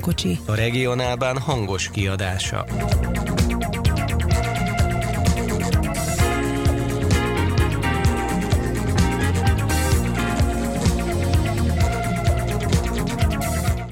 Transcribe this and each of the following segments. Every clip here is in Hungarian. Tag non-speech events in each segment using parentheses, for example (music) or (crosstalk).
közvetlen kocsi. A regionálban hangos kiadása.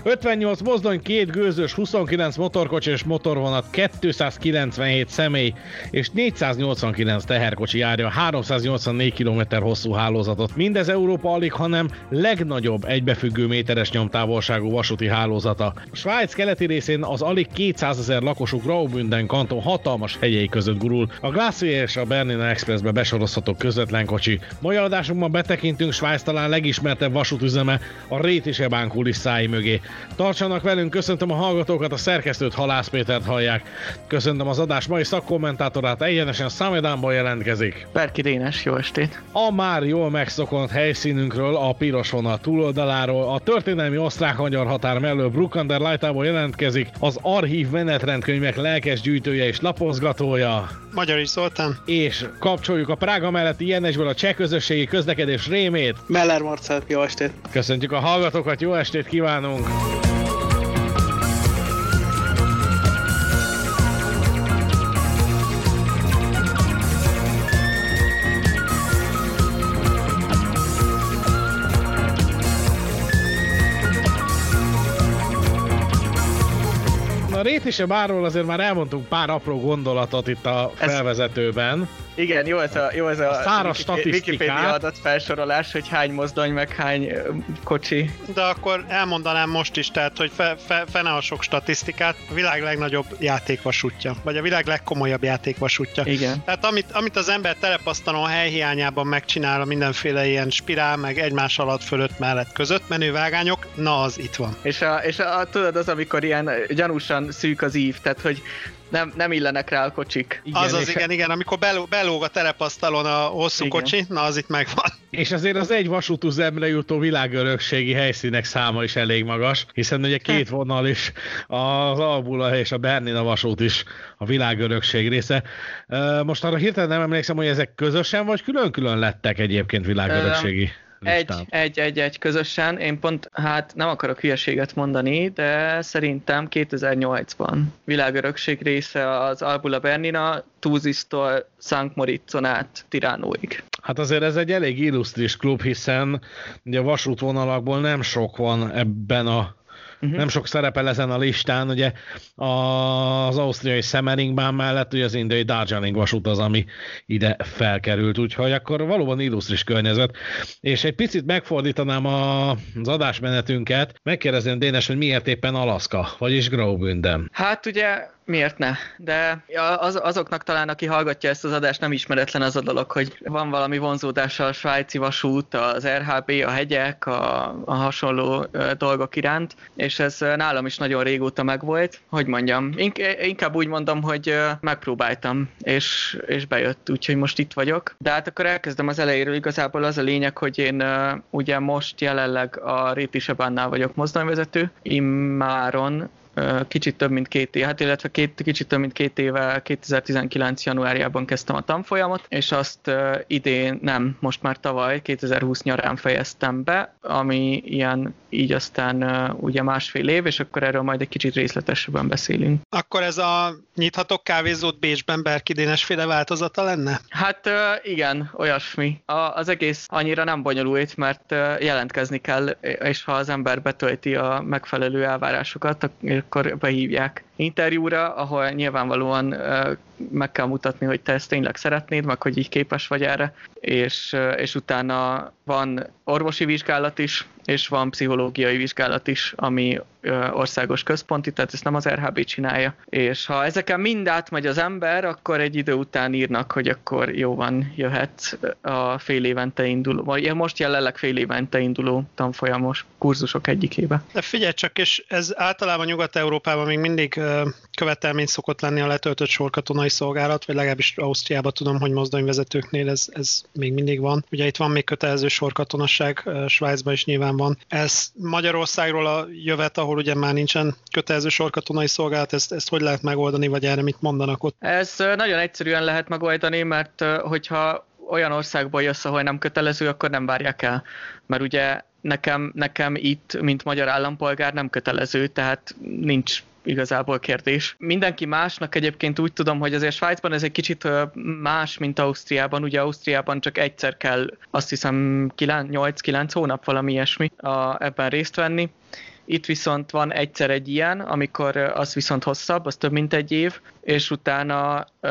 58 mozdony, két gőzös, 29 motorkocsi és motorvonat, 297 személy és 489 teherkocsi járja 384 km hosszú hálózatot. Mindez Európa alig, hanem legnagyobb egybefüggő méteres nyomtávolságú vasúti hálózata. Svájc keleti részén az alig 200 ezer lakosú Graubünden kanton hatalmas hegyei között gurul. A Glacier és a Bernina Expressbe besorozható közvetlen kocsi. Mai adásunkban betekintünk Svájc talán legismertebb vasútüzeme a Rétise kulisszái mögé. Tartsanak velünk, köszöntöm a hallgatókat, a szerkesztőt Halász Pétert hallják. Köszöntöm az adás mai szakkommentátorát, egyenesen Számedánból jelentkezik. Berki Dénes, jó estét! A már jól megszokott helyszínünkről, a piros vonal túloldaláról, a történelmi osztrák-magyar határ mellől Brukander Lajtából jelentkezik az archív menetrendkönyvek lelkes gyűjtője és lapozgatója. Magyar is Zoltán. És kapcsoljuk a Prága melletti Jenesből a cseh közösségi közlekedés rémét. Meller Marcel, jó estét! Köszöntjük a hallgatókat, jó estét kívánunk! A rétise bárról azért már elmondtunk pár apró gondolatot itt a felvezetőben. Ez igen, jó ez a, jó ez a, a száraz Wikipedia adat felsorolás, hogy hány mozdony, meg hány kocsi. De akkor elmondanám most is, tehát, hogy fe, fe, fene a sok statisztikát, a világ legnagyobb játékvasútja, vagy a világ legkomolyabb játékvasútja. Igen. Tehát amit, amit az ember telepasztalon helyhiányában megcsinál a mindenféle ilyen spirál, meg egymás alatt, fölött, mellett, között menő vágányok, na az itt van. És, a, és a, tudod, az, amikor ilyen gyanúsan szűk az ív, tehát hogy nem, nem illenek rá a kocsik. Igen, az az, igen, igen, amikor beló, belóg a terepasztalon a hosszú igen. kocsi, na az itt megvan. És azért az egy vasútüzemre jutó világörökségi helyszínek száma is elég magas, hiszen ugye két vonal is, az Albula és a Bernina vasút is a világörökség része. Most arra hirtelen nem emlékszem, hogy ezek közösen vagy külön-külön lettek egyébként világörökségi. Egy, egy, egy, egy közösen. Én pont, hát nem akarok hülyeséget mondani, de szerintem 2008-ban világörökség része az Albula Bernina, Túzisztól Sankt Moritzon át Tiránóig. Hát azért ez egy elég illusztris klub, hiszen ugye a vasútvonalakból nem sok van ebben a uh-huh. nem sok szerepel ezen a listán, ugye az ausztriai Semmeringbán mellett ugye az indiai Darjeeling vasút az, ami ide felkerült, úgyhogy akkor valóban illusztris környezet. És egy picit megfordítanám a, az adásmenetünket, megkérdezném Dénes, hogy miért éppen Alaska, vagyis Graubünden. Hát ugye miért ne? De az, azoknak talán, aki hallgatja ezt az adást, nem ismeretlen az a dolog, hogy van valami vonzódása a svájci vasút, az RHB, a hegyek, a, a hasonló dolgok iránt, és ez nálam is nagyon régóta megvolt. Hogy mondjam, inkább úgy mondom, hogy megpróbáltam, és, és bejött, úgyhogy most itt vagyok. De hát akkor elkezdem az elejéről. Igazából az a lényeg, hogy én ugye most jelenleg a Rétisebánnál vagyok mozdonyvezető, immáron kicsit több mint két év, hát illetve két, kicsit több mint két éve, 2019. januárjában kezdtem a tanfolyamot, és azt idén, nem, most már tavaly, 2020 nyarán fejeztem be, ami ilyen így aztán ugye másfél év, és akkor erről majd egy kicsit részletesebben beszélünk. Akkor ez a nyithatok kávézót Bécsben Berkidénes féle változata lenne? Hát igen, olyasmi. A, az egész annyira nem bonyolult, mert jelentkezni kell, és ha az ember betölti a megfelelő elvárásokat, akkor behívják interjúra, ahol nyilvánvalóan meg kell mutatni, hogy te ezt tényleg szeretnéd, meg hogy így képes vagy erre, és, és utána van orvosi vizsgálat is, és van pszichológiai vizsgálat is, ami országos központi, tehát ezt nem az RHB csinálja. És ha ezeken mind átmegy az ember, akkor egy idő után írnak, hogy akkor jó van, jöhet a fél évente induló, vagy most jelenleg fél évente induló tanfolyamos kurzusok egyikébe. De figyelj csak, és ez általában Nyugat-Európában még mindig követelmény szokott lenni a letöltött sorkatonai szolgálat, vagy legalábbis Ausztriában tudom, hogy mozdonyvezetőknél ez, ez még mindig van. Ugye itt van még kötelező sorkatonasság, Svájcban is nyilván van. Ez Magyarországról a jövet, ahol ugye már nincsen kötelező sorkatonai szolgálat, ezt, ezt hogy lehet megoldani, vagy erre mit mondanak ott? Ez nagyon egyszerűen lehet megoldani, mert hogyha olyan országból jössz, ahol nem kötelező, akkor nem várják el. Mert ugye nekem, nekem itt, mint magyar állampolgár nem kötelező, tehát nincs igazából kérdés. Mindenki másnak egyébként úgy tudom, hogy azért Svájcban ez egy kicsit más, mint Ausztriában. Ugye Ausztriában csak egyszer kell, azt hiszem 8-9 hónap valami ilyesmi a, ebben részt venni. Itt viszont van egyszer egy ilyen, amikor az viszont hosszabb, az több mint egy év, és utána ö,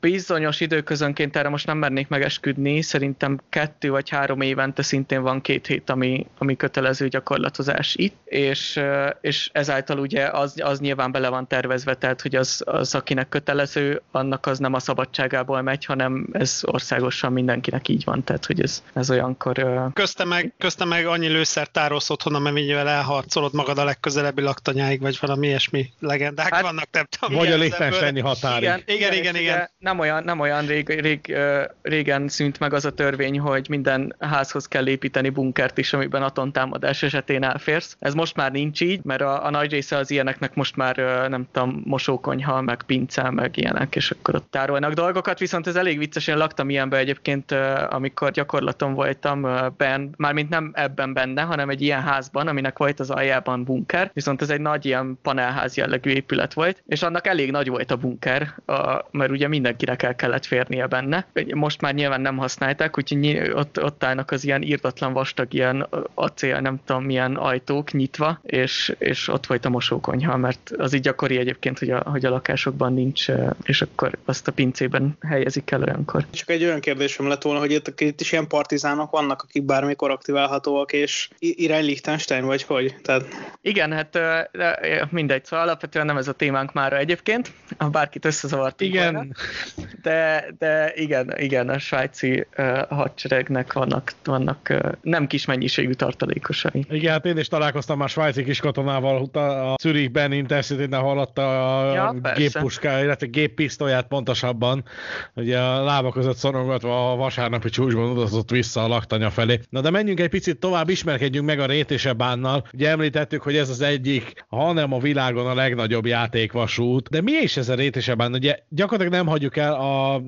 bizonyos időközönként erre most nem mernék megesküdni, szerintem kettő vagy három évente szintén van két hét, ami, ami kötelező gyakorlatozás itt, és, és ezáltal ugye az, az nyilván bele van tervezve, tehát hogy az, az, akinek kötelező, annak az nem a szabadságából megy, hanem ez országosan mindenkinek így van, tehát hogy ez, ez olyankor... Ö... Közte meg, közte meg annyi lőszert tárolsz otthon, amennyivel elharcolod magad a legközelebbi laktanyáig, vagy valami ilyesmi legendák hát, vannak, nem tudom vagy a Liechtensteini határig. Igen, igen, igen, igen. Nem olyan, nem olyan rég, rég, régen szűnt meg az a törvény, hogy minden házhoz kell építeni bunkert is, amiben atomtámadás esetén elférsz. Ez most már nincs így, mert a, a nagy része az ilyeneknek most már nem tudom, mosókonyha, meg pince, meg ilyenek, és akkor ott tárolnak dolgokat, viszont ez elég vicces, én laktam ilyenbe egyébként, amikor gyakorlaton voltam ben, mármint nem ebben benne, hanem egy ilyen házban, aminek volt az aljában bunker, viszont ez egy nagy ilyen panelház jellegű épület volt, és annak elég nagy volt a bunker, a, mert ugye mindenkinek el kellett férnie benne. Most már nyilván nem használták, úgyhogy ott, ott állnak az ilyen írtatlan vastag, ilyen acél, nem tudom milyen ajtók nyitva, és, és ott volt a mosókonyha, mert az így gyakori egyébként, hogy a, hogy a lakásokban nincs, és akkor azt a pincében helyezik el olyankor. Csak egy olyan kérdésem lett volna, hogy itt, itt is ilyen partizánok vannak, akik bármikor aktiválhatóak, és irány Liechtenstein, vagy hogy? Tehát... Igen, hát mindegy, szóval alapvetően nem ez a témánk már egyébként, ha bárkit összezavart. Igen. Volna. De, de igen, igen, a svájci uh, hadseregnek vannak, vannak uh, nem kis mennyiségű tartalékosai. Igen, hát én is találkoztam már svájci kis katonával, a Zürichben Intercity-nél hallotta a ja, géppuská, illetve géppisztolyát pontosabban, ugye a lába között szorongatva a vasárnapi csúcsban utazott vissza a laktanya felé. Na de menjünk egy picit tovább, ismerkedjünk meg a rétésebánnal. Ugye említettük, hogy ez az egyik, hanem a világon a legnagyobb játékvasút, de mi is ez a rétésebben? Ugye gyakorlatilag nem hagyjuk el a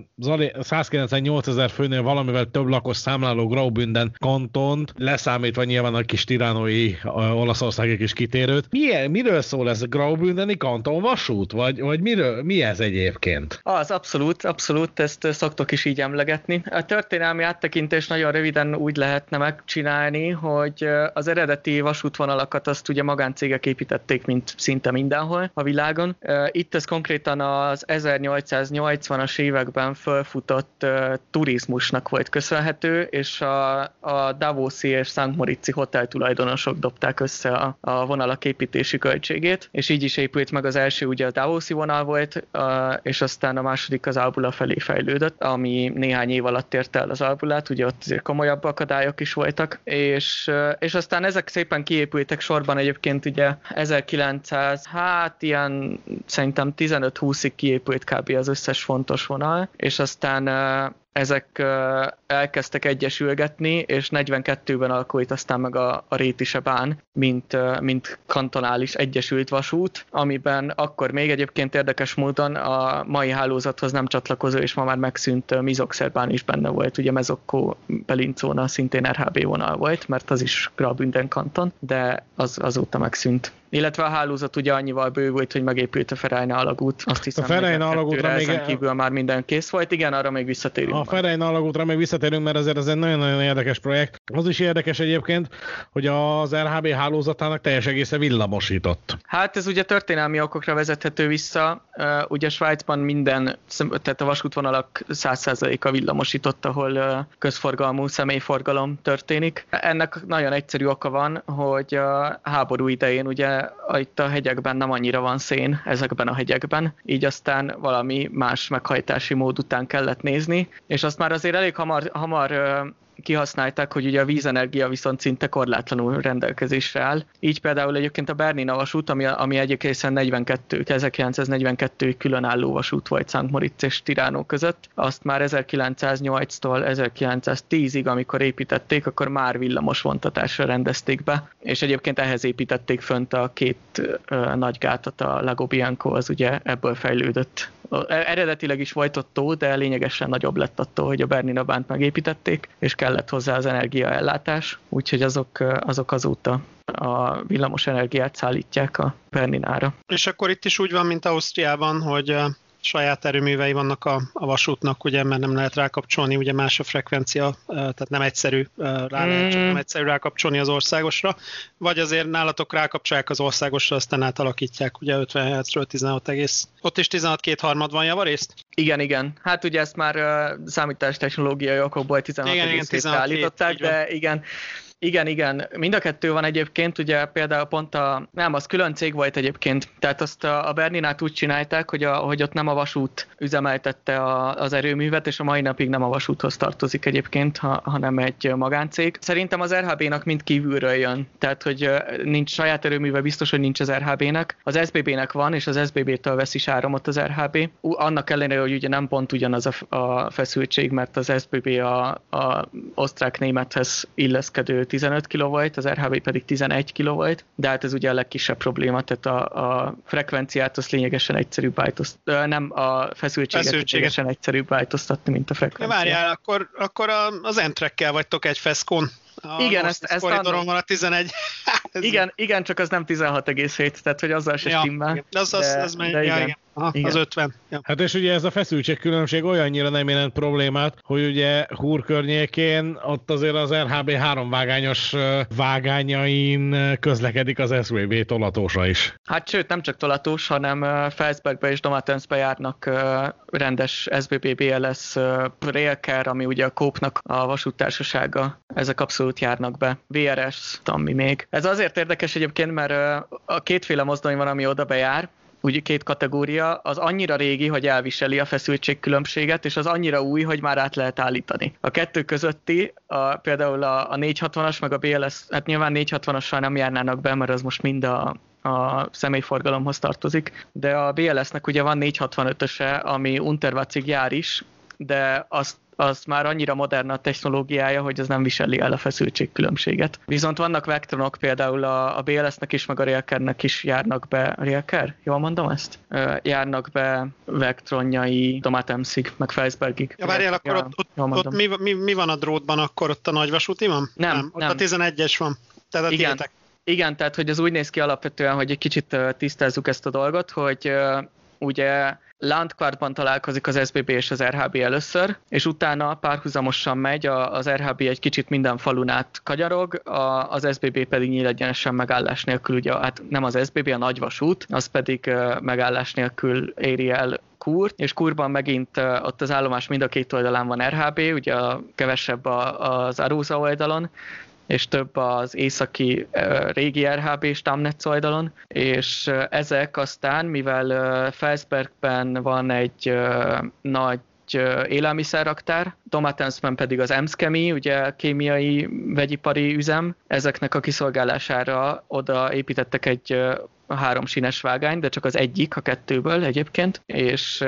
198 ezer főnél valamivel több lakos számláló Graubünden kantont, leszámítva nyilván a kis tiránói olaszországi kis kitérőt. Mi, miről szól ez a Graubündeni kanton vasút? Vagy, vagy miről, mi ez egyébként? Az, abszolút, abszolút, ezt szoktok is így emlegetni. A történelmi áttekintés nagyon röviden úgy lehetne megcsinálni, hogy az eredeti vasútvonalakat azt ugye magáncégek építették, mint szinte mindenhol a világon. Itt ez konkrétan az 1880-as években fölfutott uh, turizmusnak volt köszönhető, és a, a Davoszi és St. Moritzi hotel tulajdonosok dobták össze a, a vonalak építési költségét, és így is épült meg az első, ugye a Davoszi vonal volt, uh, és aztán a második az Albula felé fejlődött, ami néhány év alatt érte el az Albulát, ugye ott azért komolyabb akadályok is voltak, és, uh, és aztán ezek szépen kiépültek sorban egyébként ugye 1900, hát ilyen szerintem 15-20-ig kiépült kb. az összes fontos vonal, és aztán ezek elkezdtek egyesülgetni, és 42-ben alakult aztán meg a, a Rétise bán, mint, mint kantonális egyesült vasút, amiben akkor még egyébként érdekes módon a mai hálózathoz nem csatlakozó, és ma már megszűnt Mizoxerbán is benne volt, ugye Mezokko Belincóna szintén RHB vonal volt, mert az is Graubünden kanton, de az azóta megszűnt. Illetve a hálózat ugye annyival bővült, hogy megépült a Ferejna alagút. Azt hiszem, a Ferejna alagútra még... kívül már minden kész volt. Igen, arra még visszatérünk. A Ferejna alagútra még visszatérünk, mert azért ez egy nagyon-nagyon érdekes projekt. Az is érdekes egyébként, hogy az RHB hálózatának teljes egészen villamosított. Hát ez ugye történelmi okokra vezethető vissza. Ugye Svájcban minden, tehát a vasútvonalak 100%-a villamosított, ahol közforgalmú személyforgalom történik. Ennek nagyon egyszerű oka van, hogy a háború idején ugye itt a hegyekben nem annyira van szén ezekben a hegyekben, így aztán valami más meghajtási mód után kellett nézni, és azt már azért elég hamar, hamar kihasználták, hogy ugye a vízenergia viszont szinte korlátlanul rendelkezésre áll. Így például egyébként a Bernina vasút, ami, ami egyébként 42, 1942 különálló vasút volt Szent Moritz és Tiránó között, azt már 1908-tól 1910-ig, amikor építették, akkor már villamos vontatásra rendezték be, és egyébként ehhez építették fönt a két ö, nagy gátat, a Lago Bianco az ugye ebből fejlődött. Eredetileg is volt ott tó, de lényegesen nagyobb lett attól, hogy a Bernina bánt megépítették, és kellett hozzá az energiaellátás, úgyhogy azok, azok azóta a villamos energiát szállítják a Berninára. És akkor itt is úgy van, mint Ausztriában, hogy saját erőművei vannak a, a vasútnak, ugye, mert nem lehet rákapcsolni, ugye más a frekvencia, tehát nem egyszerű rá lehet, csak nem mm. egyszerű rákapcsolni az országosra, vagy azért nálatok rákapcsolják az országosra, aztán átalakítják, ugye 50 Hz-ről 16 egész. Ott is 16 két harmad van javarészt? Igen, igen. Hát ugye ezt már uh, számítás technológiai okokból 16 igen, igen, 16 állították, de igen, igen, igen. Mind a kettő van egyébként, ugye például pont a, nem, az külön cég volt egyébként, tehát azt a, a Berninát úgy csinálták, hogy, a, hogy ott nem a vasút üzemeltette a, az erőművet, és a mai napig nem a vasúthoz tartozik egyébként, ha, hanem egy magáncég. Szerintem az RHB-nak mind kívülről jön, tehát hogy nincs saját erőműve, biztos, hogy nincs az RHB-nek. Az SBB-nek van, és az SBB-től veszi is áramot az RHB. Annak ellenére, hogy ugye nem pont ugyanaz a, a feszültség, mert az SBB a, a osztrák-némethez illeszkedő 15 kV, az RHB pedig 11 kV, de hát ez ugye a legkisebb probléma, tehát a, a frekvenciát az lényegesen egyszerűbb változtatni, nem a feszültséget, feszültséget. lényegesen egyszerűbb változtatni, mint a frekvenciát. Várjál, akkor, akkor az entrekkel vagytok egy feszkon. A igen, ezt, ezt koridoron van a 11. (laughs) igen, igen, csak az nem 16,7, tehát hogy azzal se ja, stimmel. De az, az, az, az megy, ja, igen. igen. Aha, Igen. az 50. Ja. Hát és ugye ez a feszültségkülönbség olyannyira nem jelent problémát, hogy ugye Húr környékén ott azért az RHB három vágányos vágányain közlekedik az SWB tolatósa is. Hát sőt, nem csak tolatós, hanem Felsbergbe és Domatensbe járnak rendes SBB BLS Railcare, ami ugye a Kópnak a vasúttársasága. Ezek abszolút járnak be. VRS, ami még. Ez azért érdekes egyébként, mert a kétféle mozdony van, ami oda bejár, úgy két kategória, az annyira régi, hogy elviseli a feszültségkülönbséget, és az annyira új, hogy már át lehet állítani. A kettő közötti, a, például a, a 460-as, meg a BLS, hát nyilván 460-assal nem járnának be, mert az most mind a, a személyforgalomhoz tartozik, de a BLS-nek ugye van 465-öse, ami Unterwatzig jár is, de azt az már annyira modern a technológiája, hogy az nem viseli el a feszültségkülönbséget. Viszont vannak vektronok, például a, a BLS-nek is, meg a Railcar-nek is járnak be, Railcar? Jól mondom ezt? Járnak be vektronjai Tomatemszig, meg Felsbergig. Ja, várjál, akkor ja, ott, ott, ott mi, mi, mi, van a drótban, akkor ott a nagyvasúti van? Nem, nem. Ott nem. a 11-es van. Tehát a Igen. Igen, tehát hogy az úgy néz ki alapvetően, hogy egy kicsit tisztázzuk ezt a dolgot, hogy ugye Landquartban találkozik az SBB és az RHB először, és utána párhuzamosan megy, az RHB egy kicsit minden falun át kagyarog, az SBB pedig nyílegyenesen megállás nélkül, ugye hát nem az SBB, a nagyvasút, az pedig megállás nélkül éri el Kurt, és Kurban megint ott az állomás mind a két oldalán van RHB, ugye a kevesebb az Arusa oldalon, és több az északi régi RHB Stamnetz oldalon, és ezek aztán, mivel Felsbergben van egy nagy élelmiszerraktár, Tomatensben pedig az Emskemi, ugye kémiai vegyipari üzem, ezeknek a kiszolgálására oda építettek egy három sínes vágány, de csak az egyik a kettőből egyébként, és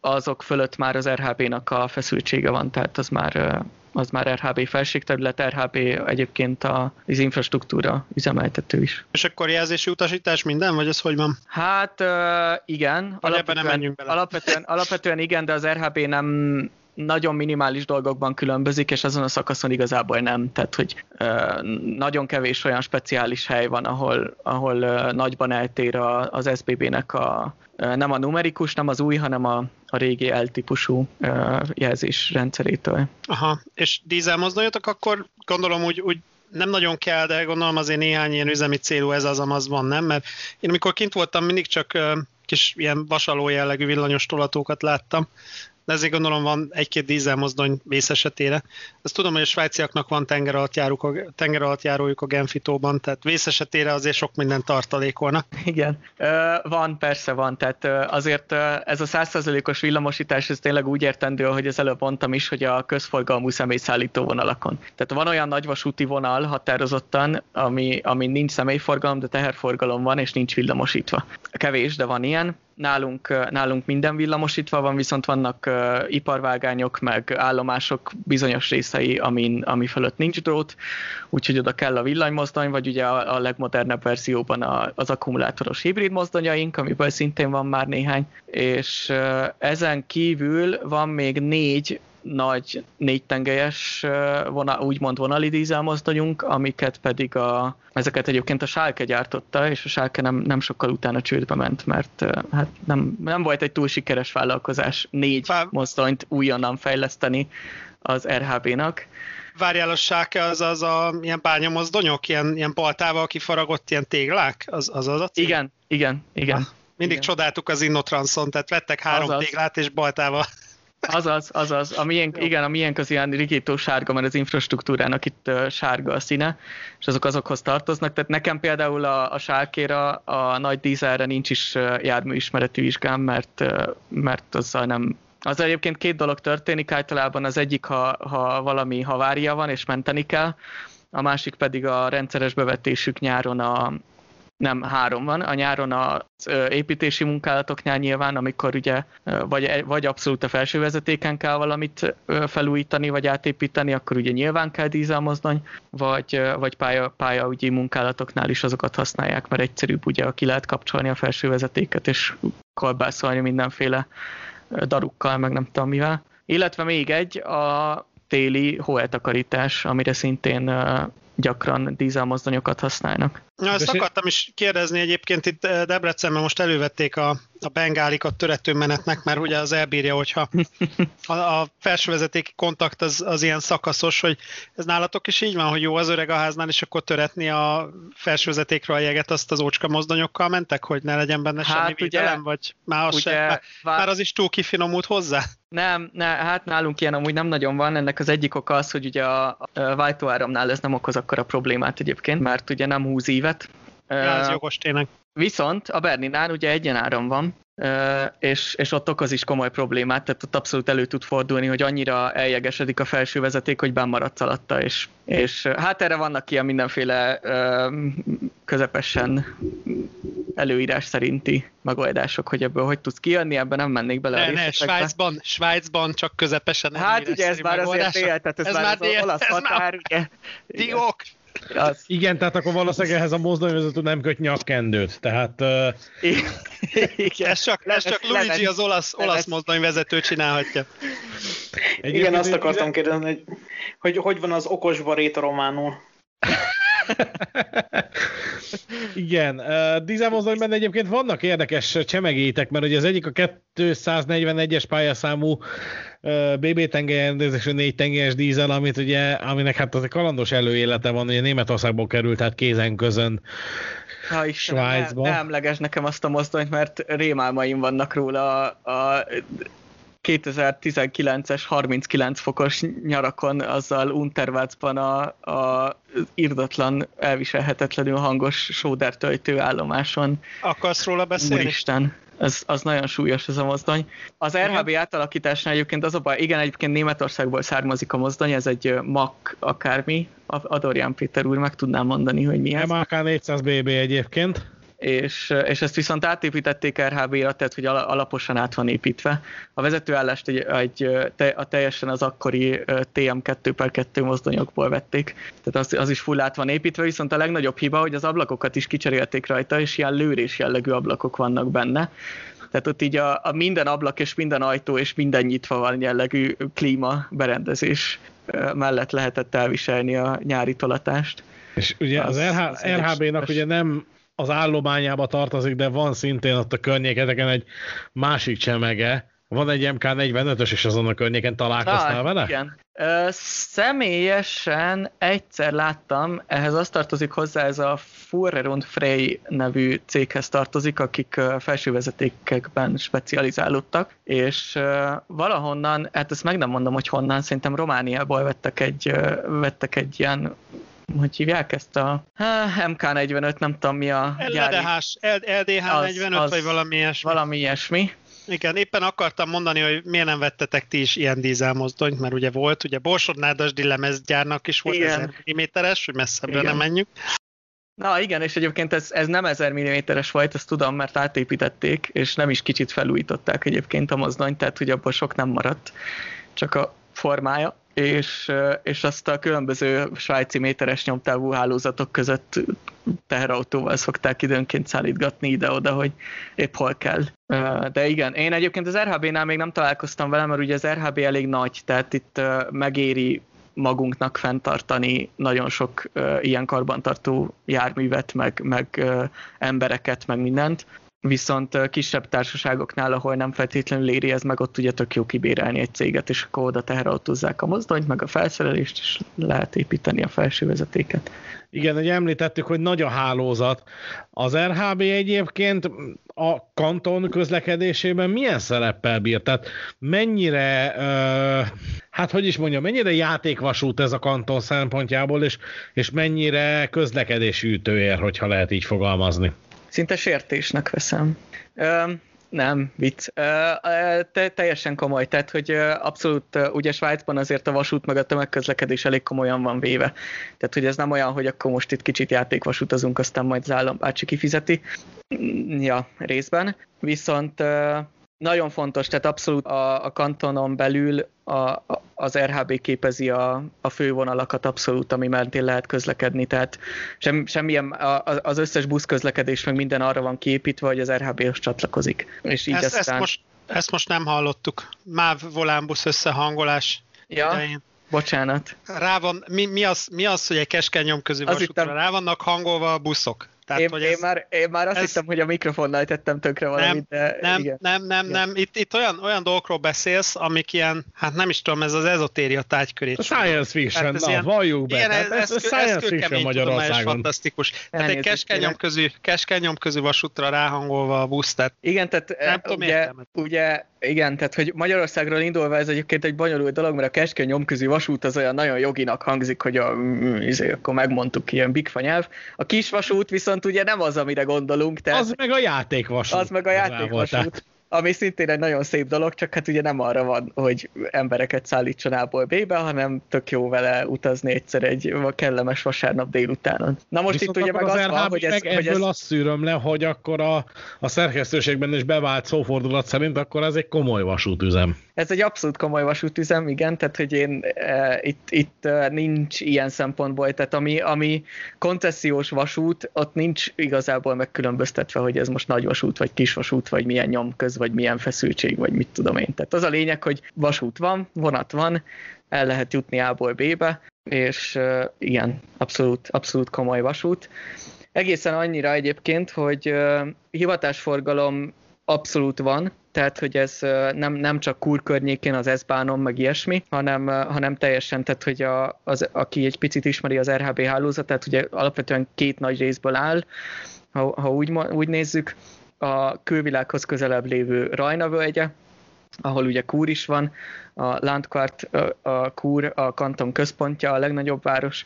azok fölött már az RHB-nak a feszültsége van, tehát az már az már RHB felségterület, RHB egyébként az infrastruktúra üzemeltető is. És akkor jelzési utasítás minden, vagy ez hogy van? Hát igen. Vagy alapvetően, nem menjünk bele. Alapvetően, alapvetően igen, de az RHB nem nagyon minimális dolgokban különbözik, és azon a szakaszon igazából nem. Tehát, hogy ö, nagyon kevés olyan speciális hely van, ahol, ahol ö, nagyban eltér a, az SBB-nek a, ö, nem a numerikus, nem az új, hanem a, a régi L-típusú jelzés rendszerétől. Aha, és dízelmozdonyotok akkor gondolom úgy, úgy nem nagyon kell, de gondolom azért néhány ilyen üzemi célú ez az amaz van, nem? Mert én amikor kint voltam, mindig csak kis ilyen vasaló jellegű villanyos tolatókat láttam, de ezért gondolom van egy-két dízelmozdony vész esetére. Ezt tudom, hogy a svájciaknak van tenger alatt, járók a, tenger alatt járójuk a Genfitóban, tehát vész esetére azért sok minden tartalékolnak. Igen, van, persze van, tehát azért ez a százszerzelékos villamosítás, ez tényleg úgy értendő, hogy az előbb mondtam is, hogy a közforgalmú személyszállító vonalakon. Tehát van olyan nagyvasúti vonal határozottan, ami, ami nincs személyforgalom, de teherforgalom van, és nincs villamosítva. Kevés, de van ilyen nálunk, nálunk minden villamosítva van, viszont vannak uh, iparvágányok, meg állomások bizonyos részei, amin, ami fölött nincs drót, úgyhogy oda kell a villanymozdony, vagy ugye a, a legmodernebb verzióban a, az akkumulátoros hibrid mozdonyaink, amiből szintén van már néhány, és uh, ezen kívül van még négy nagy négytengelyes vonal, úgymond vonali dízelmozdonyunk, amiket pedig a, ezeket egyébként a Sálke gyártotta, és a Sálke nem, nem sokkal utána csődbe ment, mert hát nem, nem volt egy túl sikeres vállalkozás négy Fá... mozdonyt újonnan fejleszteni az RHB-nak. Várjál, a sáke az az a ilyen bányamozdonyok, ilyen, ilyen baltával kifaragott ilyen téglák? Az az, az a cég? Igen, igen, igen. Ah, mindig igen. csodáltuk az Innotranson, tehát vettek három Azaz. téglát és baltával Azaz, azaz. A miénk, igen, a miénk az ilyen rigító sárga, mert az infrastruktúrának itt uh, sárga a színe, és azok azokhoz tartoznak. Tehát nekem például a, a sárkéra, a nagy dízelre nincs is uh, járműismereti vizsgám, mert, uh, mert azzal nem az egyébként két dolog történik általában, az egyik, ha, ha valami havária van és menteni kell, a másik pedig a rendszeres bevetésük nyáron a, nem három van, a nyáron az építési munkálatoknál nyilván, amikor ugye vagy, vagy abszolút a felső vezetéken kell valamit felújítani, vagy átépíteni, akkor ugye nyilván kell dízelmozdony, vagy, vagy pálya, pályaügyi munkálatoknál is azokat használják, mert egyszerűbb ugye, ki lehet kapcsolni a felső vezetéket, és kolbászolni mindenféle darukkal, meg nem tudom mivel. Illetve még egy, a téli hóeltakarítás, amire szintén gyakran dízelmozdonyokat használnak. Na, ezt akartam is kérdezni egyébként itt eh, Debrecenben most elővették a, a bengálikat törető menetnek, mert ugye az elbírja, hogyha a, a felsővezetéki kontakt az, az ilyen szakaszos, hogy ez nálatok is így van, hogy jó az öreg a háznál, és akkor töretni a felsővezetékről a jeget, azt az ócska mozdonyokkal mentek, hogy ne legyen benne hát semmi ugye, védelem, vagy már az, ugye, sem, már, már az is túl kifinomult hozzá? Nem, ne, hát nálunk ilyen amúgy nem nagyon van. Ennek az egyik oka az, hogy ugye a, a váltóáramnál ez nem okoz akkora problémát egyébként, mert ugye nem húz ívet. Ja, ez jogos tényleg. Viszont a Berninál ugye egyenáram van, és, és ott okoz is komoly problémát, tehát ott abszolút elő tud fordulni, hogy annyira eljegesedik a felső vezeték, hogy bennmaradsz alatta, és, és hát erre vannak ilyen mindenféle közepesen előírás szerinti megoldások, hogy ebből hogy tudsz kijönni, ebben nem mennék bele ne, a ne, Svájcban, Svájcban csak közepesen Hát ugye ez már azért él, tehát ez, ez már, már az olasz határ, ugye. Diók! Az... Igen, tehát akkor valószínűleg ehhez a mozdonyvezető nem köt nyakkendőt, tehát... Uh... Igen, ez csak, ez csak Luigi az olasz, olasz mozdonyvezető csinálhatja. Egyébként Igen, azt akartam kérdezni, hogy, hogy hogy van az okos baréta románul? (laughs) Igen, uh, dízelmozdonyban egyébként vannak érdekes csemegétek, mert ugye az egyik a 241-es pályaszámú uh, BB tengelyenrendezésű négy tengelyes dízel, amit ugye, aminek hát az egy kalandos előélete van, ugye Németországból került, tehát kézen közön Ha Istenem, Svájcba. Ne, ne emleges nekem azt a mozdonyt, mert rémálmaim vannak róla a, a 2019-es 39 fokos nyarakon azzal Untervácban a, a irdatlan, elviselhetetlenül hangos sódertöltő állomáson. Akarsz róla beszélni? Úristen, az, az nagyon súlyos ez a mozdony. Az RHB ja. átalakításnál egyébként az a baj, igen, egyébként Németországból származik a mozdony, ez egy MAC akármi, Adorján Péter úr meg tudnám mondani, hogy mi ez. MAK 400 BB egyébként és, és ezt viszont átépítették RHB-ra, tehát hogy alaposan át van építve. A vezetőállást egy, egy, a teljesen az akkori TM2 per 2 mozdonyokból vették, tehát az, az is full át van építve, viszont a legnagyobb hiba, hogy az ablakokat is kicserélték rajta, és ilyen lőrés jellegű ablakok vannak benne. Tehát ott így a, a minden ablak és minden ajtó és minden nyitva van jellegű klíma berendezés mellett lehetett elviselni a nyári tolatást. És ugye az, az RH, RHB-nak ugye nem az állományába tartozik, de van szintén ott a környéketeken egy másik csemege, van egy MK45-ös, és azon a környéken találkoztál ah, vele? Igen. Ö, személyesen egyszer láttam, ehhez azt tartozik hozzá, ez a Fuhrer und Frey nevű céghez tartozik, akik felsővezetékekben specializálódtak, és valahonnan, hát ezt meg nem mondom, hogy honnan, szerintem Romániából vettek egy, vettek egy ilyen hogy hívják ezt a MK45, nem tudom mi a LDH, LDH 45 az, vagy valami ilyesmi. Valami ilyesmi. Igen, éppen akartam mondani, hogy miért nem vettetek ti is ilyen dízelmozdonyt, mert ugye volt, ugye Borsodnádas lemezgyárnak is volt Igen. 1000 mm hogy messzebbre nem menjünk. Na igen, és egyébként ez, ez nem 1000 mm-es volt, ezt tudom, mert átépítették, és nem is kicsit felújították egyébként a mozdonyt, tehát hogy abból sok nem maradt, csak a formája és, és azt a különböző svájci méteres nyomtávú hálózatok között teherautóval szokták időnként szállítgatni ide-oda, hogy épp hol kell. De igen, én egyébként az RHB-nál még nem találkoztam vele, mert ugye az RHB elég nagy, tehát itt megéri magunknak fenntartani nagyon sok ilyen karbantartó járművet, meg, meg embereket, meg mindent viszont kisebb társaságoknál, ahol nem feltétlenül éri ez meg, ott ugye tök jó kibérelni egy céget, és akkor oda teherautózzák a mozdonyt, meg a felszerelést, és lehet építeni a felső vezetéket. Igen, hogy említettük, hogy nagy a hálózat. Az RHB egyébként a kanton közlekedésében milyen szereppel bír? Tehát mennyire, hát hogy is mondjam, mennyire játékvasút ez a kanton szempontjából, és, és mennyire közlekedési ütőér, hogyha lehet így fogalmazni? Szinte sértésnek veszem. Ö, nem, vicc. Te, teljesen komoly, tehát hogy abszolút, ugye Svájcban azért a vasút meg a tömegközlekedés elég komolyan van véve. Tehát, hogy ez nem olyan, hogy akkor most itt kicsit játékvasutazunk, aztán majd az állam bácsi kifizeti. Ja, részben. Viszont nagyon fontos, tehát abszolút a, a kantonon belül a, a, az RHB képezi a, a fővonalakat abszolút, ami mentén lehet közlekedni, tehát sem, semmilyen, a, az összes buszközlekedés meg minden arra van kiépítve, hogy az RHB-hoz csatlakozik. És így ezt, aztán... ezt, most, ezt most nem hallottuk. MÁV volánbusz összehangolás ja. idején. Bocsánat. Rá van, mi, mi, az, mi az, hogy egy keskeny nyomközű vasútra rá vannak hangolva a buszok? Tehát, én, hogy ez, én, már, én már azt ez, hittem, hogy a mikrofonnal tettem tökre valamit, nem, de nem, igen. Nem, nem, igen. nem. Itt, itt olyan, olyan dolgokról beszélsz, amik ilyen, hát nem is tudom, ez az ezotéria tájkörét. A science fiction, na, ilyen, valljuk be. Igen, ez, ez, ez, science fiction Magyarországon. fantasztikus. Tehát egy keskenyom közű, keskenyom közű vasútra ráhangolva a busz, tehát igen, tehát nem tudom, ugye, ugye igen, tehát hogy Magyarországról indulva ez egyébként egy bonyolult dolog, mert a keskeny nyomközi vasút az olyan nagyon joginak hangzik, hogy a, izé, akkor megmondtuk ilyen bigfa nyelv. A kis vasút viszont ugye nem az, amire gondolunk. Tehát az meg a játékvasút. Az meg a játékvasút ami szintén egy nagyon szép dolog, csak hát ugye nem arra van, hogy embereket szállítson A-ból B-be, hanem tök jó vele utazni egyszer egy kellemes vasárnap délutánon. Na most Viszont itt ugye meg az, az van, hogy ez... Meg hogy ebből ez... azt szűröm le, hogy akkor a, a szerkesztőségben is bevált szófordulat szerint akkor ez egy komoly vasútüzem. Ez egy abszolút komoly vasútüzem, igen, tehát hogy én e, itt, itt e, nincs ilyen szempontból, tehát ami, ami koncesziós vasút, ott nincs igazából megkülönböztetve, hogy ez most nagy vasút, vagy kis vasút, vagy milyen nyomköz, vagy milyen feszültség, vagy mit tudom én. Tehát az a lényeg, hogy vasút van, vonat van, el lehet jutni A-ból B-be, és uh, igen, abszolút, abszolút komoly vasút. Egészen annyira egyébként, hogy uh, hivatásforgalom abszolút van, tehát hogy ez nem, nem csak Kur környékén az S-bánon, meg ilyesmi, hanem, hanem teljesen, tehát hogy a, az, aki egy picit ismeri az RHB hálózatát, ugye alapvetően két nagy részből áll, ha, ha úgy, úgy nézzük, a külvilághoz közelebb lévő Rajna völgye, ahol ugye Kúr is van, a Landkart, a Kúr a kanton központja, a legnagyobb város,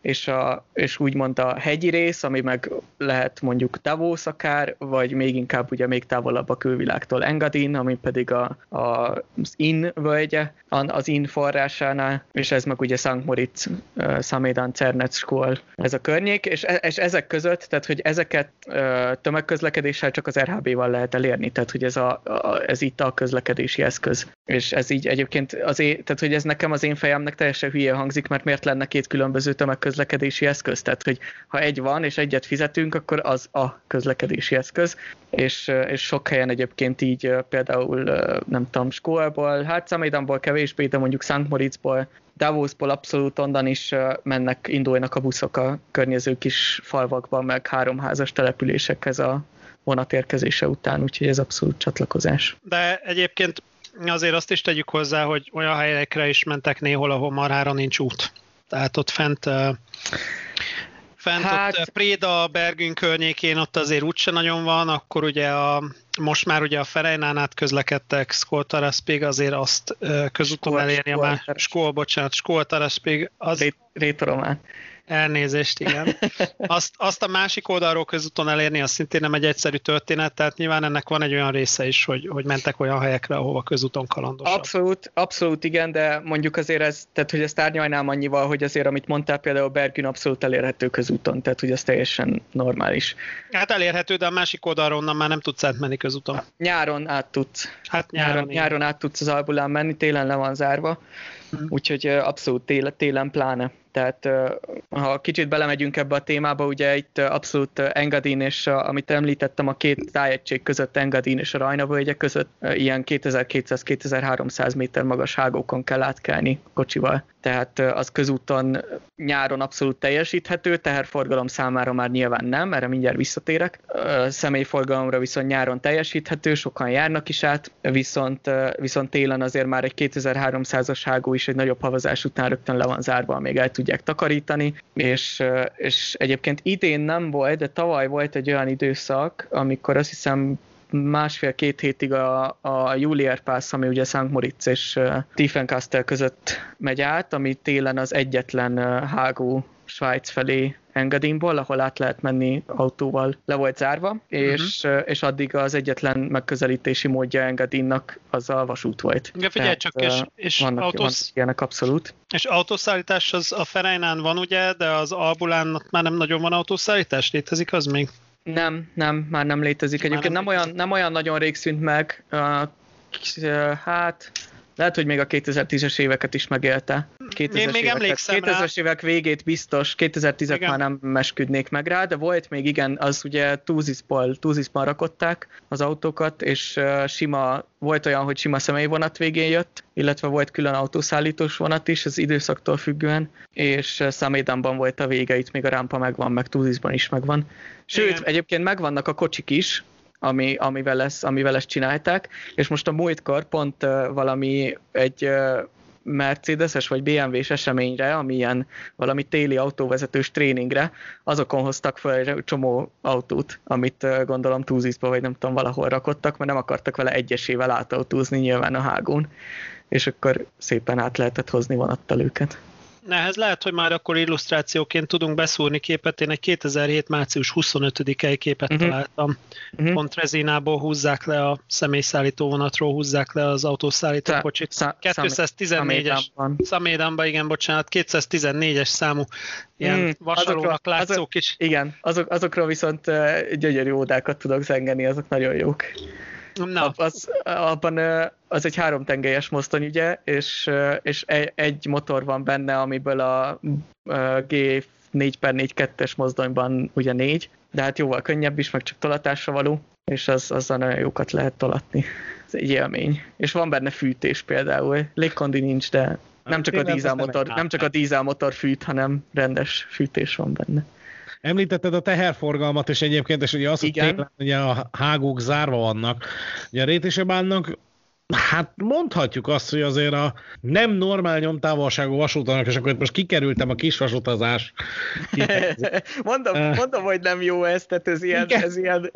és, a, és úgymond a hegyi rész, ami meg lehet mondjuk Davos akár, vagy még inkább ugye még távolabb a külvilágtól Engadin, ami pedig a, a, az In völgye, az In forrásánál, és ez meg ugye St. Moritz, Samédan, Cernec, Skol, ez a környék, és, e, és ezek között, tehát hogy ezeket tömegközlekedéssel csak az RHB-val lehet elérni, tehát hogy ez, a, a, ez itt a közlekedési eszköz. És ez így egyébként az én, tehát hogy ez nekem az én fejemnek teljesen hülye hangzik, mert miért lenne két különböző tömegközlekedés közlekedési eszköz. Tehát, hogy ha egy van, és egyet fizetünk, akkor az a közlekedési eszköz. És, és sok helyen egyébként így például, nem tudom, Skóalból, hát Szamédanból kevésbé, de mondjuk Szent Moritzból, Davosból abszolút onnan is mennek, indulnak a buszok a környező kis falvakban, meg háromházas településekhez a vonatérkezése után, úgyhogy ez abszolút csatlakozás. De egyébként azért azt is tegyük hozzá, hogy olyan helyekre is mentek néhol, ahol marhára nincs út. Tehát ott fent Fent hát... ott Préda, Bergün környékén ott azért úgyse nagyon van, akkor ugye a, most már ugye a Ferejnán át közlekedtek, Skoltaraspig azért azt közúton elérni a már, Skol, bocsánat, Skoltaraspig az... Rétoromán. Elnézést, igen. (laughs) Azt, azt a másik oldalról közúton elérni, az szintén nem egy egyszerű történet, tehát nyilván ennek van egy olyan része is, hogy, hogy mentek olyan helyekre, ahova közúton kalandosabb. Abszolút, abszolút igen, de mondjuk azért ez, tehát hogy ezt árnyalnám annyival, hogy azért, amit mondtál, például Bergün abszolút elérhető közúton, tehát hogy ez teljesen normális. Hát elérhető, de a másik oldalról onnan már nem tudsz átmenni közúton. Nyáron át tudsz. Hát nyáron, nyáron, nyáron át tudsz az albulán menni, télen le van zárva, hmm. úgyhogy abszolút télen, télen pláne. Tehát ha kicsit belemegyünk ebbe a témába, ugye itt abszolút Engadin és amit említettem, a két tájegység között, Engadin és a Rajnavölgye között ilyen 2200-2300 méter magas hágókon kell átkelni kocsival. Tehát az közúton nyáron abszolút teljesíthető, teherforgalom számára már nyilván nem, erre mindjárt visszatérek. Személyforgalomra viszont nyáron teljesíthető, sokan járnak is át, viszont, viszont télen azért már egy 2300-as hágó is egy nagyobb havazás után rögtön le van zárva, még el tudják takarítani, és, és egyébként idén nem volt, de tavaly volt egy olyan időszak, amikor azt hiszem másfél-két hétig a, a Julier Pass, ami ugye St. Moritz és uh, Tiefenkastel között megy át, ami télen az egyetlen uh, hágó Svájc felé Engadinból, ahol át lehet menni autóval, le volt zárva, uh-huh. és, és addig az egyetlen megközelítési módja Engadinnak az a vasút volt. Ja, figyelj csak, és, és vannak, autósz... vannak ilyenek abszolút. És autószállítás az a Ferejnán van ugye, de az Albulán már nem nagyon van autószállítás, létezik az még? Nem, nem, már nem létezik. Egyébként nem, nem, olyan, nem olyan nagyon rég szűnt meg, uh, hát lehet, hogy még a 2010-es éveket is megélte. 2000-es Én még emlékszem 2000-es évek végét biztos, 2010-et már nem mesküdnék meg rá, de volt még igen, az ugye túziszpal, túziszpal rakották az autókat, és uh, sima, volt olyan, hogy sima személyvonat végén jött, illetve volt külön autószállítós vonat is, az időszaktól függően, és Szamédanban volt a vége, itt még a rámpa megvan, meg túziszban is megvan. Sőt, igen. egyébként megvannak a kocsik is, ami, amivel, ezt, amivel ezt csinálták, és most a múltkor pont uh, valami egy uh, Mercedes-es vagy BMW-s eseményre, ami ilyen valami téli autóvezetős tréningre, azokon hoztak fel egy csomó autót, amit gondolom túzízba, vagy nem tudom, valahol rakottak, mert nem akartak vele egyesével átautózni nyilván a hágón, és akkor szépen át lehetett hozni vonattal őket. Nehez lehet, hogy már akkor illusztrációként tudunk beszúrni képet. Én egy 2007. március 25-i képet uh-huh. találtam. Uh-huh. Pont Rezinából húzzák le a személyszállító vonatról, húzzák le az autószállító Szá- kocsit. Szá- 214-es, Szamédamba, igen, bocsánat, 214-es számú ilyen mm, vasalónak látszók azok, is. Igen, azok, azokról viszont gyönyörű ódákat tudok zengeni, azok nagyon jók. Na. Az, abban az egy háromtengelyes mozdony, ugye, és, és egy motor van benne, amiből a G 4 per 4 2-es mozdonyban ugye négy, de hát jóval könnyebb is, meg csak tolatásra való, és az, azzal nagyon jókat lehet tolatni. Ez egy élmény. És van benne fűtés például. Légkondi nincs, de nem csak, a dízelmotor, nem csak a dízelmotor fűt, hanem rendes fűtés van benne. Említetted a teherforgalmat, és egyébként, és ugye az, hogy télen, ugye a hágók zárva vannak. Ugye a Rétésebánnak Hát mondhatjuk azt, hogy azért a nem normál nyomtávolságú vasútanak, és akkor most kikerültem a kis vasutazás. (laughs) mondom, uh, mondom, hogy nem jó ez, tehát ez ilyen, ez ilyen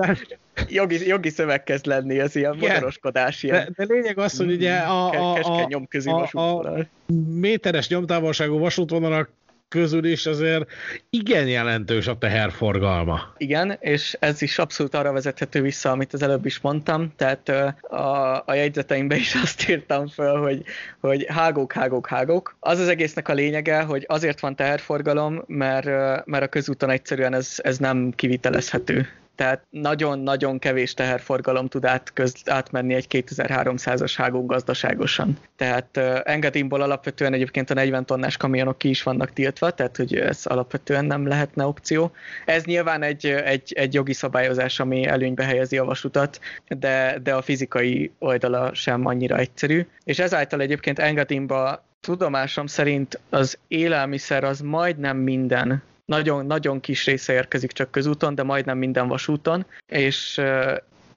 jogi, jogi szöveg kezd lenni, ez ilyen motoroskodás. Ilyen. De, de lényeg az, hogy ugye a, a, a, a, a, a méteres nyomtávolságú vasútvonalak közül is azért igen jelentős a teherforgalma. Igen, és ez is abszolút arra vezethető vissza, amit az előbb is mondtam, tehát a, a jegyzeteimbe is azt írtam föl, hogy, hogy hágók, hágók, hágók. Az az egésznek a lényege, hogy azért van teherforgalom, mert, mert a közúton egyszerűen ez, ez nem kivitelezhető tehát nagyon-nagyon kevés teherforgalom tud átköz, átmenni egy 2300-as hágón gazdaságosan. Tehát uh, Engadinból alapvetően egyébként a 40 tonnás kamionok ki is vannak tiltva, tehát hogy ez alapvetően nem lehetne opció. Ez nyilván egy, egy, egy jogi szabályozás, ami előnybe helyezi a vasutat, de, de a fizikai oldala sem annyira egyszerű. És ezáltal egyébként Engadinba tudomásom szerint az élelmiszer az majdnem minden nagyon, nagyon kis része érkezik csak közúton, de majdnem minden vasúton, és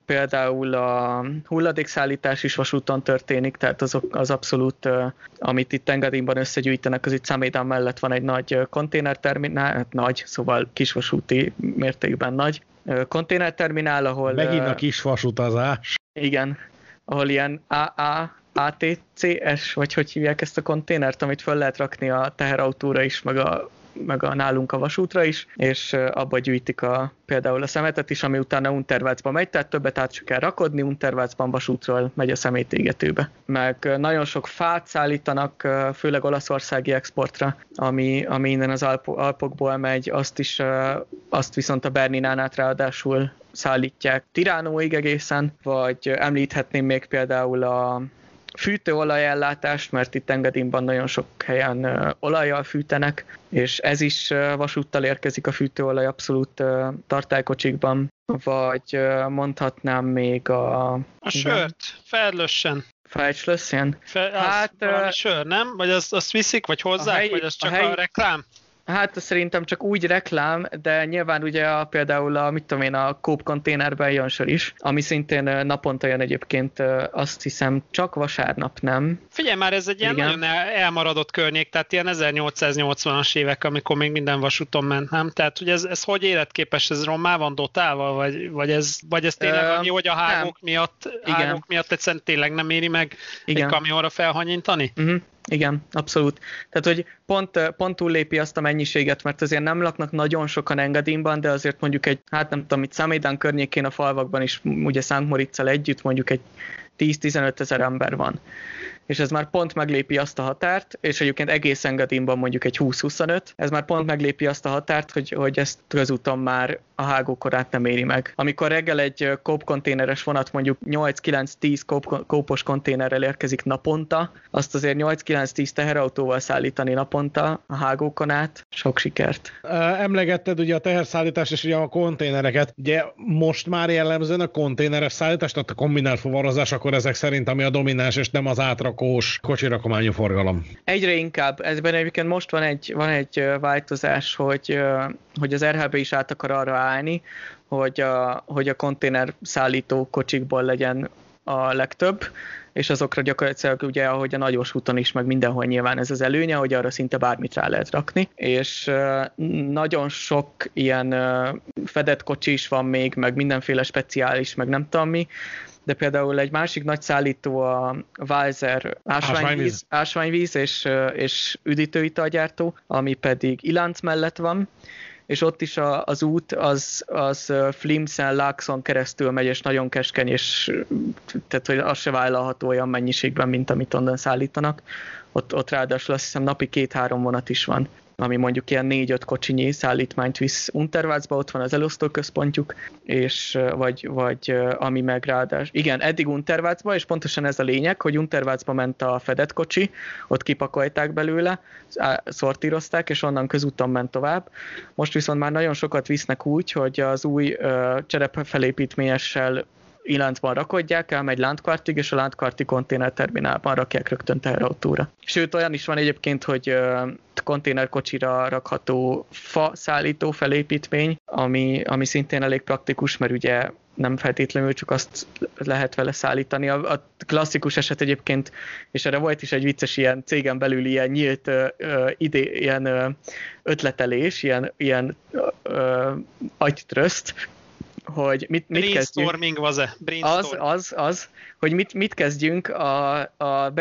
például a hulladékszállítás is vasúton történik, tehát azok az abszolút, amit itt Engadinban összegyűjtenek, az itt Szamédán mellett van egy nagy konténerterminál, hát nagy, szóval kisvasúti mértékben nagy konténerterminál, ahol... Megint a kisvasutazás. Igen, ahol ilyen AA, ATCS, vagy hogy hívják ezt a konténert, amit föl lehet rakni a teherautóra is, meg a meg a nálunk a vasútra is, és abba gyűjtik a, például a szemetet is, ami utána Untervácba megy, tehát többet át kell rakodni, Untervácban vasútról megy a szemétégetőbe. Meg nagyon sok fát szállítanak, főleg olaszországi exportra, ami, ami innen az Alp- Alpokból megy, azt is, azt viszont a Berninán át ráadásul szállítják Tiránóig egészen, vagy említhetném még például a fűtőolajellátást, mert itt Engadinban nagyon sok helyen olajjal fűtenek, és ez is vasúttal érkezik a fűtőolaj abszolút tartálykocsikban, vagy mondhatnám még a... A sört, Ferlössen. Fejtslösszen? Fe, hát, valami sör, nem? Vagy azt, azt viszik, vagy hozzák, helyi, vagy az csak a, helyi, a reklám? Hát szerintem csak úgy reklám, de nyilván ugye a, például a, mit tudom én, a Coop konténerben jön sor is, ami szintén naponta jön egyébként, azt hiszem csak vasárnap, nem? Figyelj már, ez egy ilyen Igen. nagyon elmaradott környék, tehát ilyen 1880-as évek, amikor még minden vasúton ment, nem? Tehát, hogy ez, ez hogy életképes, ez rommá van dotálva, vagy, vagy, ez, vagy ez tényleg Ö, annyi, hogy a hágok nem. miatt, Igen. hágok miatt egyszerűen tényleg nem éri meg Igen. egy kamionra felhanyintani? Uh-huh. Igen, abszolút. Tehát, hogy pont, pont túllépi azt a mennyiséget, mert azért nem laknak nagyon sokan Engadinban, de azért mondjuk egy, hát nem tudom, itt Számédán környékén a falvakban is, ugye Szent Moriccel együtt mondjuk egy 10-15 ezer ember van és ez már pont meglépi azt a határt, és egyébként egész Engadinban mondjuk egy 20-25, ez már pont meglépi azt a határt, hogy, hogy ezt közúton már a hágókorát nem éri meg. Amikor reggel egy kóp konténeres vonat mondjuk 8-9-10 kóp, kópos konténerrel érkezik naponta, azt azért 8-9-10 teherautóval szállítani naponta a hágókon át, sok sikert. Emlegetted ugye a teherszállítást és ugye a konténereket. Ugye most már jellemzően a konténeres szállítás, tehát a kombinált fuvarozás, akkor ezek szerint ami a domináns, és nem az átrak rakós kocsirakományú forgalom. Egyre inkább. Ezben egyébként most van egy, van egy változás, hogy, hogy az RHB is át akar arra állni, hogy a, hogy a konténer szállító kocsikból legyen a legtöbb, és azokra gyakorlatilag ugye, ahogy a nagyos úton is, meg mindenhol nyilván ez az előnye, hogy arra szinte bármit rá lehet rakni, és nagyon sok ilyen fedett kocsi is van még, meg mindenféle speciális, meg nem tudom mi, de például egy másik nagy szállító a Weiser ásványvíz, ásványvíz. és, és üdítőitalgyártó, ami pedig Ilánc mellett van, és ott is a, az út az, az Flimsen, Laxon keresztül megy, és nagyon keskeny, és tehát hogy az se vállalható olyan mennyiségben, mint amit onnan szállítanak. Ott, ott ráadásul azt hiszem napi két-három vonat is van ami mondjuk ilyen négy-öt kocsinyi szállítmányt visz Untervácba, ott van az elosztóközpontjuk, és vagy, vagy ami meg ráadás. Igen, eddig Untervácba, és pontosan ez a lényeg, hogy Untervácba ment a fedett kocsi, ott kipakolták belőle, szortírozták, és onnan közúton ment tovább. Most viszont már nagyon sokat visznek úgy, hogy az új uh, Iláncban rakodják, elmegy Landkartig, és a Landkarti konténerterminálban rakják rögtön teherautóra. Sőt, olyan is van egyébként, hogy konténerkocsira rakható fa szállító felépítmény, ami, ami szintén elég praktikus, mert ugye nem feltétlenül csak azt lehet vele szállítani. A, a klasszikus eset egyébként, és erre volt is egy vicces ilyen cégen belül ilyen nyílt ö, ö, ilyen ö, ötletelés, ilyen, ilyen ö, agytröszt, hogy mit, mit Brainstorming kezdjünk. was-e? Az, az, az, hogy mit, mit kezdjünk a, a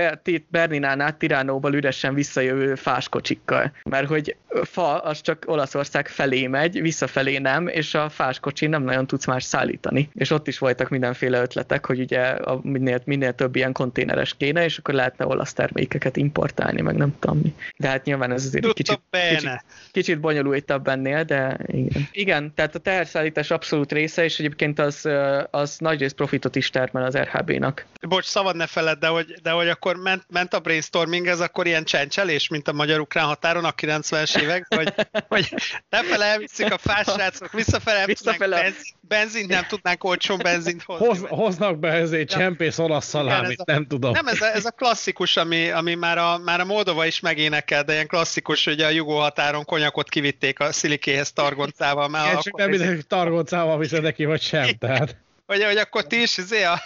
Berninánál Tiránóból üresen visszajövő fáskocsikkal. Mert hogy fa az csak Olaszország felé megy, visszafelé nem, és a fáskocsi nem nagyon tudsz más szállítani. És ott is voltak mindenféle ötletek, hogy ugye a minél, minél több ilyen konténeres kéne, és akkor lehetne olasz termékeket importálni, meg nem tudom mi. De hát nyilván ez azért egy kicsit, kicsit, kicsit bonyolultabb ennél, de igen. Igen, tehát a teherszállítás abszolút része, és egyébként az, az nagyrészt profitot is termel az RHB-nak. Bocs, szabad ne feled, de hogy, de hogy akkor ment, ment a brainstorming, ez akkor ilyen csencselés, mint a magyar-ukrán határon a 90-es évek, hogy, hogy ne fele elviszik a fásrácok, visszafele, visszafele. Benzin, benzint nem tudnánk olcsó benzint hozni. Hoz, hoznak be ez egy csempész olasz szalámit, nem tudom. Nem, ez a, ez a klasszikus, ami, ami már, a, már a Moldova is megénekel, de ilyen klasszikus, hogy a jugó határon konyakot kivitték a szilikéhez targoncával. Már Igen, csak nem mindenki targoncával viszed neki, vagy sem, tehát. Hogy, hogy akkor ti is izé a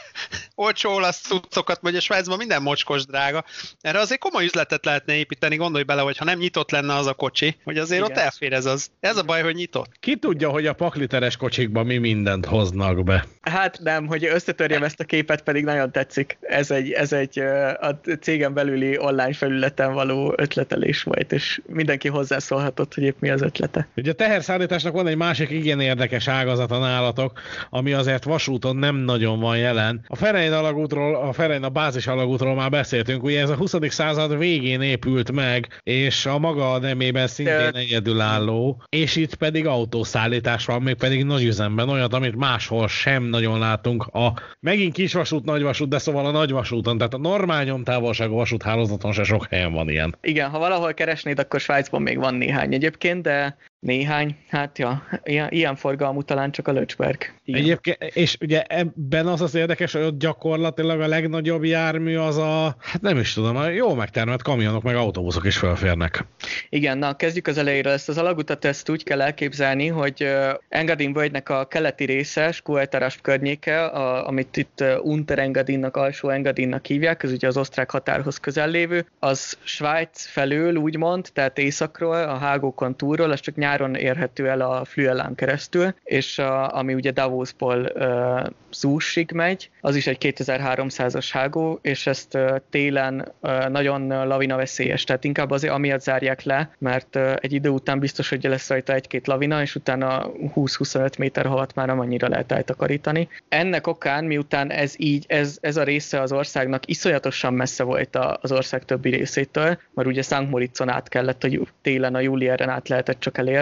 olcsó olasz cuccokat, vagy a Svájcban minden mocskos drága. Erre azért komoly üzletet lehetne építeni, gondolj bele, hogy ha nem nyitott lenne az a kocsi, hogy azért Igen. ott elfér ez az. Ez a baj, hogy nyitott. Ki tudja, hogy a pakliteres kocsikban mi mindent hoznak be? Hát nem, hogy összetörjem ezt a képet, pedig nagyon tetszik. Ez egy, ez egy a cégen belüli online felületen való ötletelés volt, és mindenki hozzászólhatott, hogy épp mi az ötlete. Ugye a teherszállításnak van egy másik igen érdekes ágazata nálatok, ami azért vasúton nem nagyon van jelen. A Ferein alagútról, a Ferein a bázis alagútról már beszéltünk, ugye ez a 20. század végén épült meg, és a maga nemében szintén egyedülálló, és itt pedig autószállítás van, még pedig nagy üzemben, olyat, amit máshol sem nagyon látunk. A megint kisvasút, nagyvasút, de szóval a nagyvasúton, tehát a normál nyomtávolságú vasúthálózaton se sok helyen van ilyen. Igen, ha valahol keresnéd, akkor Svájcban még van néhány egyébként, de néhány, hát ja, ilyen, ilyen forgalmú talán csak a Löcsberg. Egyébként, és ugye ebben az az érdekes, hogy ott gyakorlatilag a legnagyobb jármű az a, hát nem is tudom, a jó megtermelt kamionok meg autóbuszok is felférnek. Igen, na kezdjük az elejéről. Ezt az alagutat ezt úgy kell elképzelni, hogy Engadin völgynek a keleti része, Skueltaras környéke, a, amit itt uh, Unter Engadinnak, alsó Engadinnak hívják, ez ugye az osztrák határhoz közel lévő, az Svájc felől úgymond, tehát északról, a hágókon túlról, az csak nyáron érhető el a Flüelán keresztül, és a, ami ugye Davosból uh, Zúsig megy, az is egy 2300-as hágó, és ezt uh, télen uh, nagyon lavina veszélyes, tehát inkább azért amiatt zárják le, mert uh, egy idő után biztos, hogy lesz rajta egy-két lavina, és utána 20-25 méter halat már nem annyira lehet eltakarítani. Ennek okán, miután ez így, ez, ez a része az országnak iszonyatosan messze volt az ország többi részétől, mert ugye Szent Moritzon át kellett, hogy télen a Julieren át lehetett csak elérni,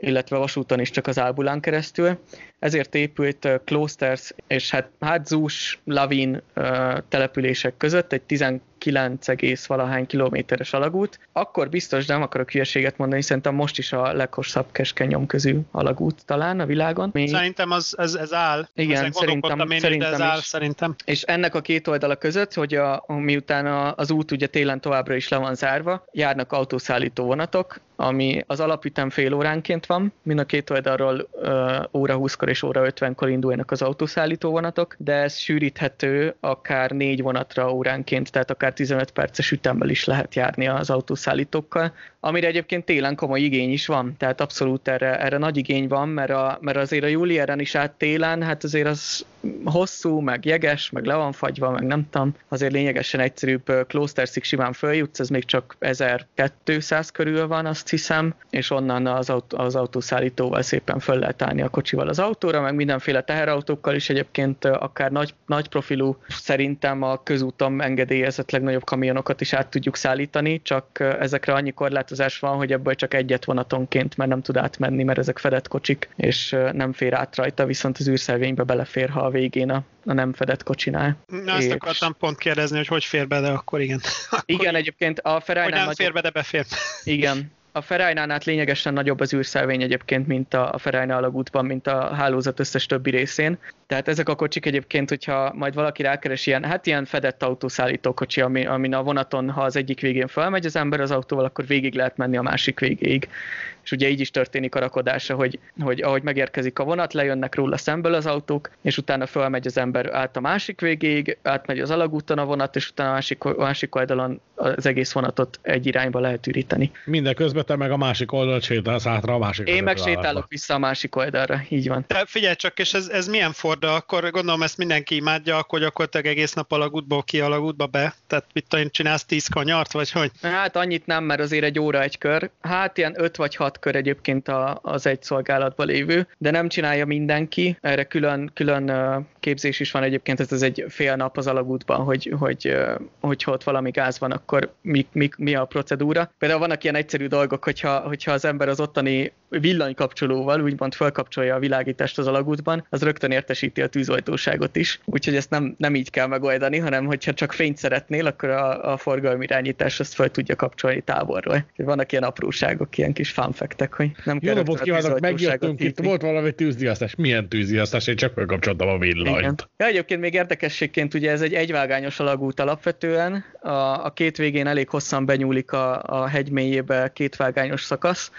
illetve vasúton is csak az Ábulán keresztül. Ezért épült Klosters és hát Hadzús, Lavin települések között egy 19, valahány kilométeres alagút. Akkor biztos nem akarok hülyeséget mondani, szerintem most is a leghosszabb keskeny nyomközű alagút talán a világon. Mi... Szerintem az, ez, ez áll. Igen, szerintem, én, szerintem, ez áll, szerintem. És ennek a két oldala között, hogy a, miután a, az út ugye télen továbbra is le van zárva, járnak autószállító vonatok, ami az alapütem fél óránként van, mind a két oldalról uh, óra 20-kor és óra 50-kor indulnak az autószállító vonatok, de ez sűríthető akár négy vonatra óránként, tehát akár 15 perces ütemmel is lehet járni az autószállítókkal, amire egyébként télen komoly igény is van, tehát abszolút erre, erre nagy igény van, mert, a, mert azért a júliáren is át télen, hát azért az hosszú, meg jeges, meg le van fagyva, meg nem tudom, azért lényegesen egyszerűbb Klostersig simán följutsz, ez még csak 1200 körül van, azt hiszem, és onnan az, autó, az autószállítóval szépen föl lehet állni a kocsival az autóra, meg mindenféle teherautókkal is egyébként akár nagy, nagy profilú, szerintem a közúton engedélyezett legnagyobb kamionokat is át tudjuk szállítani, csak ezekre annyi korlátozás van, hogy ebből csak egyet vonatonként, mert nem tud átmenni, mert ezek fedett kocsik, és nem fér át rajta, viszont az űrszelvénybe belefér, ha a végén a, a nem fedett kocsinál. Na, azt és... akartam pont kérdezni, hogy hogy fér be, de akkor igen. (laughs) akkor igen, egyébként a Ferrari nem nagyobb... fér be, de befér. (laughs) Igen, a Ferrari-nál lényegesen nagyobb az űrszelvény egyébként, mint a Ferrari alagútban, mint a hálózat összes többi részén. Tehát ezek a kocsik egyébként, hogyha majd valaki rákeres ilyen, hát ilyen fedett autószállító kocsi, ami, amin a vonaton, ha az egyik végén felmegy az ember az autóval, akkor végig lehet menni a másik végéig és ugye így is történik a rakodása, hogy, hogy ahogy megérkezik a vonat, lejönnek róla szemből az autók, és utána fölmegy az ember át a másik végéig, átmegy az alagúton a vonat, és utána a másik, a másik oldalon az egész vonatot egy irányba lehet üríteni. Minden közben te meg a másik oldalt sétálsz átra a másik Én meg sétálok vissza a másik oldalra, így van. De figyelj csak, és ez, ez milyen forda? Akkor gondolom ezt mindenki imádja, akkor gyakorlatilag egész nap alagútból ki alagútba be? Tehát mit tudom, csinálsz tíz kanyart, vagy hogy? Hát annyit nem, mert azért egy óra egy kör. Hát ilyen öt vagy hat kör egyébként a, az egy szolgálatban lévő, de nem csinálja mindenki. Erre külön, külön képzés is van egyébként, ez egy fél nap az alagútban, hogy, hogy, hogy ott valami gáz van, akkor mi, mi, mi a procedúra. Például vannak ilyen egyszerű dolgok, hogyha, hogyha az ember az ottani villanykapcsolóval úgymond felkapcsolja a világítást az alagútban, az rögtön értesíti a tűzoltóságot is. Úgyhogy ezt nem, nem így kell megoldani, hanem hogyha csak fényt szeretnél, akkor a, a forgalmi irányítás azt fel tudja kapcsolni távolról. Vannak ilyen apróságok, ilyen kis fanfektek, hogy nem kell Jó napot kívánok, megjöttünk itt, volt valami tűzdiasztás. Milyen tűzdiasztás? Én csak felkapcsoltam a villanyt. Ja, egyébként még érdekességként ugye ez egy egyvágányos alagút alapvetően. A, a két végén elég hosszan benyúlik a, a hegy mélyébe kétvágányos szakasz,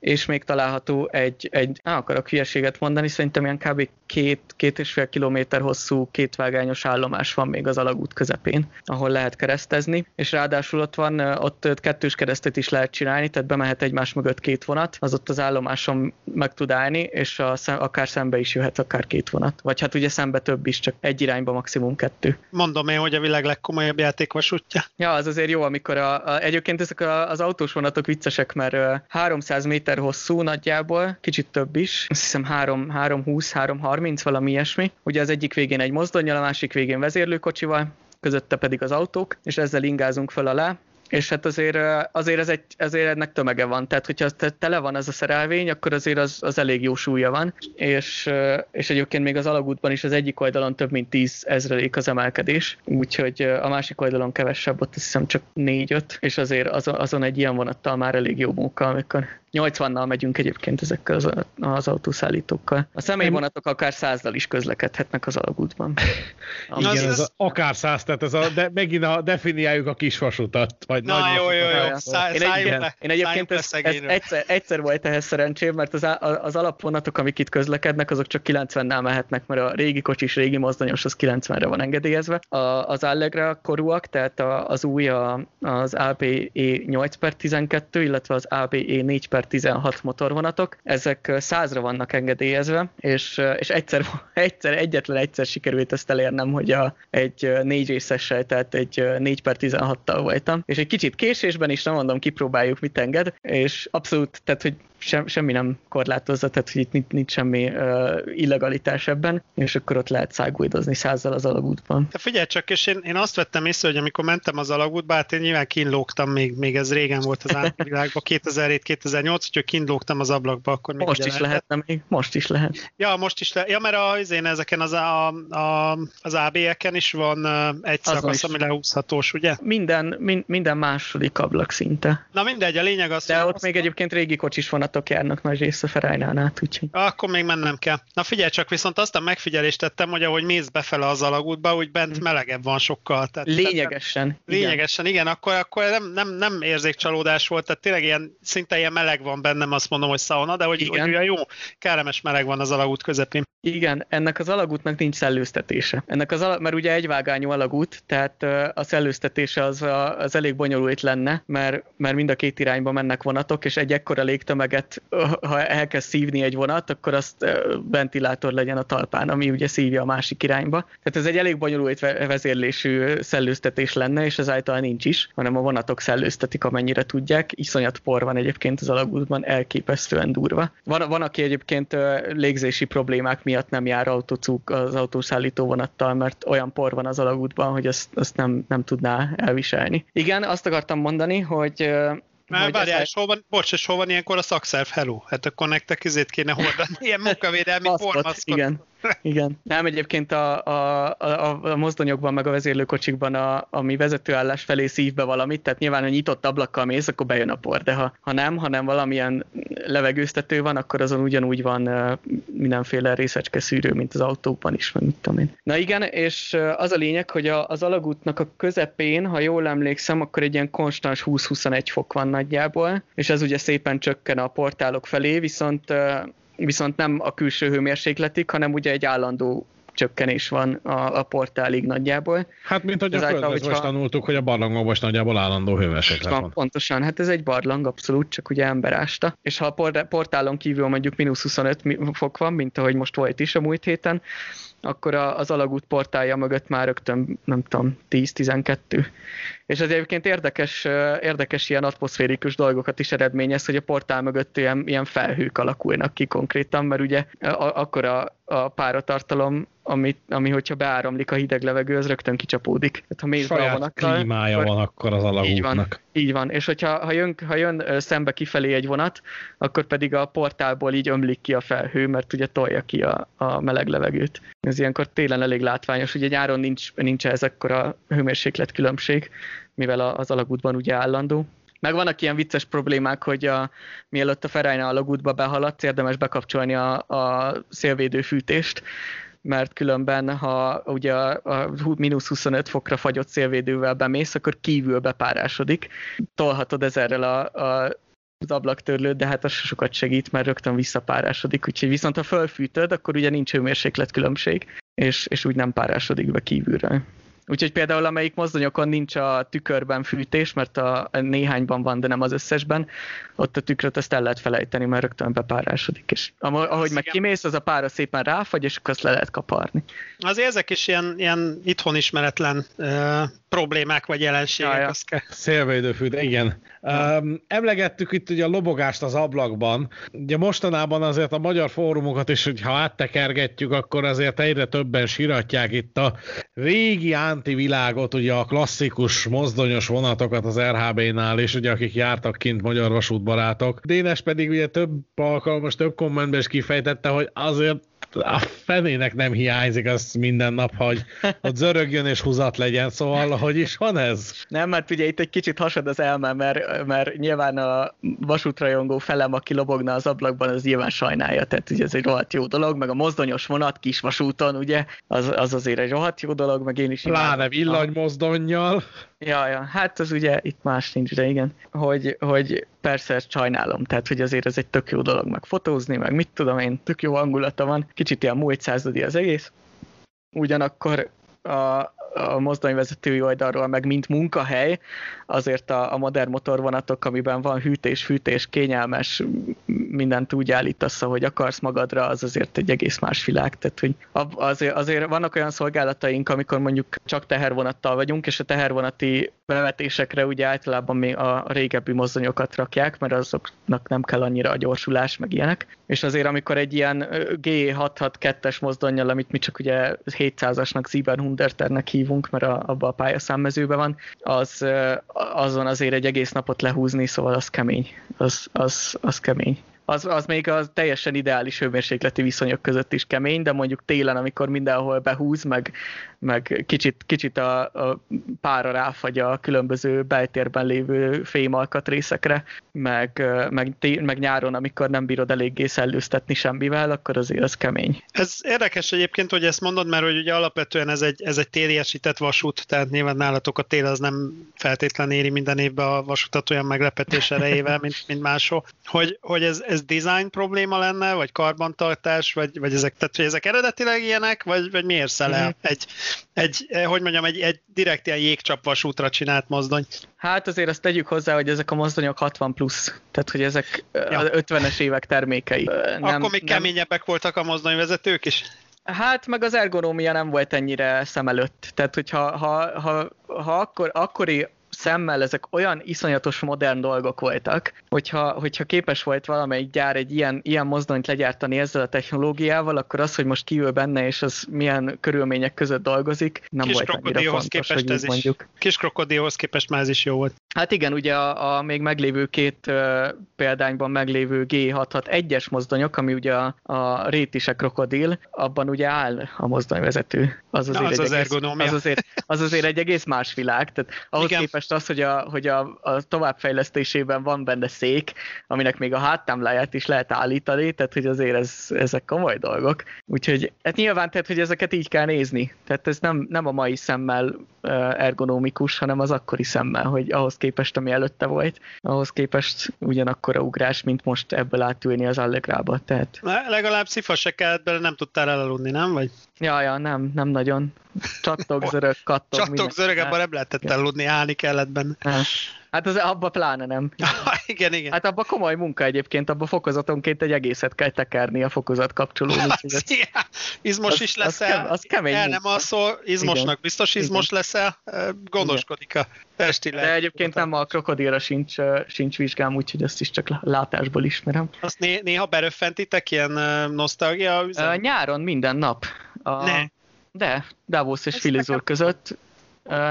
és még található egy, egy nem akarok hülyeséget mondani, szerintem ilyen kb. két, két és fél kilométer hosszú kétvágányos állomás van még az alagút közepén, ahol lehet keresztezni, és ráadásul ott van, ott kettős keresztet is lehet csinálni, tehát bemehet egymás mögött két vonat, az ott az állomáson meg tud állni, és a, akár szembe is jöhet akár két vonat. Vagy hát ugye szembe több is, csak egy irányba maximum kettő. Mondom én, hogy a világ legkomolyabb játékvasútja. Ja, az azért jó, amikor a, a, egyébként ezek az autós vonatok viccesek, mert 300 méter hosszú nagyjából, kicsit több is, azt hiszem 3, 320, 330, valami ilyesmi. Ugye az egyik végén egy mozdonyjal, a másik végén vezérlőkocsival, közötte pedig az autók, és ezzel ingázunk föl alá, és hát azért, azért, ez egy, azért ennek tömege van, tehát hogyha tele van ez a szerelvény, akkor azért az, az elég jó súlya van, és, és egyébként még az alagútban is az egyik oldalon több mint 10 ezrelék az emelkedés, úgyhogy a másik oldalon kevesebb, ott azt hiszem csak 4-5, és azért azon, azon egy ilyen vonattal már elég jó munka, amikor 80-nal megyünk egyébként ezekkel az, az autószállítókkal. A személyvonatok akár százdal is közlekedhetnek az alagútban. (laughs) Igen, ez, ez a, akár száz, tehát ez a, de, megint a, definiáljuk a kisvasutat. Vagy Na nagy jó, jó, jó, jó. Száj, én, egy, le, én egyébként ez, ez egyszer, egyszer volt ehhez szerencsém, mert az, az alapvonatok, amik itt közlekednek, azok csak 90-nel mehetnek, mert a régi kocsis, régi mozdonyos az 90-re van engedélyezve. A, az Allegra korúak, tehát az új a, az ABE 8 per 12, illetve az ABE 4 per per 16 motorvonatok, ezek százra vannak engedélyezve, és, és egyszer, (laughs) egyszer, egyetlen egyszer sikerült ezt elérnem, hogy a, egy négy részessel, tehát egy 4 per 16-tal voltam, és egy kicsit késésben is, nem mondom, kipróbáljuk, mit enged, és abszolút, tehát hogy sem, semmi nem korlátozza, tehát hogy itt nincs, nincs semmi uh, illegalitás ebben, és akkor ott lehet szágújdozni százzal az alagútban. De figyelj csak, és én, én azt vettem észre, hogy amikor mentem az alagútba, hát én nyilván kínlógtam, még, még ez régen volt az átvilágban, (laughs) 2007-2008, úgyhogy kínlógtam az ablakba, akkor még Most is lehetne még, most is lehet. Ja, most is lehet. Ja, mert az én ezeken az, a, a, az AB-eken is van egy szakasz, ami lehúzhatós, ugye? Minden, min, minden második ablak szinte. Na mindegy, a lényeg az, De ott még egyébként régi kocsis van vonatok járnak nagy része Ferajnán át, úgyhogy... Akkor még mennem kell. Na figyelj csak, viszont azt a megfigyelést tettem, hogy ahogy mész befele az alagútba, úgy bent mm. melegebb van sokkal. Tehát, lényegesen. Tehát, lényegesen, igen, igen akkor, akkor nem, nem, nem érzékcsalódás volt, tehát tényleg ilyen, szinte ilyen meleg van bennem, azt mondom, hogy szauna, de hogy, igen. hogy olyan jó, kellemes meleg van az alagút közepén. Igen, ennek az alagútnak nincs szellőztetése. Ennek az alag, mert ugye egyvágányú alagút, tehát a szellőztetése az, az elég bonyolult lenne, mert, mert mind a két irányba mennek vonatok, és egy ekkora légtömeget, ha elkezd szívni egy vonat, akkor azt ventilátor legyen a talpán, ami ugye szívja a másik irányba. Tehát ez egy elég bonyolult vezérlésű szellőztetés lenne, és ez által nincs is, hanem a vonatok szellőztetik, amennyire tudják. Iszonyat por van egyébként az alagútban, elképesztően durva. Van, van aki egyébként légzési problémák miatt nem jár autócuk az autószállító vonattal, mert olyan por van az alagútban, hogy azt, azt nem, nem tudná elviselni. Igen, azt akartam mondani, hogy már várjál, és hol van, bocs, és hol van ilyenkor a szakszerv? Hello. Hát akkor nektek izét kéne hordani, ilyen munkavédelmi formaszkot. Igen. Igen. (laughs) Nem, egyébként a, a, a, a mozdonyokban, meg a vezérlőkocsikban, a, ami vezetőállás felé szív be valamit, tehát nyilván, ha nyitott ablakkal mész, akkor bejön a por, de ha, ha nem, hanem valamilyen levegőztető van, akkor azon ugyanúgy van mindenféle részecske szűrő, mint az autókban is, meg mit tudom én. Na igen, és az a lényeg, hogy a, az alagútnak a közepén, ha jól emlékszem, akkor egy ilyen konstans 20-21 fok van nagyjából, és ez ugye szépen csökken a portálok felé, viszont viszont nem a külső hőmérsékletig, hanem ugye egy állandó csökkenés van a, a portálig nagyjából. Hát, mint hogy a Földön hogyha... most tanultuk, hogy a barlangban most nagyjából állandó hőmérséklet van. Pontosan, hát ez egy barlang abszolút, csak ugye ember ásta. És ha a portálon kívül mondjuk mínusz 25 fok van, mint ahogy most volt is a múlt héten, akkor az alagút portálja mögött már rögtön, nem tudom, 10-12. És ez egyébként érdekes, érdekes ilyen atmoszférikus dolgokat is eredményez, hogy a portál mögött ilyen, ilyen felhők alakulnak ki konkrétan, mert ugye akkor a, a páratartalom, ami, ami hogyha beáramlik a hideg levegő, az rögtön kicsapódik. Tehát, ha mész Saját vonakkal, klímája akkor, van akkor az alagútnak. Így van, így van. és hogyha ha jön, ha jön szembe kifelé egy vonat, akkor pedig a portálból így ömlik ki a felhő, mert ugye tolja ki a, a meleg levegőt. Ez ilyenkor télen elég látványos, ugye nyáron nincs, nincs ez akkora hőmérséklet különbség, mivel az alagútban ugye állandó. Meg vannak ilyen vicces problémák, hogy a, mielőtt a Ferrari alagútba behaladsz, érdemes bekapcsolni a, a szélvédő fűtést, mert különben, ha ugye a, mínusz 25 fokra fagyott szélvédővel bemész, akkor kívül bepárásodik. Tolhatod ezerrel a, a az ablaktörlőt, de hát az sokat segít, mert rögtön visszapárásodik, úgyhogy viszont ha fölfűtöd, akkor ugye nincs hőmérséklet különbség, és, és úgy nem párásodik be kívülről. Úgyhogy például amelyik mozdonyokon nincs a tükörben fűtés, mert a, a néhányban van, de nem az összesben, ott a tükröt ezt el lehet felejteni, mert rögtön bepárásodik. És ahogy meg kimész, az a pára szépen ráfagy, és akkor azt le lehet kaparni. Azért ezek is ilyen, ilyen itthon ismeretlen uh, problémák vagy jelenségek. Ja, ja. Kell... Szélvédőfű, de igen. Ja. Um, emlegettük itt ugye a lobogást az ablakban. Ugye mostanában azért a magyar fórumokat is, hogyha áttekergetjük, akkor azért egyre többen siratják itt a régi antivilágot, ugye a klasszikus mozdonyos vonatokat az RHB-nál, és ugye akik jártak kint magyar vasútbarátok. Dénes pedig ugye több alkalmas, több kommentben is kifejtette, hogy azért a fenének nem hiányzik az minden nap, hogy ott zörögjön és húzat legyen, szóval hogy is van ez? Nem, mert ugye itt egy kicsit hasad az elme, mert, mert nyilván a vasútrajongó felem, aki lobogna az ablakban, az nyilván sajnálja, tehát ugye ez egy rohadt jó dolog, meg a mozdonyos vonat kis vasúton, ugye, az, az azért egy rohadt jó dolog, meg én is Pláne villanymozdonnyal. Ja, ja, hát az ugye itt más nincs, de igen, hogy, hogy persze ezt sajnálom, tehát hogy azért ez egy tök jó dolog meg fotózni, meg mit tudom én, tök jó hangulata van, kicsit ilyen múlt századi az egész, ugyanakkor a, a mozdonyvezetői oldalról, meg mint munkahely, azért a, a modern motorvonatok, amiben van hűtés, fűtés, kényelmes, mindent úgy állítasz, hogy akarsz magadra, az azért egy egész más világ. Tehát, hogy azért, azért vannak olyan szolgálataink, amikor mondjuk csak tehervonattal vagyunk, és a tehervonati bevetésekre ugye általában még a régebbi mozdonyokat rakják, mert azoknak nem kell annyira a gyorsulás, meg ilyenek. És azért, amikor egy ilyen G662-es mozdonyjal, amit mi csak ugye 700-asnak, Sieben Hunderternek hívunk, mert a, abba a pályaszámmezőben van, az, azon azért egy egész napot lehúzni, szóval az kemény. Az, az, az kemény az, az még a teljesen ideális hőmérsékleti viszonyok között is kemény, de mondjuk télen, amikor mindenhol behúz, meg, meg kicsit, kicsit a, a pára ráfagy a különböző beltérben lévő fémalkatrészekre, meg, meg, meg nyáron, amikor nem bírod eléggé szellőztetni semmivel, akkor azért az kemény. Ez érdekes egyébként, hogy ezt mondod, mert hogy ugye alapvetően ez egy, ez egy téliesített vasút, tehát nyilván nálatok a tél az nem feltétlen éri minden évben a vasutat olyan meglepetés erejével, mint, mint máshol. Hogy, hogy ez, ez design probléma lenne, vagy karbantartás, vagy, vagy ezek, tehát, hogy ezek eredetileg ilyenek, vagy, vagy miért szel mm-hmm. egy, egy, eh, hogy mondjam, egy, egy direkt ilyen jégcsap vasútra csinált mozdony. Hát azért azt tegyük hozzá, hogy ezek a mozdonyok 60 plusz, tehát hogy ezek ja. az 50-es évek termékei. Nem, Akkor még nem... keményebbek voltak a mozdonyvezetők is? Hát meg az ergonómia nem volt ennyire szem előtt. Tehát, hogyha ha, ha, ha akkor, akkori szemmel ezek olyan iszonyatos modern dolgok voltak, hogyha, hogyha képes volt valamelyik gyár egy ilyen, ilyen mozdonyt legyártani ezzel a technológiával, akkor az, hogy most kiül benne, és az milyen körülmények között dolgozik, nem Kis volt annyira fontos, képest hogy ez mondjuk. Is, kis krokodilhoz képest már ez is jó volt. Hát igen, ugye a, a még meglévő két uh, példányban meglévő G661-es mozdonyok, ami ugye a, a rétise krokodil, abban ugye áll a mozdonyvezető. Az azért, Na, az, az, egész, az, azért, az azért egy egész más világ. Tehát ahhoz igen. képest az, hogy, a, hogy a, a továbbfejlesztésében van benne szék, aminek még a háttámláját is lehet állítani, tehát hogy azért ez, ezek komoly dolgok. Úgyhogy hát nyilván, tehát, hogy ezeket így kell nézni. Tehát ez nem, nem a mai szemmel ergonomikus, hanem az akkori szemmel, hogy ahhoz képest, ami előtte volt, ahhoz képest ugyanakkor a ugrás, mint most ebből átülni az Allegrába. Tehát... Legalább szifa se kellett bele, nem tudtál elaludni, nem? Vagy? Ja, ja, nem, nem nagyon. Csattog, zörög, kattog. (laughs) Csattog, zörög, abban nem lehetett ja. aludni, állni kellett benne. Hát az abba pláne nem. (laughs) igen, igen. Hát abba komoly munka egyébként, abba fokozatonként egy egészet kell tekerni a fokozat kapcsoló. (laughs) Hát, izmos az, is leszel. Az, az kemény El nem alszol, izmosnak igen. biztos izmos igen. leszel, gondoskodik a testi De egyébként nem a krokodilra sincs, sincs vizsgám, úgyhogy ezt is csak látásból ismerem. Azt né- néha beröffentitek ilyen nosztalgia üzem? Nyáron minden nap. A, ne. De, Davos és Filizor között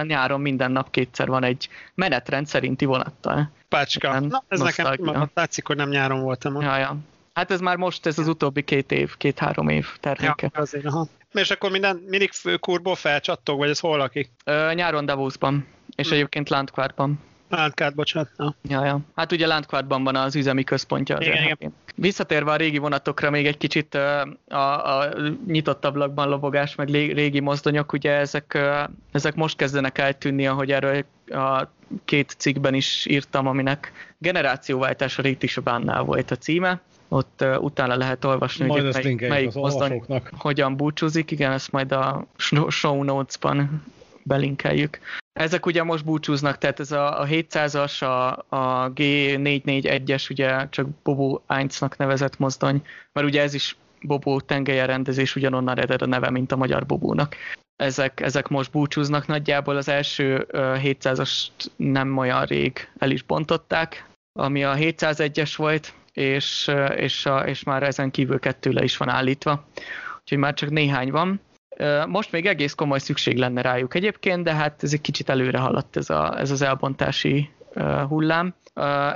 nyáron minden nap kétszer van egy menetrend szerinti vonattal. Pácska. Na, ez nosztalgia. nekem látszik, hogy nem nyáron voltam. Ja, ja. Hát ez már most, ez az utóbbi két év, két-három év terméke. Ja, azért, aha. És akkor minden, mindig főkurból felcsattog, vagy ez hol lakik? Ö, nyáron Davosban, és hm. egyébként Landquartban. Landquart, bocsánat. Ja. ja, ja. Hát ugye Landquartban van az üzemi központja. Az igen, igen. Visszatérve a régi vonatokra még egy kicsit a, a nyitott ablakban lobogás, meg régi mozdonyok, ugye ezek, ezek most kezdenek eltűnni, ahogy erről a két cikkben is írtam, aminek generációváltás a Rét bánnál volt a címe. Ott uh, utána lehet olvasni, Majd hogy mely, melyik mozdony hogyan búcsúzik. Igen, ezt majd a show notes-ban belinkeljük. Ezek ugye most búcsúznak, tehát ez a, a 700-as, a, a G441-es, ugye csak Bobo Einznak nevezett mozdony, mert ugye ez is Bobó tengelyen rendezés ugyanonnan ered a neve, mint a magyar Bobónak. Ezek, ezek most búcsúznak nagyjából, az első 700-ast nem olyan rég el is bontották, ami a 701-es volt, és, és, a, és már ezen kívül kettő le is van állítva, úgyhogy már csak néhány van. Most még egész komoly szükség lenne rájuk egyébként, de hát ez egy kicsit előre haladt ez, a, ez az elbontási hullám.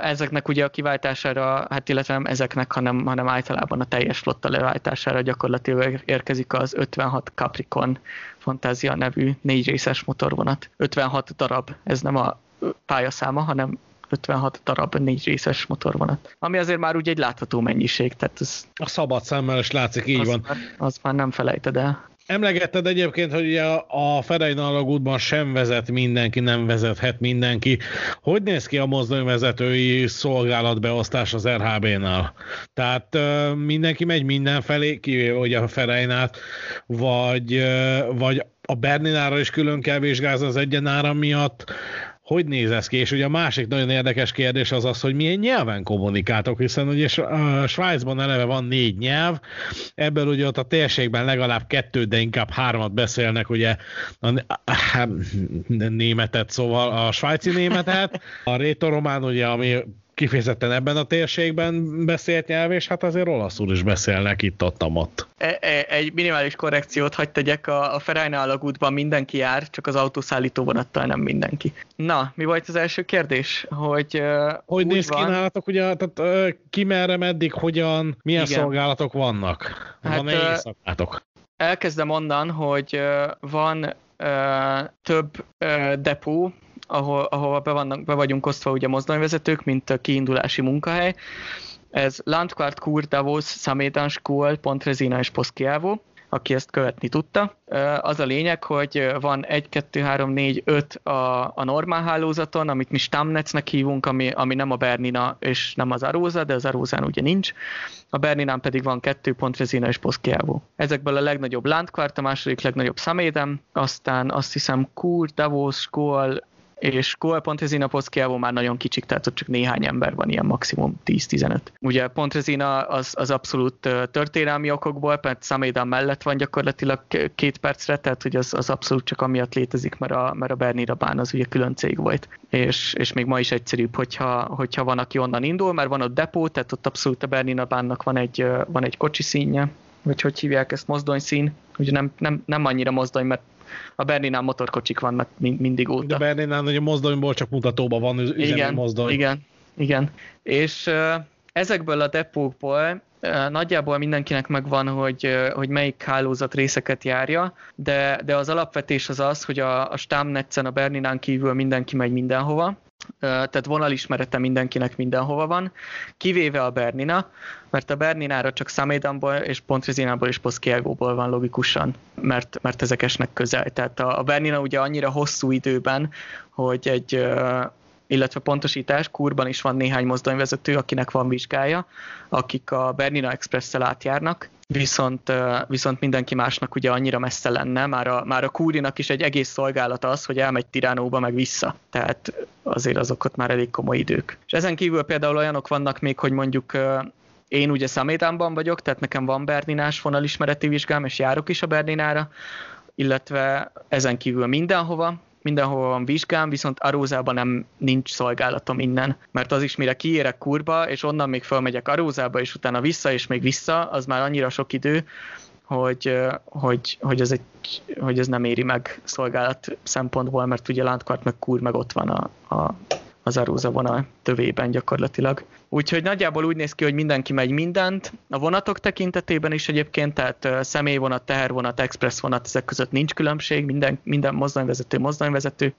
Ezeknek ugye a kiváltására, hát illetve nem ezeknek, hanem, hanem általában a teljes flotta leváltására gyakorlatilag érkezik az 56 Capricorn Fantázia nevű négy részes motorvonat. 56 darab, ez nem a pályaszáma, hanem 56 darab négy részes motorvonat. Ami azért már úgy egy látható mennyiség. Tehát ez, a szabad szemmel is látszik, így az van. Már, az már nem felejted el. Emlegetted egyébként, hogy ugye a Ferein alagútban sem vezet mindenki, nem vezethet mindenki. Hogy néz ki a mozdonyvezetői szolgálatbeosztás az RHB-nál? Tehát mindenki megy mindenfelé, kivéve ugye a Fereinát, vagy, vagy a Berninára is külön kell vizsgázni az egyenára miatt, hogy néz ez ki? És ugye a másik nagyon érdekes kérdés az az, hogy milyen nyelven kommunikáltok, hiszen ugye Svájcban eleve van négy nyelv, ebből ugye ott a térségben legalább kettő, de inkább hármat beszélnek ugye a németet, szóval a svájci németet, a rétoromán ugye, ami kifejezetten ebben a térségben beszélt nyelv, és hát azért olaszul is beszélnek itt ott, ott. E, e, egy minimális korrekciót hagyd tegyek, a, a Ferajna alagútban mindenki jár, csak az autószállító vonattal nem mindenki. Na, mi volt az első kérdés? Hogy, hogy néz ki nálatok, ugye, tehát ki merre, meddig, hogyan, milyen Igen. szolgálatok vannak? Hát, van-e uh, éjszakátok? Elkezdem onnan, hogy van több depó, ahol, ahol be, vannak, be vagyunk osztva ugye mozdonyvezetők, mint a kiindulási munkahely. Ez Landquart Kur Davos Samedan School, Pontrezina és Poszkiávó aki ezt követni tudta. Az a lényeg, hogy van 1, 2, 3, 4, 5 a, a normál hálózaton, amit mi Stamnetznek hívunk, ami, ami nem a Bernina és nem az Aróza, de az Arózán ugye nincs. A Berninán pedig van kettő Pontrezina és Poszkiávó. Ezekből a legnagyobb Landquart, a második legnagyobb Samédem, aztán azt hiszem Kur, Davos, Skol, és Pontrezina Poszkiávó már nagyon kicsik, tehát ott csak néhány ember van, ilyen maximum 10-15. Ugye Pontrezina az, az abszolút történelmi okokból, mert Saméda mellett van gyakorlatilag két percre, tehát hogy az, az abszolút csak amiatt létezik, mert a, mert a Bernira bán az ugye külön cég volt. És, és még ma is egyszerűbb, hogyha, hogyha van, aki onnan indul, mert van ott depó, tehát ott abszolút a Bernina bánnak van egy, van egy kocsi színje, vagy hogy hívják ezt, mozdonyszín. Ugye nem, nem, nem annyira mozdony, mert a Berninán motorkocsik vannak mindig óta. De Berninán ugye mozdonyból csak mutatóban van üzemi igen, mozdony. Igen, igen. És ezekből a depókból nagyjából mindenkinek megvan, hogy, hogy melyik hálózat részeket járja, de, de az alapvetés az az, hogy a, a Stámnetsen a Berninán kívül mindenki megy mindenhova, tehát vonalismerete mindenkinek mindenhova van, kivéve a Bernina, mert a Berninára csak Samédanból és Pontrezinából és Poszkiágóból van logikusan, mert, mert ezek esnek közel. Tehát a, a Bernina ugye annyira hosszú időben, hogy egy, illetve pontosítás, Kurban is van néhány mozdonyvezető, akinek van vizsgája, akik a Bernina Express-szel átjárnak, viszont, viszont mindenki másnak ugye annyira messze lenne, már a, már a Kúrinak is egy egész szolgálat az, hogy elmegy Tiránóba meg vissza. Tehát azért azok ott már elég komoly idők. És ezen kívül például olyanok vannak még, hogy mondjuk én ugye Szamédánban vagyok, tehát nekem van Berninás vonalismereti vizsgám, és járok is a Berninára, illetve ezen kívül mindenhova, mindenhova van vizsgám, viszont Arózában nem nincs szolgálatom innen, mert az is mire kiérek kurba, és onnan még fölmegyek Arózába, és utána vissza, és még vissza, az már annyira sok idő, hogy, hogy, hogy, ez, egy, hogy ez nem éri meg szolgálat szempontból, mert ugye Landkart meg Kur meg ott van a, a az Arusa vonal tövében gyakorlatilag. Úgyhogy nagyjából úgy néz ki, hogy mindenki megy mindent. A vonatok tekintetében is egyébként, tehát személyvonat, tehervonat, express vonat, ezek között nincs különbség, minden, minden mozdonyvezető, mozdonyvezető,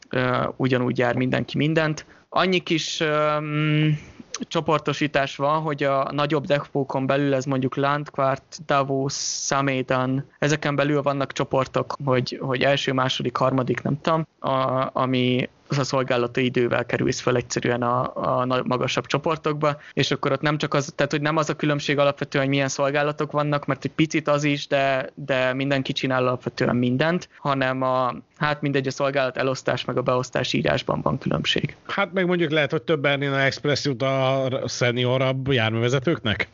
ugyanúgy jár mindenki mindent. Annyi kis um, csoportosítás van, hogy a nagyobb depókon belül ez mondjuk Landquart, Davos, Samédan, ezeken belül vannak csoportok, hogy, hogy első, második, harmadik, nem tudom, a, ami, az a szolgálati idővel kerülsz fel egyszerűen a, a magasabb csoportokba, és akkor ott nem csak az, tehát hogy nem az a különbség alapvetően, hogy milyen szolgálatok vannak, mert egy picit az is, de, de mindenki csinál alapvetően mindent, hanem a, hát mindegy, a szolgálat elosztás meg a beosztás írásban van különbség. Hát meg mondjuk lehet, hogy több a Express jut a szeniorabb járművezetőknek?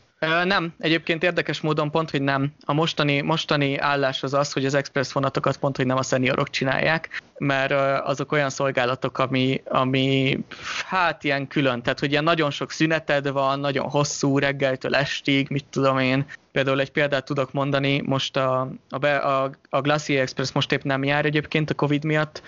Nem, egyébként érdekes módon pont, hogy nem. A mostani, mostani állás az az, hogy az express vonatokat pont, hogy nem a szeniorok csinálják, mert azok olyan szolgálatok, ami, ami hát ilyen külön, tehát hogy ilyen nagyon sok szüneted van, nagyon hosszú reggeltől estig, mit tudom én. Például egy példát tudok mondani, most a, a, a, a Glacier Express most épp nem jár egyébként a Covid miatt,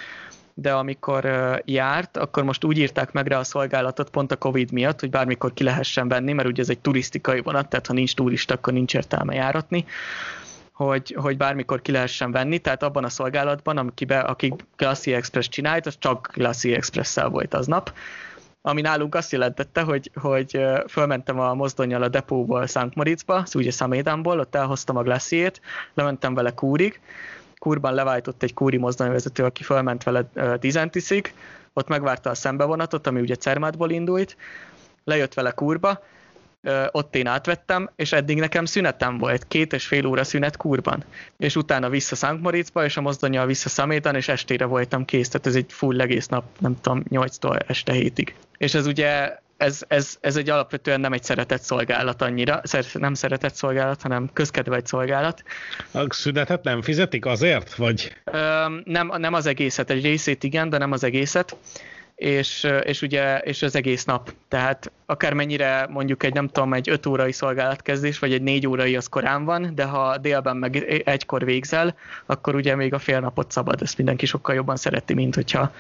de amikor járt, akkor most úgy írták meg rá a szolgálatot pont a Covid miatt, hogy bármikor ki lehessen venni, mert ugye ez egy turisztikai vonat, tehát ha nincs turista, akkor nincs értelme járatni hogy, hogy bármikor ki lehessen venni, tehát abban a szolgálatban, akibe, aki Glacier Express csinált, az csak Glacier Express-szel volt aznap, ami nálunk azt jelentette, hogy, hogy fölmentem a mozdonyjal a depóból Szent Moritzba, ugye Szamédánból, ott elhoztam a Glacier-t, lementem vele Kúrig, Kurban leváltott egy kúri mozdonyvezető, aki felment vele Dizentisig, ott megvárta a szembevonatot, ami ugye Cermátból indult, lejött vele Kurba, ott én átvettem, és eddig nekem szünetem volt, két és fél óra szünet Kurban. És utána vissza Szent Moritzba, és a mozdonyjal vissza Szamétan, és estére voltam kész, tehát ez egy full egész nap, nem tudom, 8-tól este hétig. És ez ugye ez, ez, ez egy alapvetően nem egy szeretett szolgálat annyira, nem szeretett szolgálat, hanem közkedvelt szolgálat. A szünetet nem fizetik azért, vagy? Nem, nem az egészet, egy részét igen, de nem az egészet és, és ugye és az egész nap. Tehát akármennyire mondjuk egy nem tudom, egy 5 órai szolgálatkezdés, vagy egy 4 órai az korán van, de ha délben meg egykor végzel, akkor ugye még a fél napot szabad. Ezt mindenki sokkal jobban szereti, mint hogyha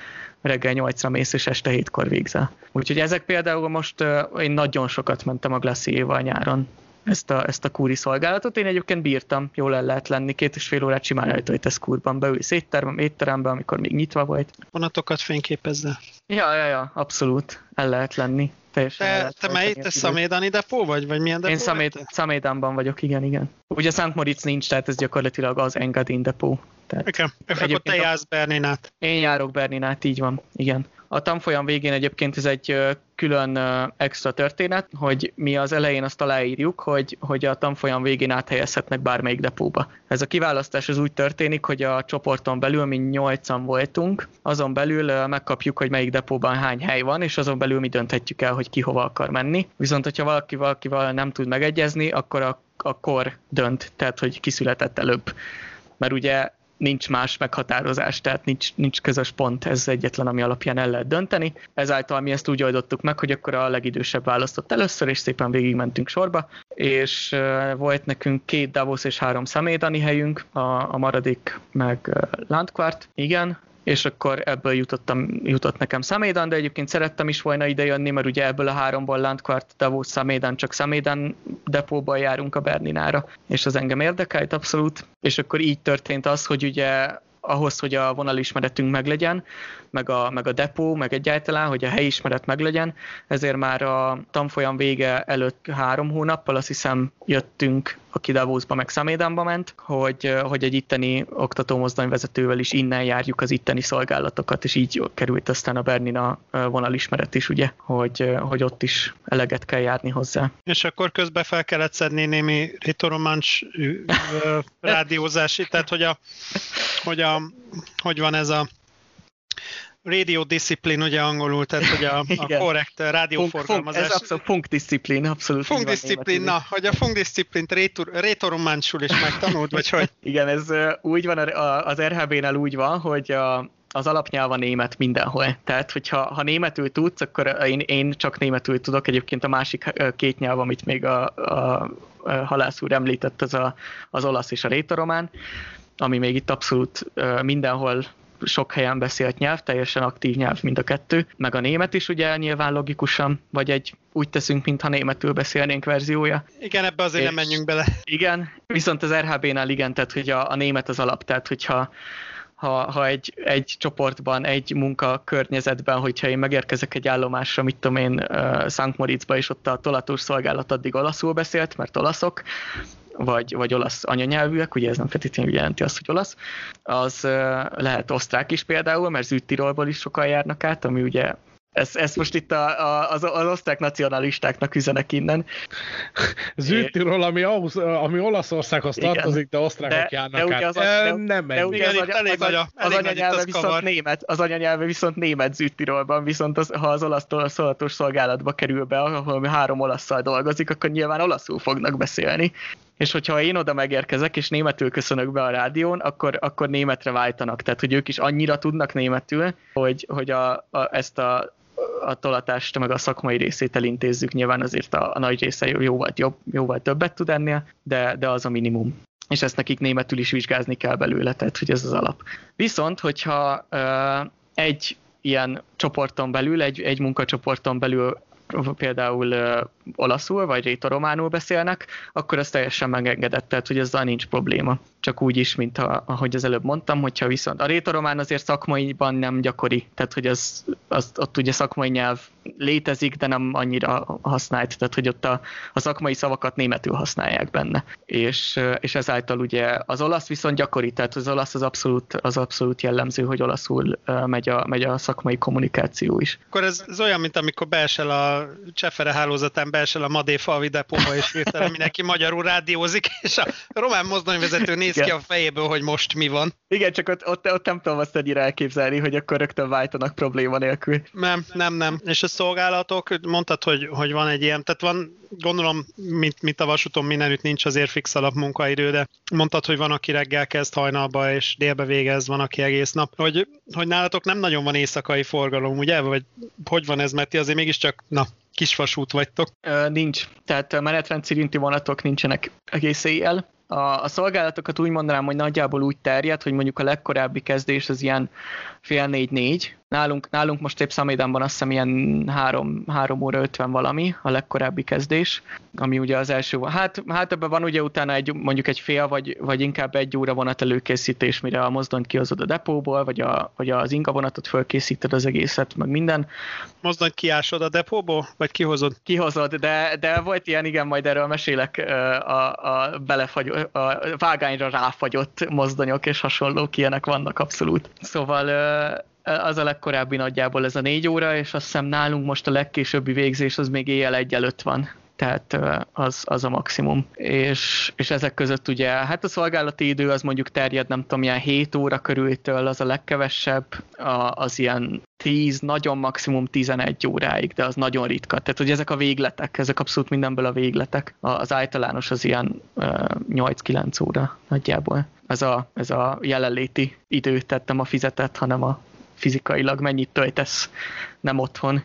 reggel 8-ra mész, és este 7-kor végzel. Úgyhogy ezek például most uh, én nagyon sokat mentem a Glacier-val nyáron ezt a, ezt a kúri szolgálatot. Én egyébként bírtam, jól el lehet lenni, két és fél órát simán ez kúrban beülsz étterem, étterembe, amikor még nyitva volt. Vonatokat fényképezze. Ja, ja, ja, abszolút, el lehet lenni. Teljesen te, te melyik, te Szamédani depó vagy, vagy milyen depó? Én Szaméd, Szamédánban vagyok, igen, igen. Ugye Szent Moritz nincs, tehát ez gyakorlatilag az Engadin depó. Tehát okay. Akkor te jársz Berninát. Én járok Berninát, így van, igen. A tanfolyam végén egyébként ez egy külön extra történet, hogy mi az elején azt aláírjuk, hogy, hogy a tanfolyam végén áthelyezhetnek bármelyik depóba. Ez a kiválasztás az úgy történik, hogy a csoporton belül mi nyolcan voltunk, azon belül megkapjuk, hogy melyik depóban hány hely van, és azon belül mi dönthetjük el, hogy ki hova akar menni. Viszont, hogyha valaki valakivel nem tud megegyezni, akkor a, a kor dönt, tehát hogy kiszületett előbb. Mert ugye nincs más meghatározás, tehát nincs, nincs közös pont, ez egyetlen, ami alapján el lehet dönteni. Ezáltal mi ezt úgy oldottuk meg, hogy akkor a legidősebb választott először, és szépen végigmentünk sorba, és volt nekünk két Davos és három személytani helyünk, a, a maradék meg Landquart, igen, és akkor ebből jutottam, jutott nekem Szamédan, de egyébként szerettem is volna idejönni, mert ugye ebből a háromból Landquart, Davos, Szamédan, csak Szamédan depóban járunk a Berninára, és az engem érdekelt abszolút, és akkor így történt az, hogy ugye ahhoz, hogy a vonalismeretünk meglegyen, meg a, meg a depó, meg egyáltalán, hogy a helyismeret meglegyen, ezért már a tanfolyam vége előtt három hónappal azt hiszem jöttünk, aki Davosba meg Szamédánba ment, hogy, hogy egy itteni oktatómozdonyvezetővel is innen járjuk az itteni szolgálatokat, és így került aztán a Bernina vonalismeret is, ugye, hogy, hogy ott is eleget kell járni hozzá. És akkor közben fel kellett szedni némi ritorománcs rádiózási, tehát hogy a, hogy a hogy van ez a radio discipline, ugye angolul, tehát hogy a, a (laughs) korrekt rádióforgalmazás. Funk, ez abszolút funk discipline, abszolút. Funk discipline, na, hogy a funk discipline rétorománsul is megtanult, vagy hogy? (laughs) Igen, ez úgy van, az RHB-nál úgy van, hogy a, az alapnyelv a német mindenhol. Tehát, hogyha ha németül tudsz, akkor én, én csak németül tudok. Egyébként a másik két nyelv, amit még a, a, a halász úr említett, az a, az olasz és a rétoromán ami még itt abszolút mindenhol sok helyen beszélt nyelv, teljesen aktív nyelv mind a kettő, meg a német is ugye nyilván logikusan, vagy egy úgy teszünk, mintha németül beszélnénk verziója. Igen, ebbe azért nem menjünk bele. Igen, viszont az RHB-nál igen, tehát hogy a, a német az alap, tehát hogyha ha, ha egy, egy csoportban, egy munka környezetben, hogyha én megérkezek egy állomásra, mit tudom én, uh, Szent Moritzba, és ott a tolatos szolgálat addig olaszul beszélt, mert olaszok, vagy, vagy olasz anyanyelvűek, ugye ez nem feltétlenül jelenti azt, hogy olasz, az lehet osztrák is például, mert Züttirolból is sokan járnak át, ami ugye ezt, ezt most itt a, a, az, az osztrák nacionalistáknak üzenek innen. Züttiról, ami, Ausz, ami Olaszországhoz igen. tartozik, de osztrákok de, járnak de át. Az, de, nem megy. De ugye az, az, az, az, az anyanyelve viszont kavar. német, az anyanyelve viszont német Züttirolban, viszont az, ha az olasz szolatos szolgálatba kerül be, ahol három olaszszal dolgozik, akkor nyilván olaszul fognak beszélni és hogyha én oda megérkezek, és németül köszönök be a rádión, akkor, akkor németre váltanak. Tehát, hogy ők is annyira tudnak németül, hogy, hogy a, a, ezt a a tolatást, meg a szakmai részét elintézzük, nyilván azért a, a nagy része jóval, jobb, jóval többet tud ennél, de, de az a minimum. És ezt nekik németül is vizsgázni kell belőle, tehát hogy ez az alap. Viszont, hogyha uh, egy ilyen csoporton belül, egy, egy munkacsoporton belül például olaszul vagy rétorománul beszélnek, akkor az teljesen megengedett, tehát hogy ezzel nincs probléma. Csak úgy is, mint a, ahogy az előbb mondtam, hogyha viszont a rétoromán azért szakmaiban nem gyakori, tehát hogy az, az, ott ugye szakmai nyelv létezik, de nem annyira használt, tehát hogy ott a, a szakmai szavakat németül használják benne. És, és ezáltal ugye az olasz viszont gyakori, tehát az olasz az abszolút, az abszolút jellemző, hogy olaszul megy a, megy a szakmai kommunikáció is. Akkor ez, ez olyan, mint amikor beesel a Csefere hálózatán beesel a Madé falvi depóba, és hirtelen mindenki magyarul rádiózik, és a román mozdonyvezető néz ki a fejéből, hogy most mi van. Igen, csak ott, ott, ott nem tudom azt ennyire elképzelni, hogy akkor rögtön váltanak probléma nélkül. Nem, nem, nem. És a szolgálatok, mondtad, hogy, hogy van egy ilyen, tehát van, gondolom, mint, mint a vasúton mindenütt nincs azért fix alap munkaidő, de mondtad, hogy van, aki reggel kezd hajnalba, és délbe végez, van, aki egész nap. Hogy, hogy nálatok nem nagyon van éjszakai forgalom, ugye? Vagy hogy van ez, mert ti azért mégiscsak, na, kisvasút vagytok? Ö, nincs. Tehát menetrend szerinti vonatok nincsenek egész éjjel. A, a szolgálatokat úgy mondanám, hogy nagyjából úgy terjed, hogy mondjuk a legkorábbi kezdés az ilyen fél négy-négy, Nálunk, nálunk most épp Szamédánban azt hiszem ilyen 3, 3 óra 50 valami a legkorábbi kezdés, ami ugye az első, hát, hát ebben van ugye utána egy, mondjuk egy fél, vagy, vagy inkább egy óra vonat előkészítés, mire a mozdonyt kihozod a depóból, vagy, a, vagy az inga vonatot fölkészíted az egészet, meg minden. Mozdonyt kiásod a depóból, vagy kihozod? Kihozod, de, de volt ilyen, igen, majd erről mesélek, a, a, belefagy, a vágányra ráfagyott mozdonyok és hasonlók ilyenek vannak abszolút. Szóval az a legkorábbi nagyjából ez a négy óra, és azt hiszem nálunk most a legkésőbbi végzés az még éjjel egy előtt van tehát az, az a maximum. És, és ezek között ugye, hát a szolgálati idő az mondjuk terjed, nem tudom, ilyen 7 óra körültől, az a legkevesebb, a, az ilyen 10, nagyon maximum 11 óráig, de az nagyon ritka. Tehát, hogy ezek a végletek, ezek abszolút mindenből a végletek. Az általános az ilyen 8-9 óra nagyjából. Ez a, ez a jelenléti idő, tehát nem a fizetett, hanem a fizikailag mennyit töltesz, nem otthon.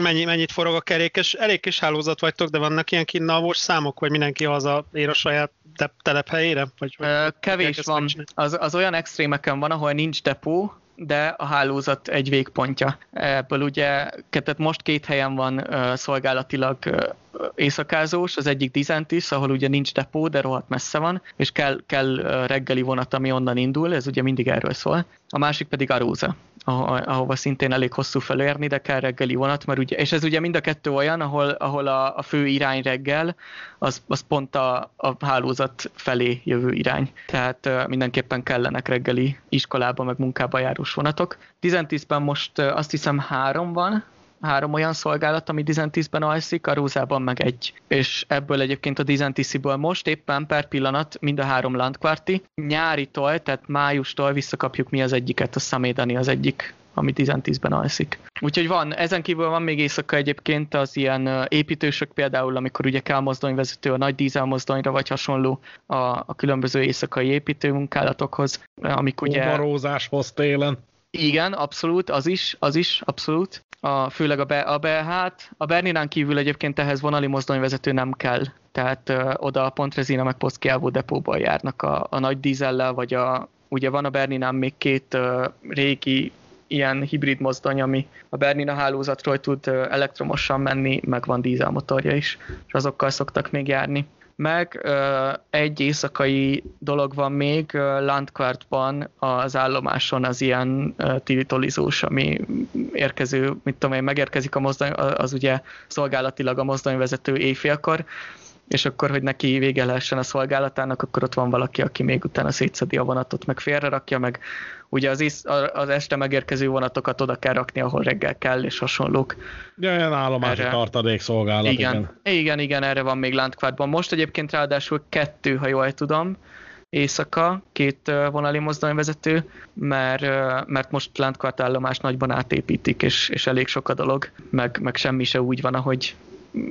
Mennyi, mennyit forog a kerék, és elég kis hálózat vagytok, de vannak ilyen kinnalvós számok, vagy mindenki haza ér a saját te- telephelyére? Vagy, vagy Kevés van. Az, az olyan extrémeken van, ahol nincs depó, de a hálózat egy végpontja. Ebből ugye, tehát most két helyen van szolgálatilag uh, éjszakázós, az egyik Dizentis, ahol ugye nincs depó, de rohadt messze van, és kell, kell reggeli vonat, ami onnan indul, ez ugye mindig erről szól. A másik pedig Aróza, ahova szintén elég hosszú felérni, de kell reggeli vonat, mert ugye, és ez ugye mind a kettő olyan, ahol, ahol a, a fő irány reggel, az, az pont a, a hálózat felé jövő irány. Tehát mindenképpen kellenek reggeli iskolába, meg munkába járós vonatok. 10-ben most azt hiszem három van, három olyan szolgálat, ami 10-ben alszik, a Rózában meg egy. És ebből egyébként a 10 most éppen per pillanat mind a három landkvarti. Nyáritól, tehát májustól visszakapjuk mi az egyiket, a Szamédani az egyik ami 10-ben alszik. Úgyhogy van, ezen kívül van még éjszaka egyébként az ilyen építősök például, amikor ugye kell mozdonyvezető a nagy dízelmozdonyra, vagy hasonló a, a különböző éjszakai építőmunkálatokhoz, amik ugye... Barózáshoz télen. Igen, abszolút, az is, az is, abszolút. A, főleg a, be, a be, hát a Berninán kívül egyébként ehhez vonali mozdonyvezető nem kell. Tehát ö, oda a Pontrezina meg Poszkiávó depóban járnak a, a nagy dízellel, vagy a, ugye van a Berninán még két ö, régi ilyen hibrid mozdony, ami a Bernina hálózatról tud elektromosan menni, meg van dízelmotorja is, és azokkal szoktak még járni meg uh, egy éjszakai dolog van még, Landquartban az állomáson az ilyen uh, tilitolizós, ami érkező, mit tudom én, megérkezik a mozdony, az ugye szolgálatilag a mozdonyvezető éjfélkor, és akkor, hogy neki vége lehessen a szolgálatának, akkor ott van valaki, aki még utána szétszedi a vonatot, meg félrerakja, meg ugye az, is, az este megérkező vonatokat oda kell rakni, ahol reggel kell, és hasonlók. Ja, ilyen állomási erre... tartalék szolgálat. Igen. igen, igen, igen, erre van még Landquartban. Most egyébként ráadásul kettő, ha jól tudom, éjszaka, két vonali mozdonyvezető, mert, mert most Landquart állomást nagyban átépítik, és, és elég sok a dolog, meg, meg semmi se úgy van, ahogy,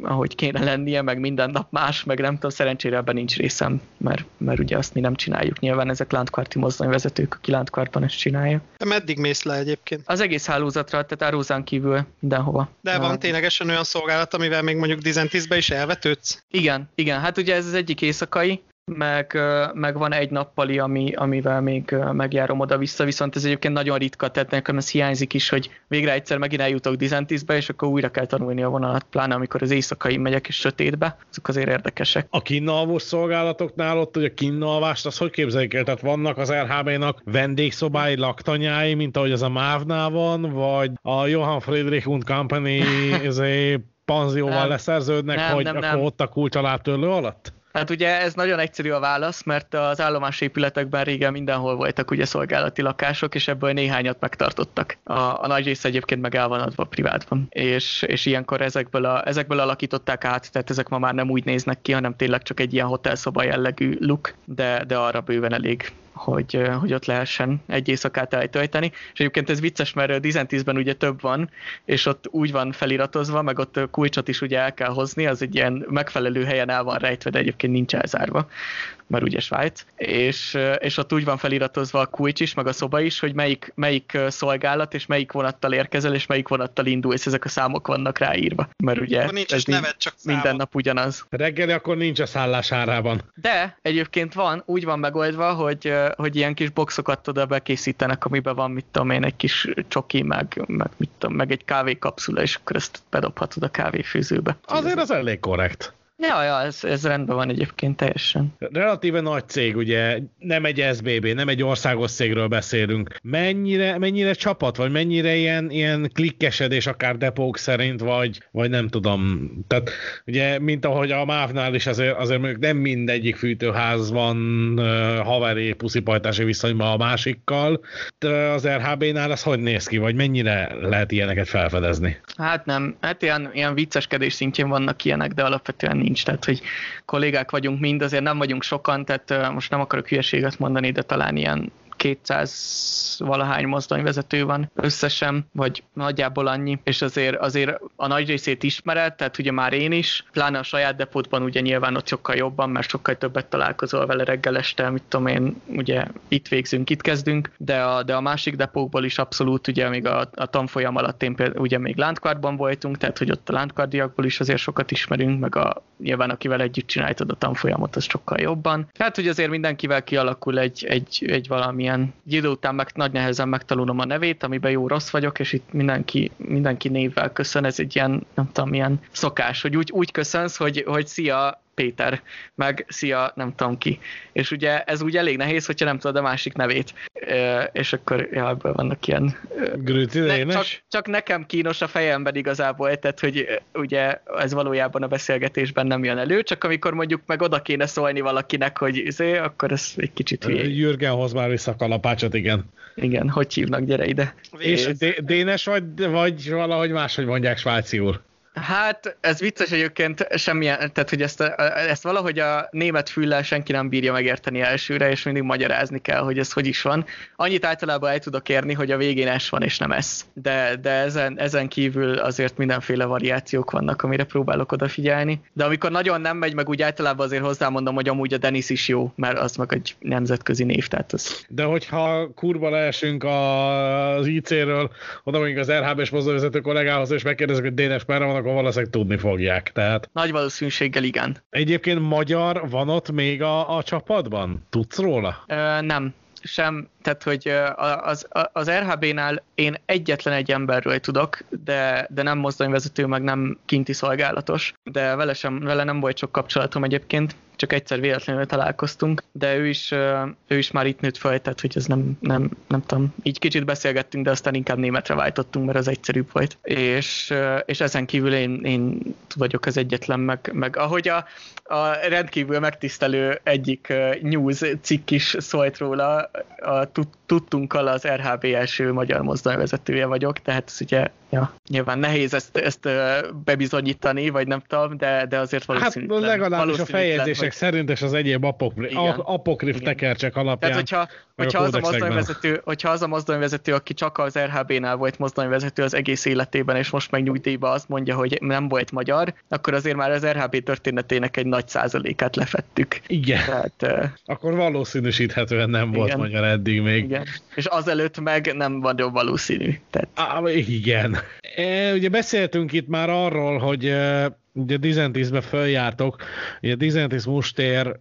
ahogy kéne lennie, meg minden nap más, meg nem tudom, szerencsére ebben nincs részem, mert, mert ugye azt mi nem csináljuk. Nyilván ezek Landquarti mozdonyvezetők, aki Landquartban ezt csinálja. De meddig mész le egyébként? Az egész hálózatra, tehát Árózán kívül mindenhova. De van ténylegesen olyan szolgálat, amivel még mondjuk 10-10-be is elvetődsz? Igen, igen. Hát ugye ez az egyik éjszakai, meg, meg van egy nappali, ami, amivel még megjárom oda-vissza, viszont ez egyébként nagyon ritka, tehát nekem ez hiányzik is, hogy végre egyszer megint eljutok Dizentisbe, és akkor újra kell tanulni a vonalat, pláne amikor az éjszakai megyek és sötétbe, azok azért érdekesek. A kinnalvós szolgálatoknál ott, hogy a kinnalvást, az hogy képzeljük el? Tehát vannak az RHB-nak vendégszobái, laktanyái, mint ahogy az a Mávnál van, vagy a Johann Friedrich und Company (laughs) panzióval nem, leszerződnek, nem, hogy nem, akkor nem. ott a kulcs alá törlő alatt? Hát ugye ez nagyon egyszerű a válasz, mert az állomás épületekben régen mindenhol voltak ugye szolgálati lakások, és ebből néhányat megtartottak. A, a nagy része egyébként meg el van adva privátban. És, és ilyenkor ezekből, a, ezekből alakították át, tehát ezek ma már nem úgy néznek ki, hanem tényleg csak egy ilyen hotelszoba jellegű look, de, de arra bőven elég hogy, hogy ott lehessen egy éjszakát eltölteni. És egyébként ez vicces, mert Dizentízben ugye több van, és ott úgy van feliratozva, meg ott kulcsot is ugye el kell hozni, az egy ilyen megfelelő helyen el van rejtve, de egyébként nincs elzárva mert ugye Svájc, és, és ott úgy van feliratozva a kulcs is, meg a szoba is, hogy melyik, melyik szolgálat és melyik vonattal érkezel, és melyik vonattal indulsz, ezek a számok vannak ráírva. Mert ugye akkor nincs ez neved, csak minden nap ugyanaz. Reggeli akkor nincs a szállás árában. De egyébként van, úgy van megoldva, hogy, hogy ilyen kis boxokat oda bekészítenek, amiben van, mit tudom én, egy kis csoki, meg, meg, mit tudom, meg egy kávékapszula, és akkor ezt bedobhatod a kávéfőzőbe. Azért az elég korrekt. Ja, ja, ez, ez rendben van egyébként teljesen. Relatíve nagy cég, ugye, nem egy SBB, nem egy országos cégről beszélünk. Mennyire, mennyire csapat, vagy mennyire ilyen, ilyen klikkesedés akár depók szerint, vagy, vagy nem tudom. Tehát ugye, mint ahogy a MÁV-nál is azért, azért mondjuk nem mindegyik fűtőház van haveri puszipajtási viszonyban a másikkal. De az RHB-nál ez hogy néz ki, vagy mennyire lehet ilyeneket felfedezni? Hát nem, hát ilyen, ilyen vicceskedés szintjén vannak ilyenek, de alapvetően nincs, tehát hogy kollégák vagyunk mind, azért nem vagyunk sokan, tehát most nem akarok hülyeséget mondani, de talán ilyen 200 valahány mozdonyvezető van összesen, vagy nagyjából annyi, és azért, azért a nagy részét ismered, tehát ugye már én is, pláne a saját depótban ugye nyilván ott sokkal jobban, mert sokkal többet találkozol vele reggel este, mit tudom én, ugye itt végzünk, itt kezdünk, de a, de a másik depókból is abszolút, ugye még a, a tanfolyam alatt én például ugye még Landquartban voltunk, tehát hogy ott a Landquartiakból is azért sokat ismerünk, meg a, nyilván akivel együtt csináltad a tanfolyamot, az sokkal jobban. Tehát, hogy azért mindenkivel kialakul egy, egy, egy valamilyen egy idő után meg, nagy nehezen megtalálom a nevét, amiben jó rossz vagyok, és itt mindenki, mindenki névvel köszön, ez egy ilyen, nem tudom, milyen szokás, hogy úgy, úgy köszönsz, hogy, hogy szia, Péter, meg szia, nem tudom ki. És ugye ez úgy elég nehéz, hogyha nem tudod a másik nevét. És akkor ja, ebből vannak ilyen... ne, csak, csak nekem kínos a fejemben igazából, tehát hogy ugye ez valójában a beszélgetésben nem jön elő, csak amikor mondjuk meg oda kéne szólni valakinek, hogy izé, akkor ez egy kicsit hülye. Jürgen hoz már vissza a kalapácsot, igen. Igen, hogy hívnak, gyere ide. És, Dénes vagy, vagy valahogy máshogy mondják svájciul? Hát ez vicces egyébként semmilyen, tehát hogy ezt, ezt valahogy a német füllel senki nem bírja megérteni elsőre, és mindig magyarázni kell, hogy ez hogy is van. Annyit általában el tudok érni, hogy a végén S van és nem S. De, de ezen, ezen kívül azért mindenféle variációk vannak, amire próbálok odafigyelni. De amikor nagyon nem megy, meg úgy általában azért hozzámondom, hogy amúgy a Dennis is jó, mert az meg egy nemzetközi név, tehát az... De hogyha kurva leesünk az IC-ről, oda az RHB-s mozdonyvezető kollégához, és megkérdezik, hogy Dénes merre vannak, akkor valószínűleg tudni fogják. Tehát... Nagy valószínűséggel igen. Egyébként magyar van ott még a, a csapatban? Tudsz róla? Ö, nem sem, tehát hogy az, az RHB-nál én egyetlen egy emberről tudok, de, de nem mozdonyvezető, meg nem kinti szolgálatos, de vele, sem, vele nem volt sok kapcsolatom egyébként, csak egyszer véletlenül találkoztunk, de ő is, ő is már itt nőtt fel, tehát hogy ez nem, nem, nem tudom, így kicsit beszélgettünk, de aztán inkább németre váltottunk, mert az egyszerűbb volt. És, és ezen kívül én, én vagyok az egyetlen, meg, meg ahogy a, a rendkívül megtisztelő egyik news cikk is szólt róla, a, tudtunkkal az RHB első magyar mozdonyvezetője vagyok, tehát ez ugye Ja, nyilván nehéz ezt, ezt bebizonyítani, vagy nem tudom, de, de azért valószínű. Hát legalábbis a fejezések hogy... szerint és az egyéb apokrif, apokrif tekercsek alapján. Tehát, hogyha, hogyha, az a mozdonyvezető, hogyha az a mozdonyvezető, aki csak az RHB-nál volt mozdonyvezető az egész életében, és most meg nyugdíjba azt mondja, hogy nem volt magyar, akkor azért már az RHB történetének egy nagy százalékát lefettük. Igen. Tehát. Akkor valószínűsíthetően nem igen. volt magyar eddig még. Igen. És azelőtt meg nem van valószínű. Tehát... Á, igen. E, ugye beszéltünk itt már arról, hogy e, ugye Dizentisbe följártok, ugye Dizentis mustér,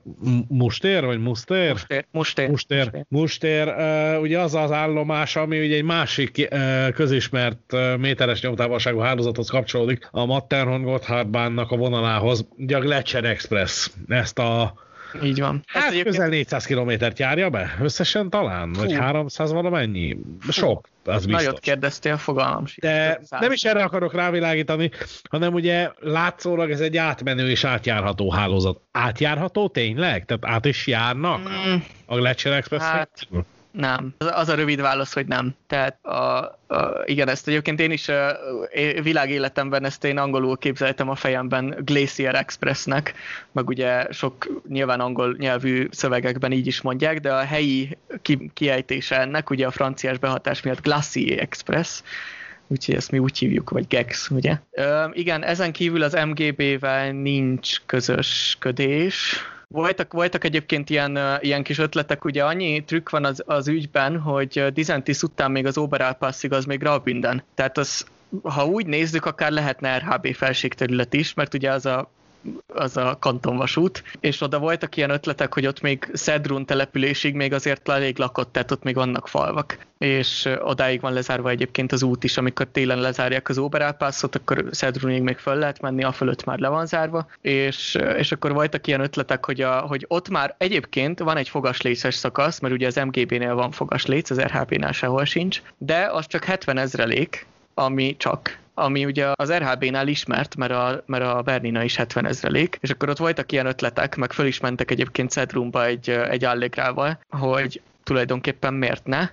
mustér vagy mustér? Mustér. Mustér. Mustér. mustér uh, ugye az az állomás, ami ugye egy másik uh, közismert uh, méteres nyomtávolságú hálózathoz kapcsolódik, a Matterhorn Gotthardbánnak a vonalához, ugye a Gletscher Express. Ezt a így van. Hát Ezt egyébként... közel 400 kilométert járja be, összesen talán, Fú. vagy 300 valamennyi. Sok, az biztos. Nagyot kérdeztél, fogalmam De nem is erre akarok rávilágítani, hanem ugye látszólag ez egy átmenő és átjárható hálózat. Átjárható tényleg? Tehát át is járnak mm. a Gletscher Express? Hát, nem. Az a rövid válasz, hogy nem. Tehát a, a, igen, ezt egyébként én is a, világéletemben ezt én angolul képzeltem a fejemben Glacier Expressnek, meg ugye sok nyilván angol nyelvű szövegekben így is mondják, de a helyi ki, kiejtése ennek, ugye a franciás behatás miatt Glacier Express, úgyhogy ezt mi úgy hívjuk, vagy GEX, ugye? Ö, igen, ezen kívül az MGB-vel nincs közösködés, voltak, voltak egyébként ilyen, ilyen kis ötletek, ugye annyi trükk van az, az ügyben, hogy Dizentis után még az Oberalpassig az még Graubünden. Tehát az, ha úgy nézzük, akár lehetne RHB felségterület is, mert ugye az a az a kantonvasút, és oda voltak ilyen ötletek, hogy ott még Szedrun településig még azért elég lakott, tehát ott még vannak falvak, és odáig van lezárva egyébként az út is, amikor télen lezárják az Oberálpászot, akkor Szedrunig még föl lehet menni, a fölött már le van zárva, és, és akkor voltak ilyen ötletek, hogy, a, hogy ott már egyébként van egy fogasléces szakasz, mert ugye az MGB-nél van fogasléc, az RHB-nál sehol sincs, de az csak 70 ezrelék, ami csak ami ugye az RHB-nál ismert, mert a, mert a Bernina is 70 ezrelék, és akkor ott voltak ilyen ötletek, meg föl is mentek egyébként Cedrumba egy, egy Allegrával, hogy tulajdonképpen miért ne,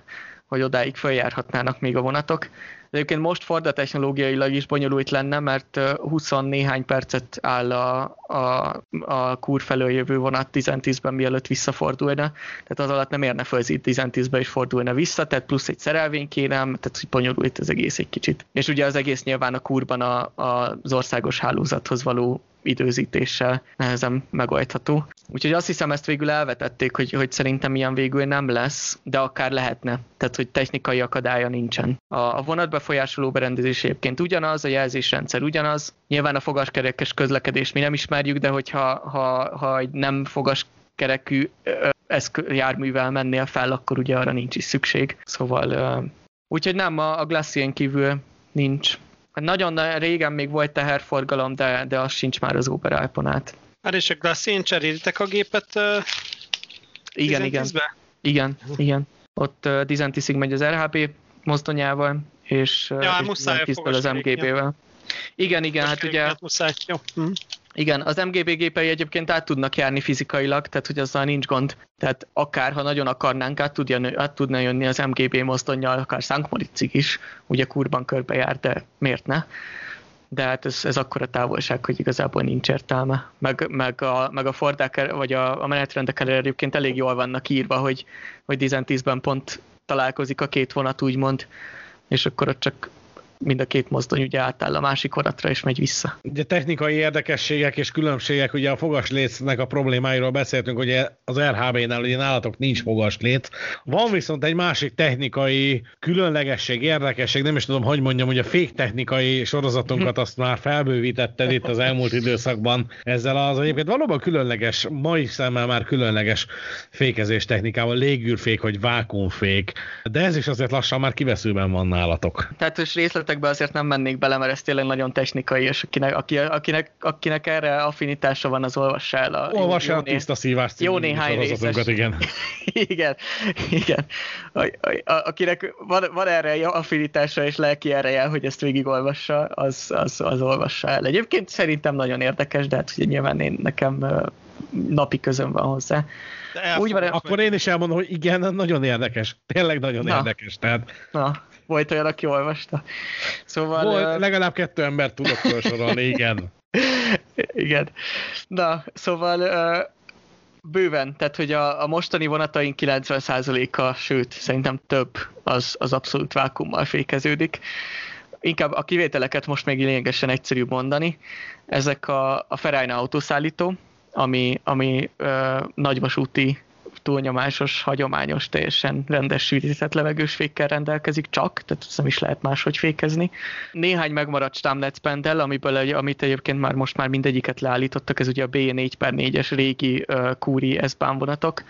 hogy odáig följárhatnának még a vonatok. Egyébként most Ford technológiailag is bonyolult lenne, mert 20 néhány percet áll a, a, a kur felől jövő vonat 10-10-ben, mielőtt visszafordulna. Tehát az alatt nem érne föl 10-10-be is fordulna vissza, tehát plusz egy szerelvény kérem, tehát hogy bonyolult az egész egy kicsit. És ugye az egész nyilván a kurban a, a, az országos hálózathoz való időzítéssel nehezen megoldható. Úgyhogy azt hiszem ezt végül elvetették, hogy, hogy szerintem ilyen végül nem lesz, de akár lehetne. Tehát, hogy technikai akadálya nincsen. A, a vonatbefolyásoló berendezés egyébként ugyanaz, a jelzésrendszer ugyanaz. Nyilván a fogaskerekes közlekedés mi nem ismerjük, de hogyha ha, ha egy nem fogaskerekű járművel mennél fel, akkor ugye arra nincs is szükség. Szóval úgyhogy nem, a, a Glacier kívül nincs nagyon régen még volt teherforgalom, de, de az sincs már az Uber Alpon át. Hát és a Glassien cseréltek a gépet uh, igen, igen. Igen, igen. Ott uh, Dizentisig megy az RHP mozdonyával, és, ja, és muszáj az MGB-vel. Igen, igen, Most hát ugye... Muszáj. Jó. Hm. Igen, az MGB gépei egyébként át tudnak járni fizikailag, tehát hogy azzal nincs gond. Tehát akár, ha nagyon akarnánk, át, tudja, át tudna jönni az MGB mozdonyjal, akár Szankmaricig is, ugye kurban körbe jár, de miért ne? de hát ez, ez akkora távolság, hogy igazából nincs értelme. Meg, meg a, meg a fordák, vagy a, a menetrendek egyébként elég jól vannak írva, hogy, hogy 10-10-ben pont találkozik a két vonat, úgymond, és akkor ott csak mind a két mozdony ugye átáll a másik oratra és megy vissza. Ugye technikai érdekességek és különbségek, ugye a fogaslécnek a problémáiról beszéltünk, hogy az RHB-nál ugye nálatok nincs fogaslét. Van viszont egy másik technikai különlegesség, érdekesség, nem is tudom, hogy mondjam, hogy a féktechnikai sorozatunkat azt már felbővítetted itt az elmúlt időszakban ezzel az egyébként valóban különleges, mai szemmel már különleges fékezés technikával, légűrfék vagy vákumfék, de ez is azért lassan már kiveszőben van nálatok. Tehát és részletek részletekbe azért nem mennék bele, mert ez tényleg nagyon technikai, és akinek, aki, akinek, akinek erre affinitása van, az olvassa el a... Olvassa el a tiszta szívás Jó néhány részes. (laughs) igen. igen, igen. A, a, a, akinek van, van erre affinitása és lelki ereje, hogy ezt végigolvassa, az, az, az olvassa el. Egyébként szerintem nagyon érdekes, de hát ugye nyilván én nekem napi közön van hozzá. Úgy van, akkor én is elmondom, hogy igen, nagyon érdekes. Tényleg nagyon Na. érdekes. Tehát... Na, volt olyan, aki olvasta. Szóval... Volt, legalább kettő ember tudok felsorolni, igen. (laughs) igen. Na, szóval bőven, tehát hogy a, a mostani vonataink 90%-a, sőt, szerintem több, az, az abszolút vákummal fékeződik. Inkább a kivételeket most még lényegesen egyszerűbb mondani. Ezek a, a Ferrari autószállító, ami, ami ö, nagyvasúti túlnyomásos, hagyományos, teljesen rendes sűrített levegős fékkel rendelkezik csak, tehát ezt nem is lehet máshogy fékezni. Néhány megmaradt Stamnetz pendel, amiből, amit egyébként már most már mindegyiket leállítottak, ez ugye a B4 per 4-es régi uh, kúri s vonatok,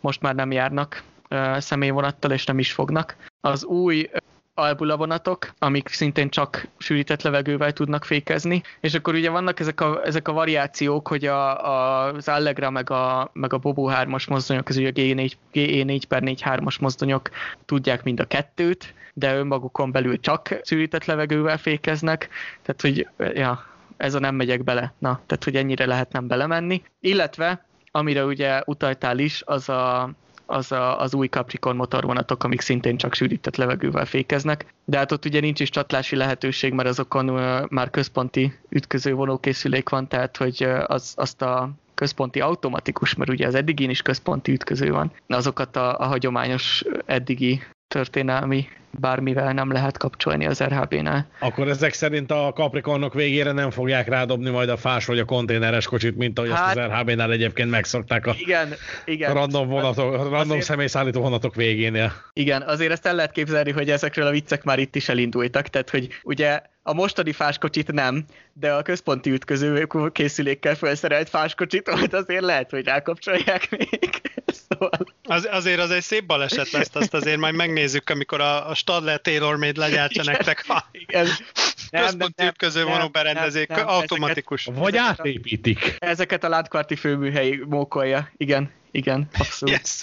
most már nem járnak uh, személyvonattal, és nem is fognak. Az új albula vonatok, amik szintén csak sűrített levegővel tudnak fékezni, és akkor ugye vannak ezek a, ezek a variációk, hogy a, a, az Allegra meg a, meg a Bobo 3-as mozdonyok, az ugye a GE4, GE4 per 4 3-as mozdonyok tudják mind a kettőt, de önmagukon belül csak sűrített levegővel fékeznek, tehát hogy ja, ez a nem megyek bele, na, tehát hogy ennyire lehet nem belemenni, illetve amire ugye utaltál is, az a az a, az új Capricorn motorvonatok, amik szintén csak sűrített levegővel fékeznek, de hát ott ugye nincs is csatlási lehetőség, mert azokon már központi ütköző vonókészülék van, tehát hogy az, azt a központi automatikus, mert ugye az eddigén is központi ütköző van, azokat a, a hagyományos eddigi történelmi bármivel nem lehet kapcsolni az RHB-nál. Akkor ezek szerint a Capricornok végére nem fogják rádobni majd a fás vagy a konténeres kocsit, mint ahogy hát, azt az RHB-nál egyébként megszokták a igen, igen. random, vonatok, random azért, személyszállító vonatok végénél. Igen, azért ezt el lehet képzelni, hogy ezekről a viccek már itt is elindultak, tehát hogy ugye a mostani fáskocsit nem, de a központi ütköző készülékkel felszerelt fáskocsit volt azért lehet, hogy rákapcsolják még. (laughs) Szóval... Az, azért az egy szép baleset lesz, azt azért majd megnézzük, amikor a, a Stadler Taylor Made legyártja igen, nektek a igen. központi ütköző vonóberendezék, automatikus. Ezeket, Vagy átépítik. Ezeket a látkvarti főműhelyi mókolja, igen, igen, abszolút. Yes,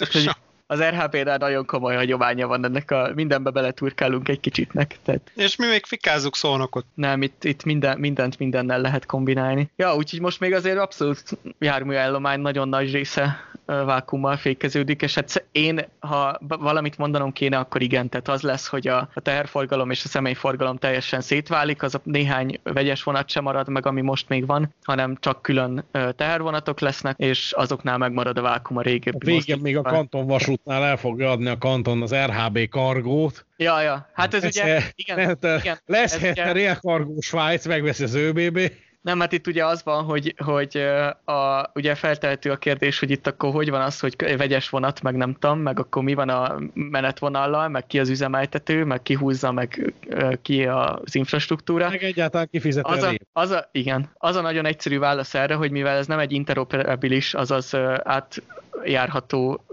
az RHP-nál nagyon komoly hagyománya van ennek a mindenbe beleturkálunk egy kicsitnek. Tehát... És mi még fikázzuk szónokot. Nem, itt, itt minden, mindent mindennel lehet kombinálni. Ja, úgyhogy most még azért abszolút járműállomány nagyon nagy része vákummal fékeződik, és hát én, ha valamit mondanom kéne, akkor igen, tehát az lesz, hogy a, a teherforgalom és a személyforgalom teljesen szétválik, az a néhány vegyes vonat sem marad meg, ami most még van, hanem csak külön tehervonatok lesznek, és azoknál megmarad a vákum a régebbi. Végén még a kanton vasútnál el fogja adni a kanton az RHB kargót. Ja, ja, hát ez, ez ugye, igen, igen, lesz ez ugye... Cargo Svájc, megveszi az ÖBB. Nem, hát itt ugye az van, hogy, hogy a, ugye feltehető a kérdés, hogy itt akkor hogy van az, hogy vegyes vonat, meg nem tudom, meg akkor mi van a menetvonallal, meg ki az üzemeltető, meg ki húzza, meg ki az infrastruktúra. Meg egyáltalán kifizet az a, az a, Igen, az a nagyon egyszerű válasz erre, hogy mivel ez nem egy interoperabilis, azaz átjárható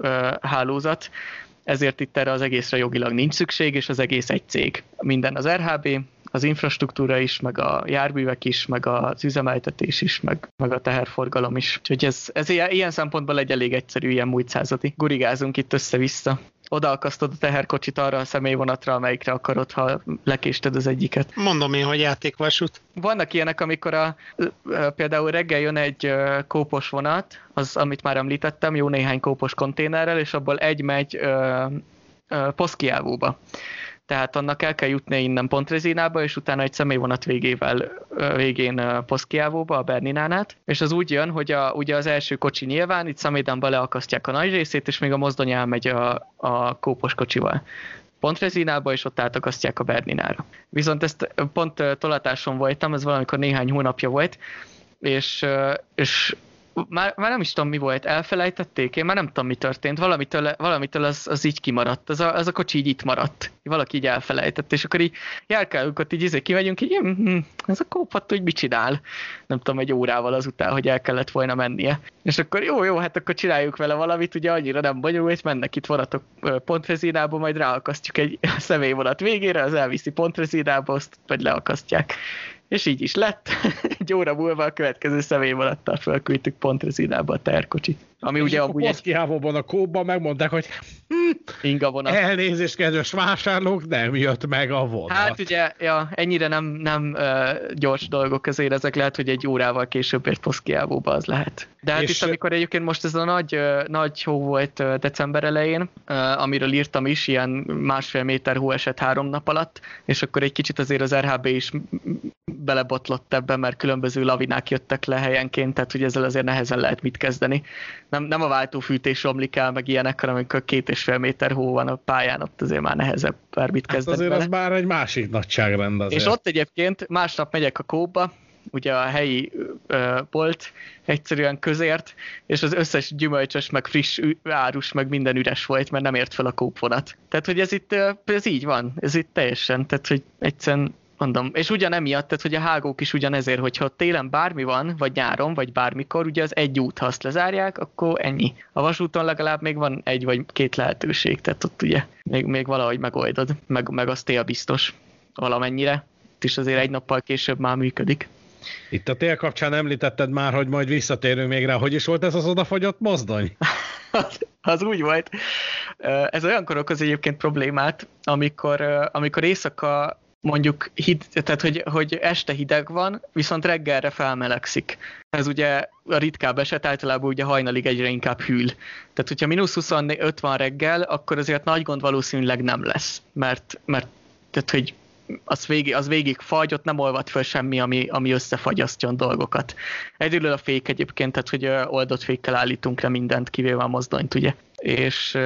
hálózat, ezért itt erre az egészre jogilag nincs szükség, és az egész egy cég. Minden az RHB, az infrastruktúra is, meg a járművek is, meg az üzemeltetés is, meg, meg a teherforgalom is. Úgyhogy ez, ez ilyen, ilyen szempontból egy elég egyszerű, ilyen múlt századi. Gurigázunk itt össze-vissza odaakasztod a teherkocsit arra a személyvonatra, amelyikre akarod, ha lekésted az egyiket. Mondom én, hogy játékvasút. Vannak ilyenek, amikor a, például reggel jön egy kópos vonat, az, amit már említettem, jó néhány kópos konténerrel, és abból egy megy ö, ö, Poszkiávóba tehát annak el kell jutni innen Pontrezinába, és utána egy személyvonat végével, végén Poszkiávóba, a Berninánát, és az úgy jön, hogy a, ugye az első kocsi nyilván, itt Szemédanba leakasztják a nagy részét, és még a mozdony elmegy a, a kópos kocsival. Pontrezinába, és ott átakasztják a Berninára. Viszont ezt pont tolatáson voltam, ez valamikor néhány hónapja volt, és, és már, már nem is tudom mi volt, elfelejtették, én már nem tudom mi történt, valamitől, valamitől az, az így kimaradt, az a, az a kocsi így itt maradt, valaki így elfelejtett, és akkor így járkálunk ott így izé kimegyünk, így hm, ez a kópat, hogy mit csinál, nem tudom, egy órával azután, hogy el kellett volna mennie. És akkor jó, jó, hát akkor csináljuk vele valamit, ugye annyira nem bonyolult, mennek itt vonatok pontrezínába, majd ráakasztjuk egy (laughs) személyvonat végére, az elviszi pontrezínába, azt vagy leakasztják. És így is lett. (laughs) Egy óra múlva a következő személyvonattal fölküldtük Pontrezinába a terkocsit. Ami és ugye amúgy egy... a kóban megmondták, hogy hm, Inga vonat. elnézést, kedves vásárlók, nem jött meg a vonat. Hát ugye, ja, ennyire nem, nem uh, gyors dolgok azért ezek lehet, hogy egy órával később egy Poszkiávóba az lehet. De hát és... itt, amikor egyébként most ez a nagy, uh, nagy hó volt uh, december elején, uh, amiről írtam is, ilyen másfél méter hó esett három nap alatt, és akkor egy kicsit azért az RHB is belebotlott ebbe, mert különböző lavinák jöttek le helyenként, tehát hogy ezzel azért nehezen lehet mit kezdeni nem, nem a váltófűtés romlik el, meg ilyenek, hanem amikor két és fél méter hó van a pályán, ott azért már nehezebb bármit hát kezdeni azért vele. az már egy másik nagyságrend azért. És ott egyébként másnap megyek a kóba, ugye a helyi bolt egyszerűen közért, és az összes gyümölcsös, meg friss árus, meg minden üres volt, mert nem ért fel a kópvonat. Tehát, hogy ez itt, ez így van, ez itt teljesen, tehát, hogy egyszerűen Mondom, és ugyan emiatt, tehát hogy a hágók is ugyanezért, hogyha télen bármi van, vagy nyáron, vagy bármikor, ugye az egy út, ha azt lezárják, akkor ennyi. A vasúton legalább még van egy vagy két lehetőség, tehát ott ugye még, még valahogy megoldod, meg, meg az tél biztos valamennyire. Itt is azért egy nappal később már működik. Itt a tél kapcsán említetted már, hogy majd visszatérünk még rá. Hogy is volt ez az odafagyott mozdony? (laughs) az, az úgy volt. Ez olyankor okoz egyébként problémát, amikor, amikor éjszaka mondjuk hid, tehát hogy, hogy este hideg van, viszont reggelre felmelegszik. Ez ugye a ritkább eset, általában ugye hajnalig egyre inkább hűl. Tehát, hogyha mínusz 25 van reggel, akkor azért nagy gond valószínűleg nem lesz, mert, mert tehát, hogy az végig, az végig fagy, ott nem olvad föl semmi, ami, ami összefagyasztjon dolgokat. Egyedül a fék egyébként, tehát hogy oldott fékkel állítunk le mindent, kivéve a mozdonyt, ugye. És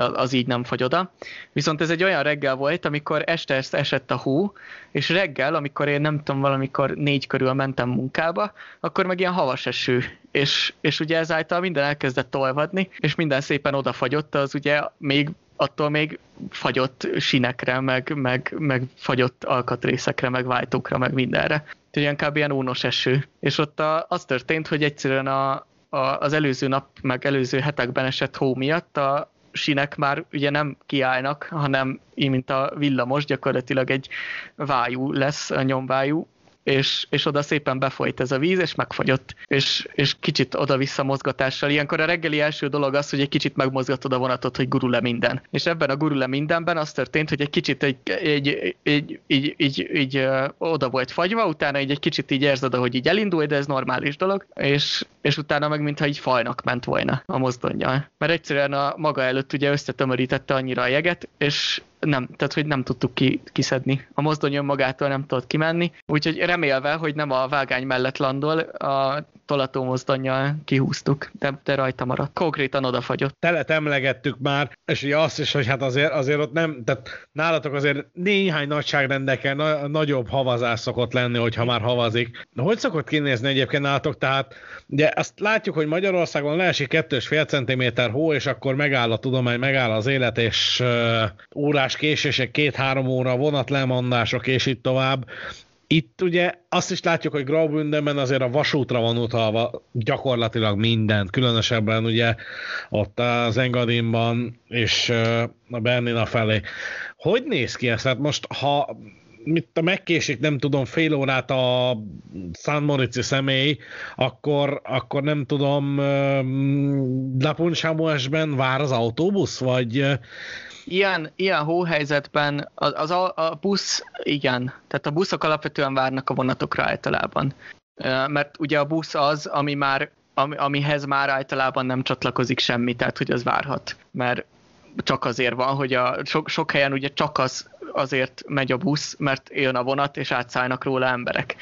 az így nem fagy oda. Viszont ez egy olyan reggel volt, amikor este esett a hó, és reggel, amikor én nem tudom, valamikor négy körül mentem munkába, akkor meg ilyen havas eső, és, és ugye ezáltal minden elkezdett tolvadni, és minden szépen odafagyott, az ugye még attól még fagyott sinekre, meg, meg, meg fagyott alkatrészekre, meg váltókra, meg mindenre. Ilyen kb. ilyen ónos eső. És ott a, az történt, hogy egyszerűen a, a, az előző nap, meg előző hetekben esett hó miatt a, sinek már ugye nem kiállnak, hanem így, mint a villamos, gyakorlatilag egy vájú lesz, a nyomvájú, és, és oda szépen befolyt ez a víz, és megfagyott, és, és kicsit oda-vissza mozgatással. Ilyenkor a reggeli első dolog az, hogy egy kicsit megmozgatod a vonatot, hogy gurul-e minden. És ebben a gurul-e mindenben az történt, hogy egy kicsit egy, egy, egy, így, így, így ö, oda volt fagyva, utána így egy kicsit így érzed, hogy így elindul, de ez normális dolog, és, és utána meg mintha így fajnak ment volna a mozdonyjal. Mert egyszerűen a maga előtt ugye összetömörítette annyira a jeget, és nem, tehát hogy nem tudtuk ki, kiszedni. A mozdonyon magától nem tudott kimenni, úgyhogy remélve, hogy nem a vágány mellett landol, a tolató mozdonyjal kihúztuk, de, de rajta maradt. Konkrétan odafagyott. Telet emlegettük már, és ugye azt is, hogy hát azért, azért ott nem, tehát nálatok azért néhány nagyságrendeken na, nagyobb havazás szokott lenni, hogyha már havazik. Hogy szokott kinézni egyébként nálatok? Tehát ugye azt látjuk, hogy Magyarországon leesik 2,5 cm hó, és akkor megáll a tudomány, megáll az élet, és uh, órás késések, két-három óra vonatlemondások, és itt tovább. Itt ugye azt is látjuk, hogy Graubündenben azért a vasútra van utalva gyakorlatilag mindent, különösebben ugye ott az Engadinban és a Bernina felé. Hogy néz ki ez? Hát most ha mit a megkésik, nem tudom, fél órát a San Morici személy, akkor, akkor nem tudom, Lapunchamuesben vár az autóbusz, vagy ilyen, ilyen hóhelyzetben az, az a, a busz, igen, tehát a buszok alapvetően várnak a vonatokra általában. Mert ugye a busz az, ami már, ami, amihez már általában nem csatlakozik semmi, tehát hogy az várhat. Mert csak azért van, hogy a sok, sok helyen ugye csak az azért megy a busz, mert jön a vonat, és átszállnak róla emberek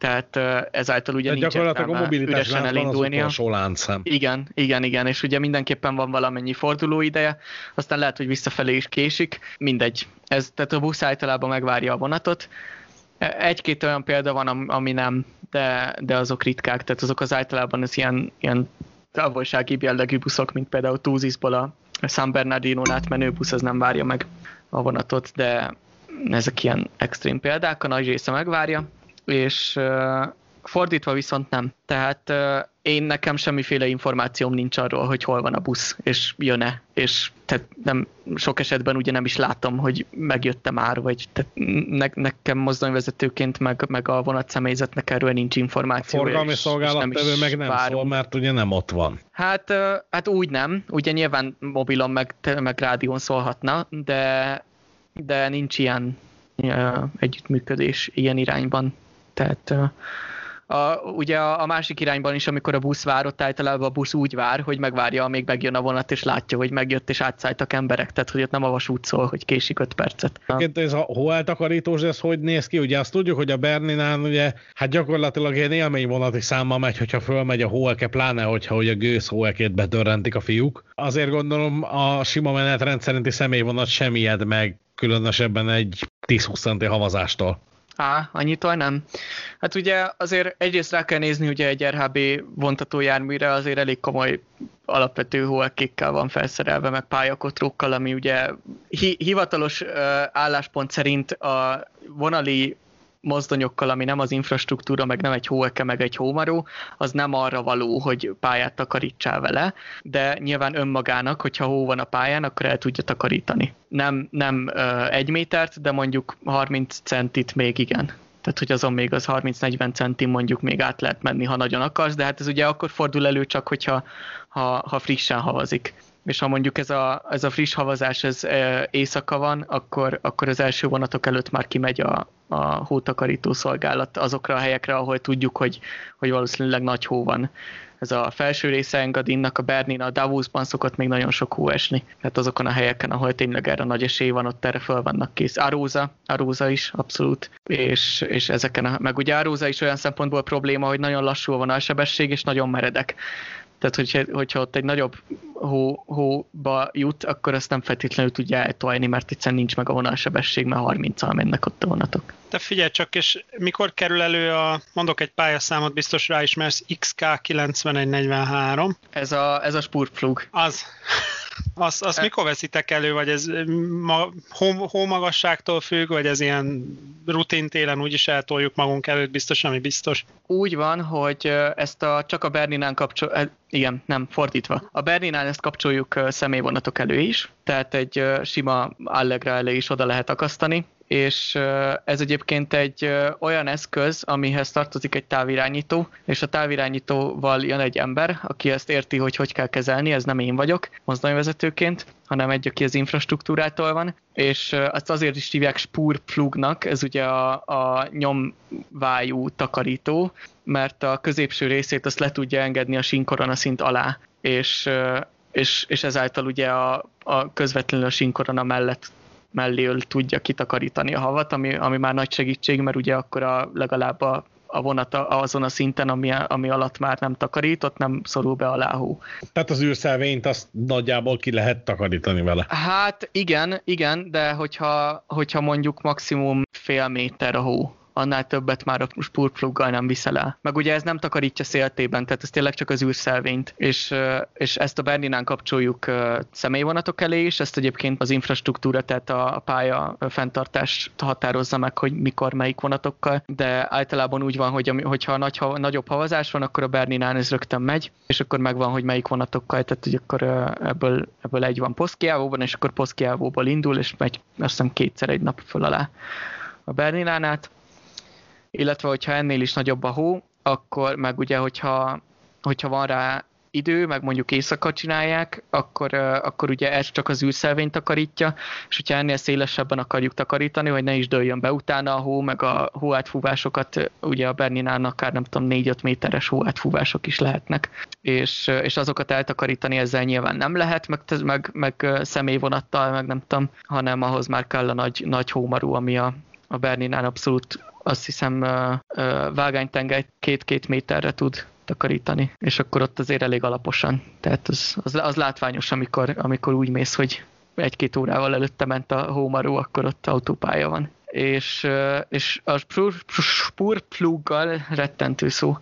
tehát ezáltal ugye nincs gyakorlatilag a mobilitás üresen elindulnia. Az láncszem. Igen, igen, igen, és ugye mindenképpen van valamennyi forduló ideje, aztán lehet, hogy visszafelé is késik, mindegy. Ez, tehát a busz általában megvárja a vonatot, Egy-két olyan példa van, ami nem, de, de azok ritkák, tehát azok az általában az ilyen, ilyen távolsági jellegű buszok, mint például Túzisból a San bernardino átmenő busz, az nem várja meg a vonatot, de ezek ilyen extrém példák, a nagy része megvárja, és uh, fordítva viszont nem. Tehát uh, én nekem semmiféle információm nincs arról, hogy hol van a busz, és jön-e, és tehát nem, sok esetben ugye nem is látom, hogy megjötte már, vagy tehát ne, nekem mozdonyvezetőként, meg, meg a vonat személyzetnek erről nincs információ. A forgalmi szolgálattevő meg nem várunk. szól, mert ugye nem ott van. Hát, hát úgy nem, ugye nyilván mobilon meg, meg rádión szólhatna, de, de nincs ilyen együttműködés ilyen irányban. Tehát a, ugye a, a másik irányban is, amikor a busz vár, ott általában a busz úgy vár, hogy megvárja, amíg megjön a vonat, és látja, hogy megjött, és átszálltak emberek, tehát hogy ott nem a vasút szól, hogy késik 5 percet. Egyébként ez a hóeltakarítós, ez hogy néz ki? Ugye azt tudjuk, hogy a Berninán ugye, hát gyakorlatilag ilyen élményvonati számmal megy, hogyha fölmegy a hóelke, pláne hogyha hogy a gőz hóelkét betörrentik a fiúk. Azért gondolom a sima menetrend szerinti személyvonat sem ijed meg különösebben egy 10-20 centi havazástól. Á, annyitól nem. Hát ugye azért egyrészt rá kell nézni, ugye egy RHB vontató járműre azért elég komoly alapvető hóekékkel van felszerelve, meg pályakotrókkal, ami ugye hi- hivatalos uh, álláspont szerint a vonali mozdonyokkal, ami nem az infrastruktúra, meg nem egy hóeke, meg egy hómaró, az nem arra való, hogy pályát takarítsál vele, de nyilván önmagának, hogyha hó van a pályán, akkor el tudja takarítani. Nem, nem uh, egy métert, de mondjuk 30 centit még igen. Tehát, hogy azon még az 30-40 centim mondjuk még át lehet menni, ha nagyon akarsz, de hát ez ugye akkor fordul elő csak, hogyha ha, ha frissen havazik és ha mondjuk ez a, ez a friss havazás ez éjszaka van, akkor, akkor az első vonatok előtt már kimegy a, a hótakarító szolgálat azokra a helyekre, ahol tudjuk, hogy, hogy valószínűleg nagy hó van. Ez a felső része Engadinnak, a Bernin, a Davosban szokott még nagyon sok hó esni. Hát azokon a helyeken, ahol tényleg erre nagy esély van, ott erre föl vannak kész. Aróza, Aróza is, abszolút. És, és ezeken, a, meg ugye Aróza is olyan szempontból probléma, hogy nagyon lassú a vonalsebesség, és nagyon meredek. Tehát, hogyha, hogyha ott egy nagyobb hó, hóba jut, akkor ezt nem feltétlenül tudja eltolni, mert egyszerűen nincs meg a vonalsebesség, mert 30-al mennek ott a vonatok. De figyelj csak, és mikor kerül elő a, mondok egy pályaszámot, biztos rá ismersz, XK9143. Ez a, ez a Spurtflug. Az. (laughs) Azt, azt mikor veszitek elő, vagy ez ma, hó, hómagasságtól függ, vagy ez ilyen rutin télen úgyis eltoljuk magunk előtt, biztos, ami biztos? Úgy van, hogy ezt a, csak a Berninán kapcsol, igen, nem, fordítva. A Berninán ezt kapcsoljuk személyvonatok elő is, tehát egy sima Allegra elő is oda lehet akasztani, és ez egyébként egy olyan eszköz, amihez tartozik egy távirányító, és a távirányítóval jön egy ember, aki ezt érti, hogy hogy kell kezelni, ez nem én vagyok mozdonyvezetőként, hanem egy, aki az infrastruktúrától van, és azt azért is hívják spurplugnak, ez ugye a, a nyomvájú takarító, mert a középső részét azt le tudja engedni a sinkorona szint alá, és és, és ezáltal ugye a, a közvetlenül a sinkorona mellett melléül tudja kitakarítani a havat, ami, ami már nagy segítség, mert ugye akkor a, legalább a, a vonat azon a szinten, ami, ami alatt már nem takarított, nem szorul be a hó. Tehát az űrszelvényt azt nagyjából ki lehet takarítani vele. Hát igen, igen, de hogyha, hogyha mondjuk maximum fél méter a hó, annál többet már a spurtpluggal nem viszel el. Meg ugye ez nem takarítja széltében, tehát ez tényleg csak az űrszelvényt, és, és ezt a Berninán kapcsoljuk személyvonatok elé is, ezt egyébként az infrastruktúra, tehát a pálya fenntartás határozza meg, hogy mikor melyik vonatokkal, de általában úgy van, hogy hogyha nagy, ha, nagyobb havazás van, akkor a Berninán ez rögtön megy, és akkor megvan, hogy melyik vonatokkal, tehát hogy akkor ebből, ebből egy van Poszkiávóban, és akkor Poszkiávóból indul, és megy azt hiszem kétszer egy nap föl alá a Berninán át illetve hogyha ennél is nagyobb a hó, akkor meg ugye, hogyha, hogyha van rá idő, meg mondjuk éjszaka csinálják, akkor, akkor ugye ez csak az űrszelvényt takarítja, és hogyha ennél szélesebben akarjuk takarítani, hogy ne is dőljön be utána a hó, meg a hóátfúvásokat, ugye a Berninán akár nem tudom 4-5 méteres hóátfúvások is lehetnek, és, és azokat eltakarítani ezzel nyilván nem lehet, meg, meg, meg személyvonattal, meg nem tudom, hanem ahhoz már kell a nagy, nagy hómarú, ami a, a Berninán abszolút azt hiszem vágánytengely két-két méterre tud takarítani, és akkor ott azért elég alaposan. Tehát az, az, az látványos, amikor, amikor úgy mész, hogy egy-két órával előtte ment a hómaró, akkor ott autópálya van. és, és a spurpluggal rettentő szó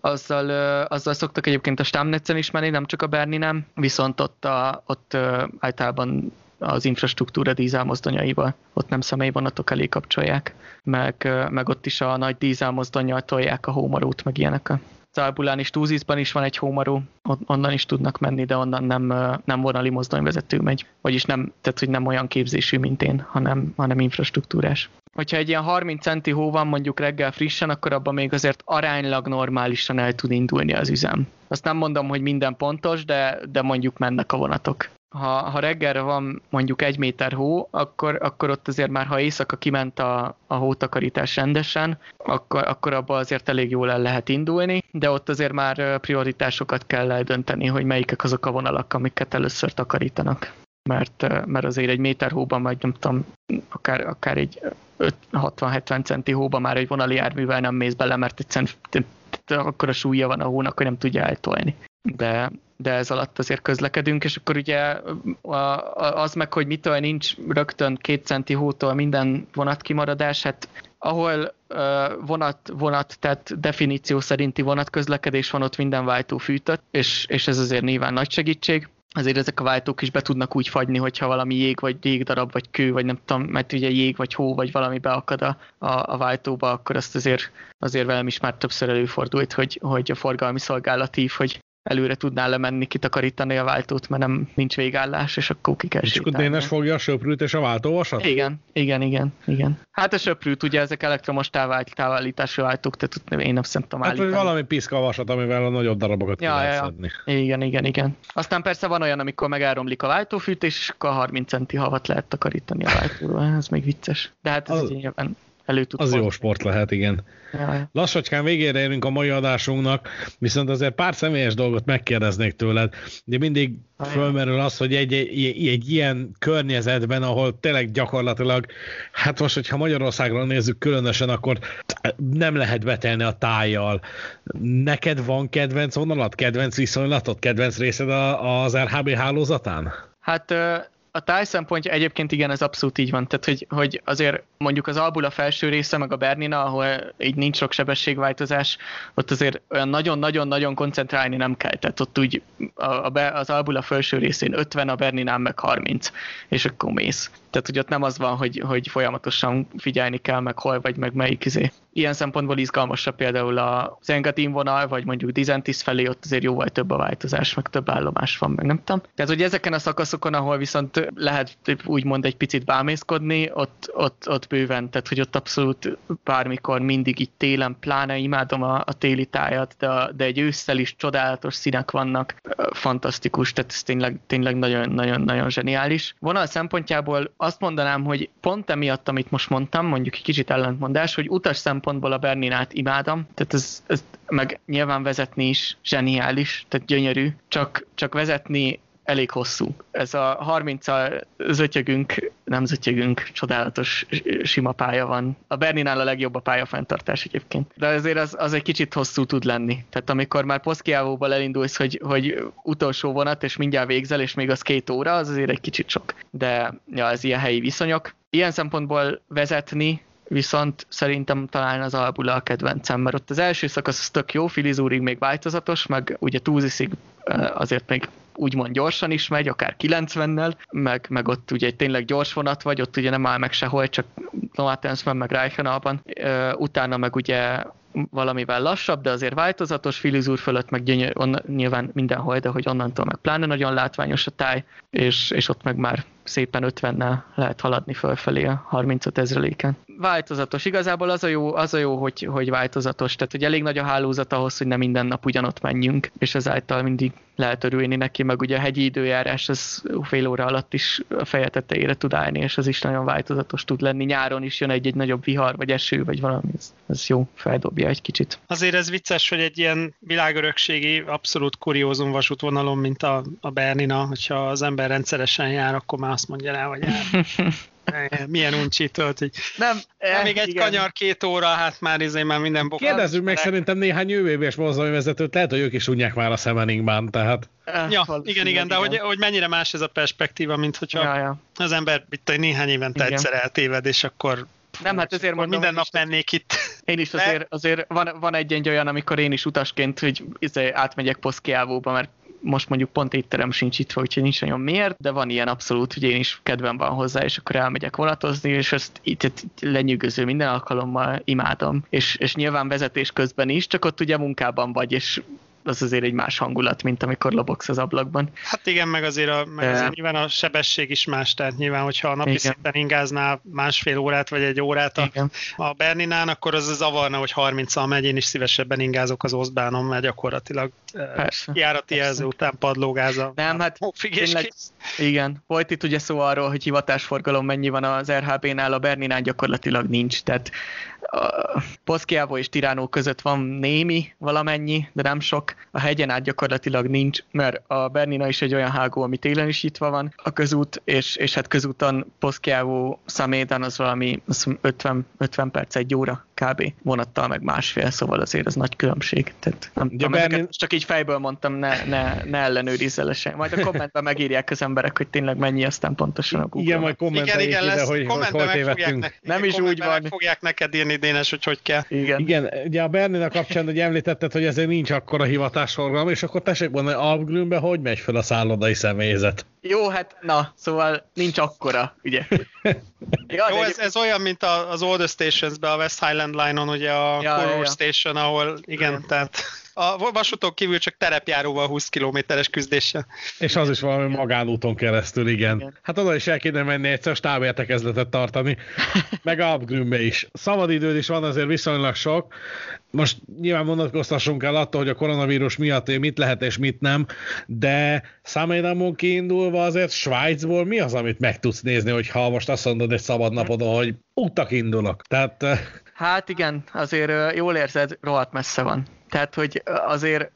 azzal, azzal szoktak egyébként a Stammnetzen is menni, nem csak a Berni nem, viszont ott, a, ott általában az infrastruktúra dízelmozdonyaival. Ott nem személyi vonatok elé kapcsolják, meg, meg ott is a nagy dízelmozdonyjal tolják a hómarót, meg ilyenek. Zálbulán és Túzizban is van egy hómaró, onnan is tudnak menni, de onnan nem, nem vonali mozdonyvezető megy. Vagyis nem, tehát, hogy nem olyan képzésű, mint én, hanem, hanem infrastruktúrás. Hogyha egy ilyen 30 centi hó van mondjuk reggel frissen, akkor abban még azért aránylag normálisan el tud indulni az üzem. Azt nem mondom, hogy minden pontos, de, de mondjuk mennek a vonatok ha, ha reggelre van mondjuk egy méter hó, akkor, akkor ott azért már, ha éjszaka kiment a, a hótakarítás rendesen, akkor, akkor abban azért elég jól el lehet indulni, de ott azért már prioritásokat kell eldönteni, hogy melyikek azok a vonalak, amiket először takarítanak. Mert, mert azért egy méter hóban, vagy nem tudom, akár, akár egy 60-70 centi hóba már egy vonali járművel nem mész bele, mert egyszerűen akkor a súlya van a hónak, hogy nem tudja eltolni. De, de ez alatt azért közlekedünk, és akkor ugye az meg, hogy mitől nincs rögtön két centi hótól minden vonatkimaradás, hát ahol vonat, vonat, tehát definíció szerinti vonatközlekedés van, ott minden váltó fűtött, és, és ez azért nyilván nagy segítség. Azért ezek a váltók is be tudnak úgy fagyni, hogyha valami jég, vagy jégdarab, vagy kő, vagy nem tudom, mert ugye jég, vagy hó, vagy valami beakad a, a, a váltóba, akkor azt azért, azért velem is már többször előfordult, hogy, hogy a forgalmi szolgálat ív, hogy előre tudnál lemenni, kitakarítani a váltót, mert nem nincs végállás, és akkor ki kell És akkor Dénes fogja a söprűt és a váltóvasat? Igen, igen, igen, igen. Hát a söprűt, ugye ezek elektromos távált, távállítású váltók, tehát én nem szerintem Hát vagy valami piszka vasat, amivel a nagyobb darabokat ja, ja, ja. Igen, igen, igen. Aztán persze van olyan, amikor megáromlik a váltófűtés, és akkor 30 centi havat lehet takarítani a váltóról. Ez még vicces. De hát ez az... nyilván elő tud Az hozni. jó sport lehet, igen. Jaj. Lassacskán végére érünk a mai adásunknak, viszont azért pár személyes dolgot megkérdeznék tőled. De mindig Jaj. fölmerül az, hogy egy, egy, egy ilyen környezetben, ahol tényleg gyakorlatilag, hát most, hogyha Magyarországról nézzük különösen, akkor nem lehet betelni a tájjal. Neked van kedvenc vonalat, kedvenc viszonylatot, kedvenc részed az RHB hálózatán? Hát a táj szempontja egyébként igen, ez abszolút így van. Tehát, hogy, hogy azért mondjuk az Albula felső része, meg a Bernina, ahol így nincs sok sebességváltozás, ott azért olyan nagyon-nagyon-nagyon koncentrálni nem kell. Tehát ott úgy a, a, az Albula felső részén 50, a Berninán meg 30, és akkor mész. Tehát, hogy ott nem az van, hogy, hogy folyamatosan figyelni kell, meg hol vagy, meg melyik izé. Ilyen szempontból izgalmasabb például az Engadin vonal, vagy mondjuk Dizentis felé, ott azért jóval több a változás, meg több állomás van, meg nem tudom. Tehát, hogy ezeken a szakaszokon, ahol viszont lehet úgymond egy picit bámészkodni, ott, ott, ott bőven, tehát, hogy ott abszolút bármikor, mindig így télen, pláne imádom a, a téli tájat, de, de egy ősszel is csodálatos színek vannak, fantasztikus, tehát ez tényleg, tényleg nagyon, nagyon, nagyon zseniális. Vonal szempontjából azt mondanám, hogy pont emiatt, amit most mondtam, mondjuk egy kicsit ellentmondás, hogy utas szempontból a Berninát imádom, tehát ez, ez meg nyilván vezetni is zseniális, tehát gyönyörű, csak, csak vezetni elég hosszú. Ez a 30 zötyögünk, nem zötyögünk, csodálatos sima pálya van. A Berninál a legjobb a pályafenntartás egyébként. De azért az, az egy kicsit hosszú tud lenni. Tehát amikor már Poszkiávóval elindulsz, hogy, hogy utolsó vonat, és mindjárt végzel, és még az két óra, az azért egy kicsit sok. De ja, ez ilyen helyi viszonyok. Ilyen szempontból vezetni viszont szerintem talán az Albula a kedvencem, mert ott az első szakasz az tök jó, Filizúrig még változatos, meg ugye Túziszig azért még úgymond gyorsan is megy, akár 90-nel, meg, meg ott ugye egy tényleg gyors vonat vagy, ott ugye nem áll meg sehol, csak Novatensben, meg Reichenauban. Utána meg ugye valamivel lassabb, de azért változatos, Filizúr fölött meg gyönyör, on, nyilván mindenhol, de hogy onnantól meg pláne nagyon látványos a táj, és, és ott meg már szépen 50-nel lehet haladni fölfelé a 35 ezreléken. Változatos. Igazából az a jó, az a jó hogy, hogy változatos. Tehát, hogy elég nagy a hálózat ahhoz, hogy nem minden nap ugyanott menjünk, és ezáltal mindig lehet örülni neki, meg ugye a hegyi időjárás az fél óra alatt is a feje tetejére tud állni, és az is nagyon változatos tud lenni. Nyáron is jön egy-egy nagyobb vihar, vagy eső, vagy valami, ez, ez jó, feldobja egy kicsit. Azért ez vicces, hogy egy ilyen világörökségi, abszolút kuriózum vasútvonalon, mint a, a Bernina, hogyha az ember rendszeresen jár, akkor már azt mondja rá, hogy (laughs) milyen uncsított, hogy nem, eh, még egy igen. kanyar két óra, hát már izé már minden bokor. Kérdezzük meg szerintem néhány övb mozdonyvezetőt, lehet, hogy ők is unják már a szemeningben, tehát. Eh, ja, igen, igen, igen, de hogy, hogy mennyire más ez a perspektíva, mint hogyha ja, ja. az ember itt néhány évente igen. egyszer eltéved, és akkor Nem, hát ezért mondom, minden nap mennék itt. Én is azért, azért van, van egy olyan, amikor én is utasként, hogy izé, átmegyek Poszkiávóba, mert most mondjuk pont étterem sincs itt, úgyhogy nincs nagyon miért, de van ilyen abszolút, hogy én is kedvem van hozzá, és akkor elmegyek vonatozni, és ezt itt, itt lenyűgöző minden alkalommal imádom. És, és nyilván vezetés közben is, csak ott ugye munkában vagy, és az azért egy más hangulat, mint amikor lobogsz az ablakban. Hát igen, meg azért, a, meg azért nyilván a sebesség is más, tehát nyilván, hogyha a napi igen. szinten ingáznál másfél órát vagy egy órát a, a Berninán, akkor az zavarna, hogy 30-al megy, én is szívesebben ingázok az Oszbánon, mert gyakorlatilag persze, járati persze. jelző után padlógáza. Nem, hát tényleg, igen. Volt itt ugye szó arról, hogy hivatásforgalom mennyi van az RHB-nál, a Berninán gyakorlatilag nincs, tehát Poszkiávó és Tiránó között van némi valamennyi, de nem sok. A hegyen át gyakorlatilag nincs, mert a Bernina is egy olyan hágó, ami télen is nyitva van. A közút, és, és hát közúton Poszkiávó Szamédan az valami 50, 50 perc, egy óra kb. vonattal meg másfél, szóval azért ez nagy különbség. Tehát nem tudom, Berlin... csak így fejből mondtam, ne, ne, ne ellenőrizzel. Majd a kommentben megírják az emberek, hogy tényleg mennyi aztán pontosan a Google. Igen, majd kommenteljék igen, igen, ide, hogy, hogy hol tévedtünk. Ne, nem is úgy van. fogják neked írni, Dénes, hogy hogy kell. Igen. igen ugye a Bernina kapcsán, hogy említetted, hogy ezért nincs akkora hivatásforgalom, és akkor tessék mondani, Alpgrünbe hogy megy fel a szállodai személyzet? Jó, hát na, szóval nincs akkora, ugye. (laughs) Ja, Jó, ez, ez olyan, mint az Old stations a West Highland Line-on, ugye a ja, ja, ja. Station, ahol igen, ja. tehát a vasúton kívül csak terepjáróval 20 kilométeres küzdéssel. És az is valami magánúton keresztül, igen. igen. Hát oda is el kéne menni egyszer stábértekezletet tartani, (laughs) meg Alpgrünbe is. Szabadidőd is van azért viszonylag sok. Most nyilván mondatkoztassunk el attól, hogy a koronavírus miatt mit lehet és mit nem, de Számédamon kiindulva azért Svájcból mi az, amit meg tudsz nézni, hogyha most azt mondod egy szabad napodon, hogy úttak indulok. Tehát... Hát igen, azért jól érzed, rohadt messze van. Tehát, hogy azért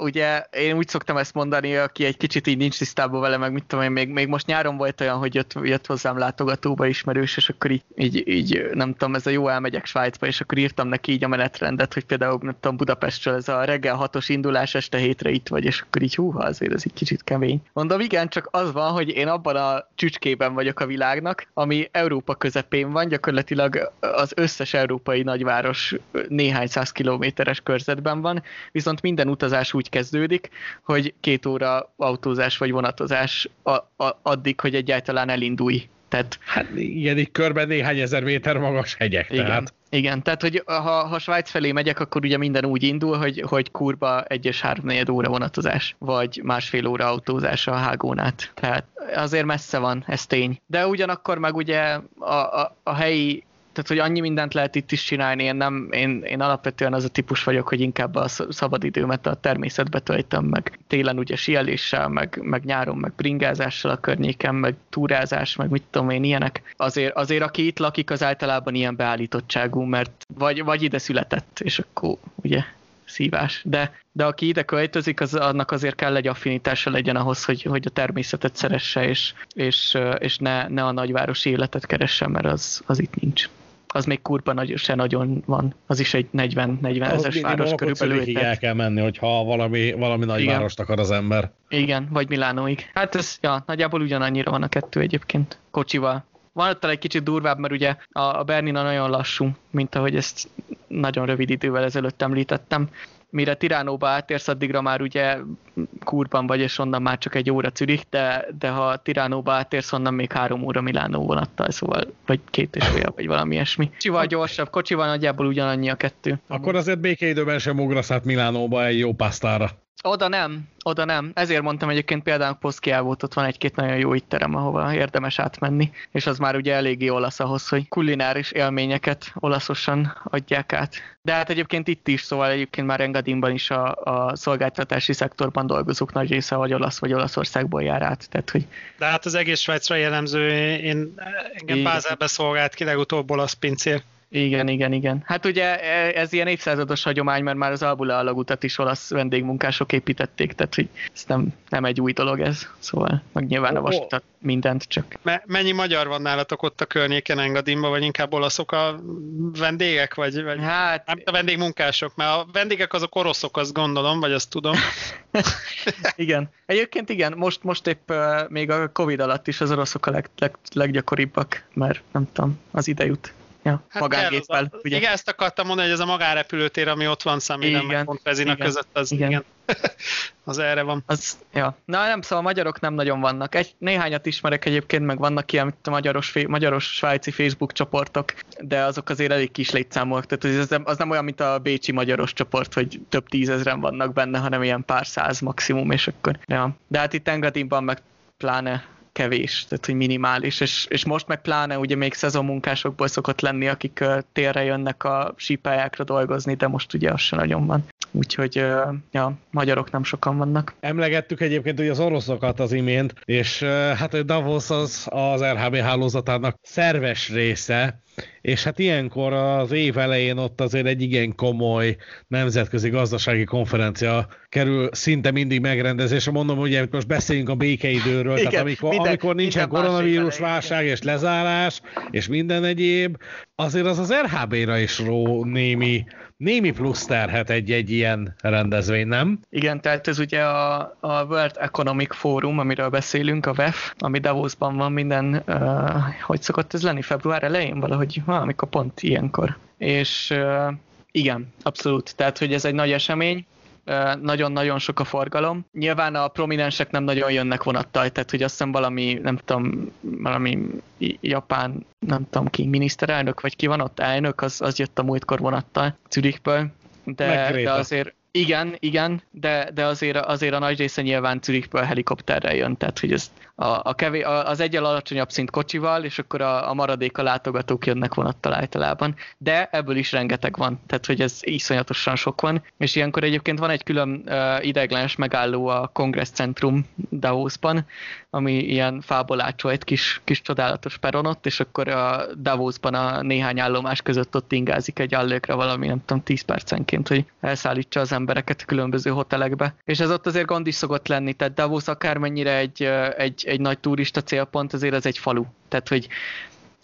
ugye én úgy szoktam ezt mondani, aki egy kicsit így nincs tisztában vele, meg mit tudom én, még, még most nyáron volt olyan, hogy jött, jött hozzám látogatóba ismerős, és akkor így, így, így, nem tudom, ez a jó elmegyek Svájcba, és akkor írtam neki így a menetrendet, hogy például nem tudom, Budapestről ez a reggel hatos indulás, este hétre itt vagy, és akkor így húha, azért ez egy kicsit kemény. Mondom, igen, csak az van, hogy én abban a csücskében vagyok a világnak, ami Európa közepén van, gyakorlatilag az összes európai nagyváros néhány száz kilométeres körzetben van, viszont minden utazás utazás úgy kezdődik, hogy két óra autózás vagy vonatozás a, a, addig, hogy egyáltalán elindulj. Tehát, hát igen, így körben néhány ezer méter magas hegyek. Igen, tehát. igen tehát hogy ha, ha Svájc felé megyek, akkor ugye minden úgy indul, hogy, hogy kurba egy és három óra vonatozás, vagy másfél óra autózás a hágónát. Tehát azért messze van, ez tény. De ugyanakkor meg ugye a, a, a helyi tehát, hogy annyi mindent lehet itt is csinálni, én, nem, én, én alapvetően az a típus vagyok, hogy inkább a szabadidőmet a természetbe töltöm, meg télen ugye sieléssel, meg, meg nyáron, meg bringázással a környéken, meg túrázás, meg mit tudom én, ilyenek. Azért, azért aki itt lakik, az általában ilyen beállítottságú, mert vagy, vagy ide született, és akkor ugye szívás. De, de aki ide költözik, az, annak azért kell egy affinitása legyen ahhoz, hogy, hogy a természetet szeresse, és, és, és ne, ne a nagyvárosi életet keressen, mert az, az itt nincs az még kurva nagy, se nagyon van. Az is egy 40-40 ezes város körülbelül. Tehát... el kell menni, hogyha valami, valami nagy Igen. várost akar az ember. Igen, vagy Milánóig. Hát ez, ja, nagyjából ugyanannyira van a kettő egyébként. Kocsival. Van ott egy kicsit durvább, mert ugye a, a Bernina nagyon lassú, mint ahogy ezt nagyon rövid idővel ezelőtt említettem mire Tiránóba átérsz, addigra már ugye kurban vagy, és onnan már csak egy óra Zürich, de, de ha Tiránóba átérsz, onnan még három óra Milánó vonattal, szóval vagy két és fél, vagy valami ilyesmi. Kocsival gyorsabb, kocsival nagyjából ugyanannyi a kettő. Akkor azért békeidőben sem ugrasz át Milánóba egy jó pasztára. Oda nem, oda nem. Ezért mondtam egyébként például Poszkiávót, ott van egy-két nagyon jó itterem, ahova érdemes átmenni, és az már ugye eléggé olasz ahhoz, hogy kulináris élményeket olaszosan adják át. De hát egyébként itt is, szóval egyébként már Engadinban is a, a szolgáltatási szektorban dolgozók nagy része vagy olasz vagy Olaszországból jár át. Tehát, hogy... De hát az egész Svájcra jellemző, én engem Bázelbe szolgált ki legutóbb olasz pincér. Igen, igen, igen. Hát ugye e, ez ilyen évszázados hagyomány, mert már az Albula alagutat is olasz vendégmunkások építették, tehát hogy ez nem, nem egy új dolog ez, szóval meg nyilván a vasutat mindent csak. Me- mennyi magyar van nálatok ott a környéken Engadinban, vagy inkább olaszok a vendégek, vagy, vagy Hát, nem a vendégmunkások, mert a vendégek azok oroszok, azt gondolom, vagy azt tudom. (laughs) igen. Egyébként igen, most, most épp uh, még a Covid alatt is az oroszok a leg, leg, leggyakoribbak, mert nem tudom, az ide jut. Ja, hát magángéppel, az, ugye? Igen, ezt akartam mondani, hogy ez a magánrepülőtér, ami ott van Személyen, meg Pontrezina között, az igen. igen. (laughs) az erre van. Az, ja. Na nem, szóval magyarok nem nagyon vannak. Egy, néhányat ismerek egyébként, meg vannak ilyen a magyaros, magyaros svájci Facebook csoportok, de azok azért elég kis létszámúak, tehát az, az nem olyan, mint a bécsi magyaros csoport, hogy több tízezren vannak benne, hanem ilyen pár száz maximum, és akkor, ja. De hát itt Engadinban meg pláne kevés, tehát hogy minimális, és, és most meg pláne ugye még szezonmunkásokból szokott lenni, akik uh, térre jönnek a sípályákra dolgozni, de most ugye az se nagyon van. Úgyhogy uh, ja, magyarok nem sokan vannak. Emlegettük egyébként ugye az oroszokat az imént, és uh, hát a Davos az az RHB hálózatának szerves része, és hát ilyenkor az év elején ott azért egy igen komoly nemzetközi gazdasági konferencia kerül szinte mindig megrendezésre. Mondom, hogy most beszéljünk a békeidőről, igen, tehát amikor, minden, amikor nincsen koronavírus válság és lezárás, és minden egyéb, azért az az RHB-ra is ró némi némi plusz terhet egy-egy ilyen rendezvény, nem? Igen, tehát ez ugye a, a World Economic Forum, amiről beszélünk, a WEF, ami Davosban van minden, uh, hogy szokott ez lenni, február elején valahogy, ha, amikor pont ilyenkor. És uh, igen, abszolút. Tehát, hogy ez egy nagy esemény, nagyon-nagyon sok a forgalom. Nyilván a prominensek nem nagyon jönnek vonattal, tehát hogy azt hiszem valami, nem tudom, valami japán, nem tudom ki, miniszterelnök, vagy ki van ott, elnök, az, az jött a múltkor vonattal Zürichből. De, de azért igen, igen, de, de azért, azért a nagy része nyilván Zürichből helikopterrel jön, tehát hogy ez a, a kevé, az egyel alacsonyabb szint kocsival, és akkor a, a maradék a látogatók jönnek vonattal általában. De ebből is rengeteg van, tehát hogy ez iszonyatosan sok van, és ilyenkor egyébként van egy külön uh, ideiglenes megálló a Kongress Centrum Davosban, ami ilyen fából ácsolt kis, kis csodálatos peronot, és akkor a Davosban a néhány állomás között ott ingázik egy allőkre valami, nem tudom, 10 percenként, hogy elszállítsa az embereket a különböző hotelekbe. És ez ott azért gond is szokott lenni, tehát Davos akármennyire egy, egy, egy nagy turista célpont, azért ez egy falu. Tehát, hogy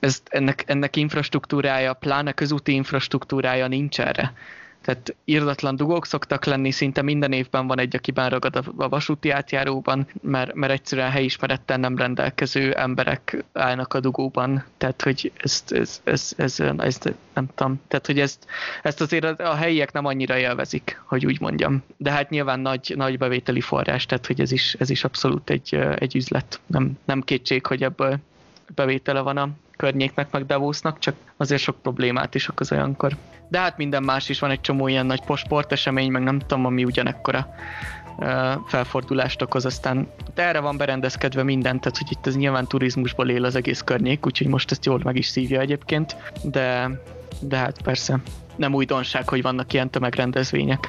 ez, ennek, ennek infrastruktúrája, pláne közúti infrastruktúrája nincs erre. Tehát írdatlan dugók szoktak lenni, szinte minden évben van egy, aki ragad a, vasúti átjáróban, mert, mert egyszerűen helyismerettel nem rendelkező emberek állnak a dugóban. Tehát, hogy ezt, ez, ez, ez, ez, ez nem tudom, tehát, hogy ezt, ezt azért a helyiek nem annyira élvezik, hogy úgy mondjam. De hát nyilván nagy, nagy bevételi forrás, tehát, hogy ez is, ez is abszolút egy, egy üzlet. Nem, nem kétség, hogy ebből bevétele van a környéknek, meg Davosnak, csak azért sok problémát is okoz olyankor. De hát minden más is van egy csomó ilyen nagy sportesemény, meg nem tudom, ami ugyanekkora felfordulást okoz, aztán de erre van berendezkedve minden, tehát hogy itt ez nyilván turizmusból él az egész környék, úgyhogy most ezt jól meg is szívja egyébként, de, de hát persze nem újdonság, hogy vannak ilyen tömegrendezvények.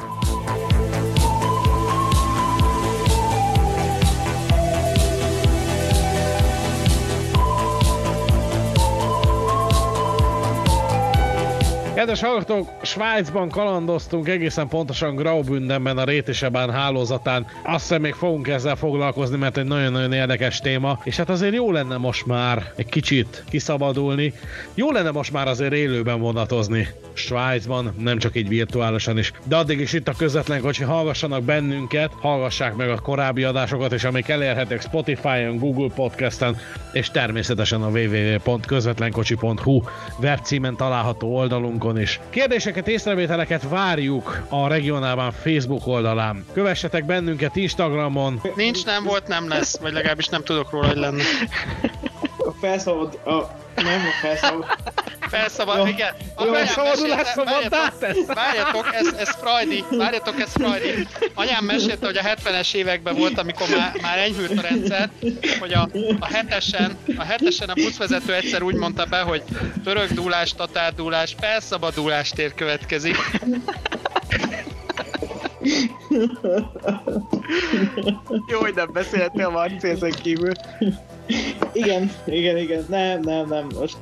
Kedves hallgatók, Svájcban kalandoztunk, egészen pontosan Graubündenben a Rétisebán hálózatán. Azt hiszem még fogunk ezzel foglalkozni, mert egy nagyon-nagyon érdekes téma, és hát azért jó lenne most már egy kicsit kiszabadulni. Jó lenne most már azért élőben vonatozni Svájcban, nem csak így virtuálisan is. De addig is itt a közvetlen kocsi, hallgassanak bennünket, hallgassák meg a korábbi adásokat, és amik elérhetők Spotify-on, Google Podcast-en, és természetesen a www.közvetlenkocsi.hu webcímen található oldalunkon is. Kérdéseket, észrevételeket várjuk a regionálban Facebook oldalán. Kövessetek bennünket Instagramon. Nincs, nem volt, nem lesz, vagy legalábbis nem tudok róla, hogy lenne. A felszabad... A nem a felszabad... Felszabad, Jó. igen. A szabadulás mesélte- szabaddá várjatok, Várjatok, ez, ez Freudi, várjatok, ez Freudi. Anyám mesélte, hogy a 70-es években volt, amikor már, már enyhült a rendszer, hogy a, a hetesen, a hetesen a buszvezető egyszer úgy mondta be, hogy törökdúlás, tatárdúlás, felszabadulás tér következik. Jó, hogy nem beszéltél a Marci ezen kívül. Igen, igen, igen. Nem, nem, nem. Most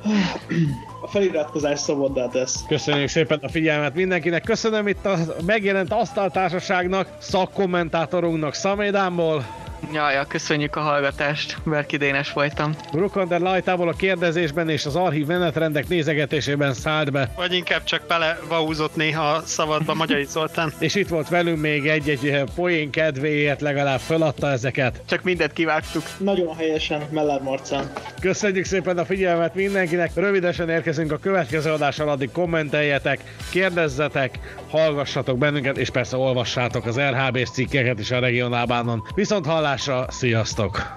a feliratkozás szabaddá tesz. Köszönjük szépen a figyelmet mindenkinek. Köszönöm itt a megjelent asztaltársaságnak, szakkommentátorunknak Szamédámból. Ja, ja, köszönjük a hallgatást, Berki Dénes voltam. Brukander Lajtából a kérdezésben és az archív menetrendek nézegetésében szállt be. Vagy inkább csak bele vaúzott néha a szabadba Magyai Zoltán. (laughs) És itt volt velünk még egy-egy poén kedvéért legalább feladta ezeket. Csak mindent kivágtuk. Nagyon helyesen, Mellár Marcán. Köszönjük szépen a figyelmet mindenkinek. Rövidesen érkezünk a következő adással, addig kommenteljetek, kérdezzetek, hallgassatok bennünket, és persze olvassátok az RHB-s cikkeket is a regionálbánon. Viszont hallásra, sziasztok!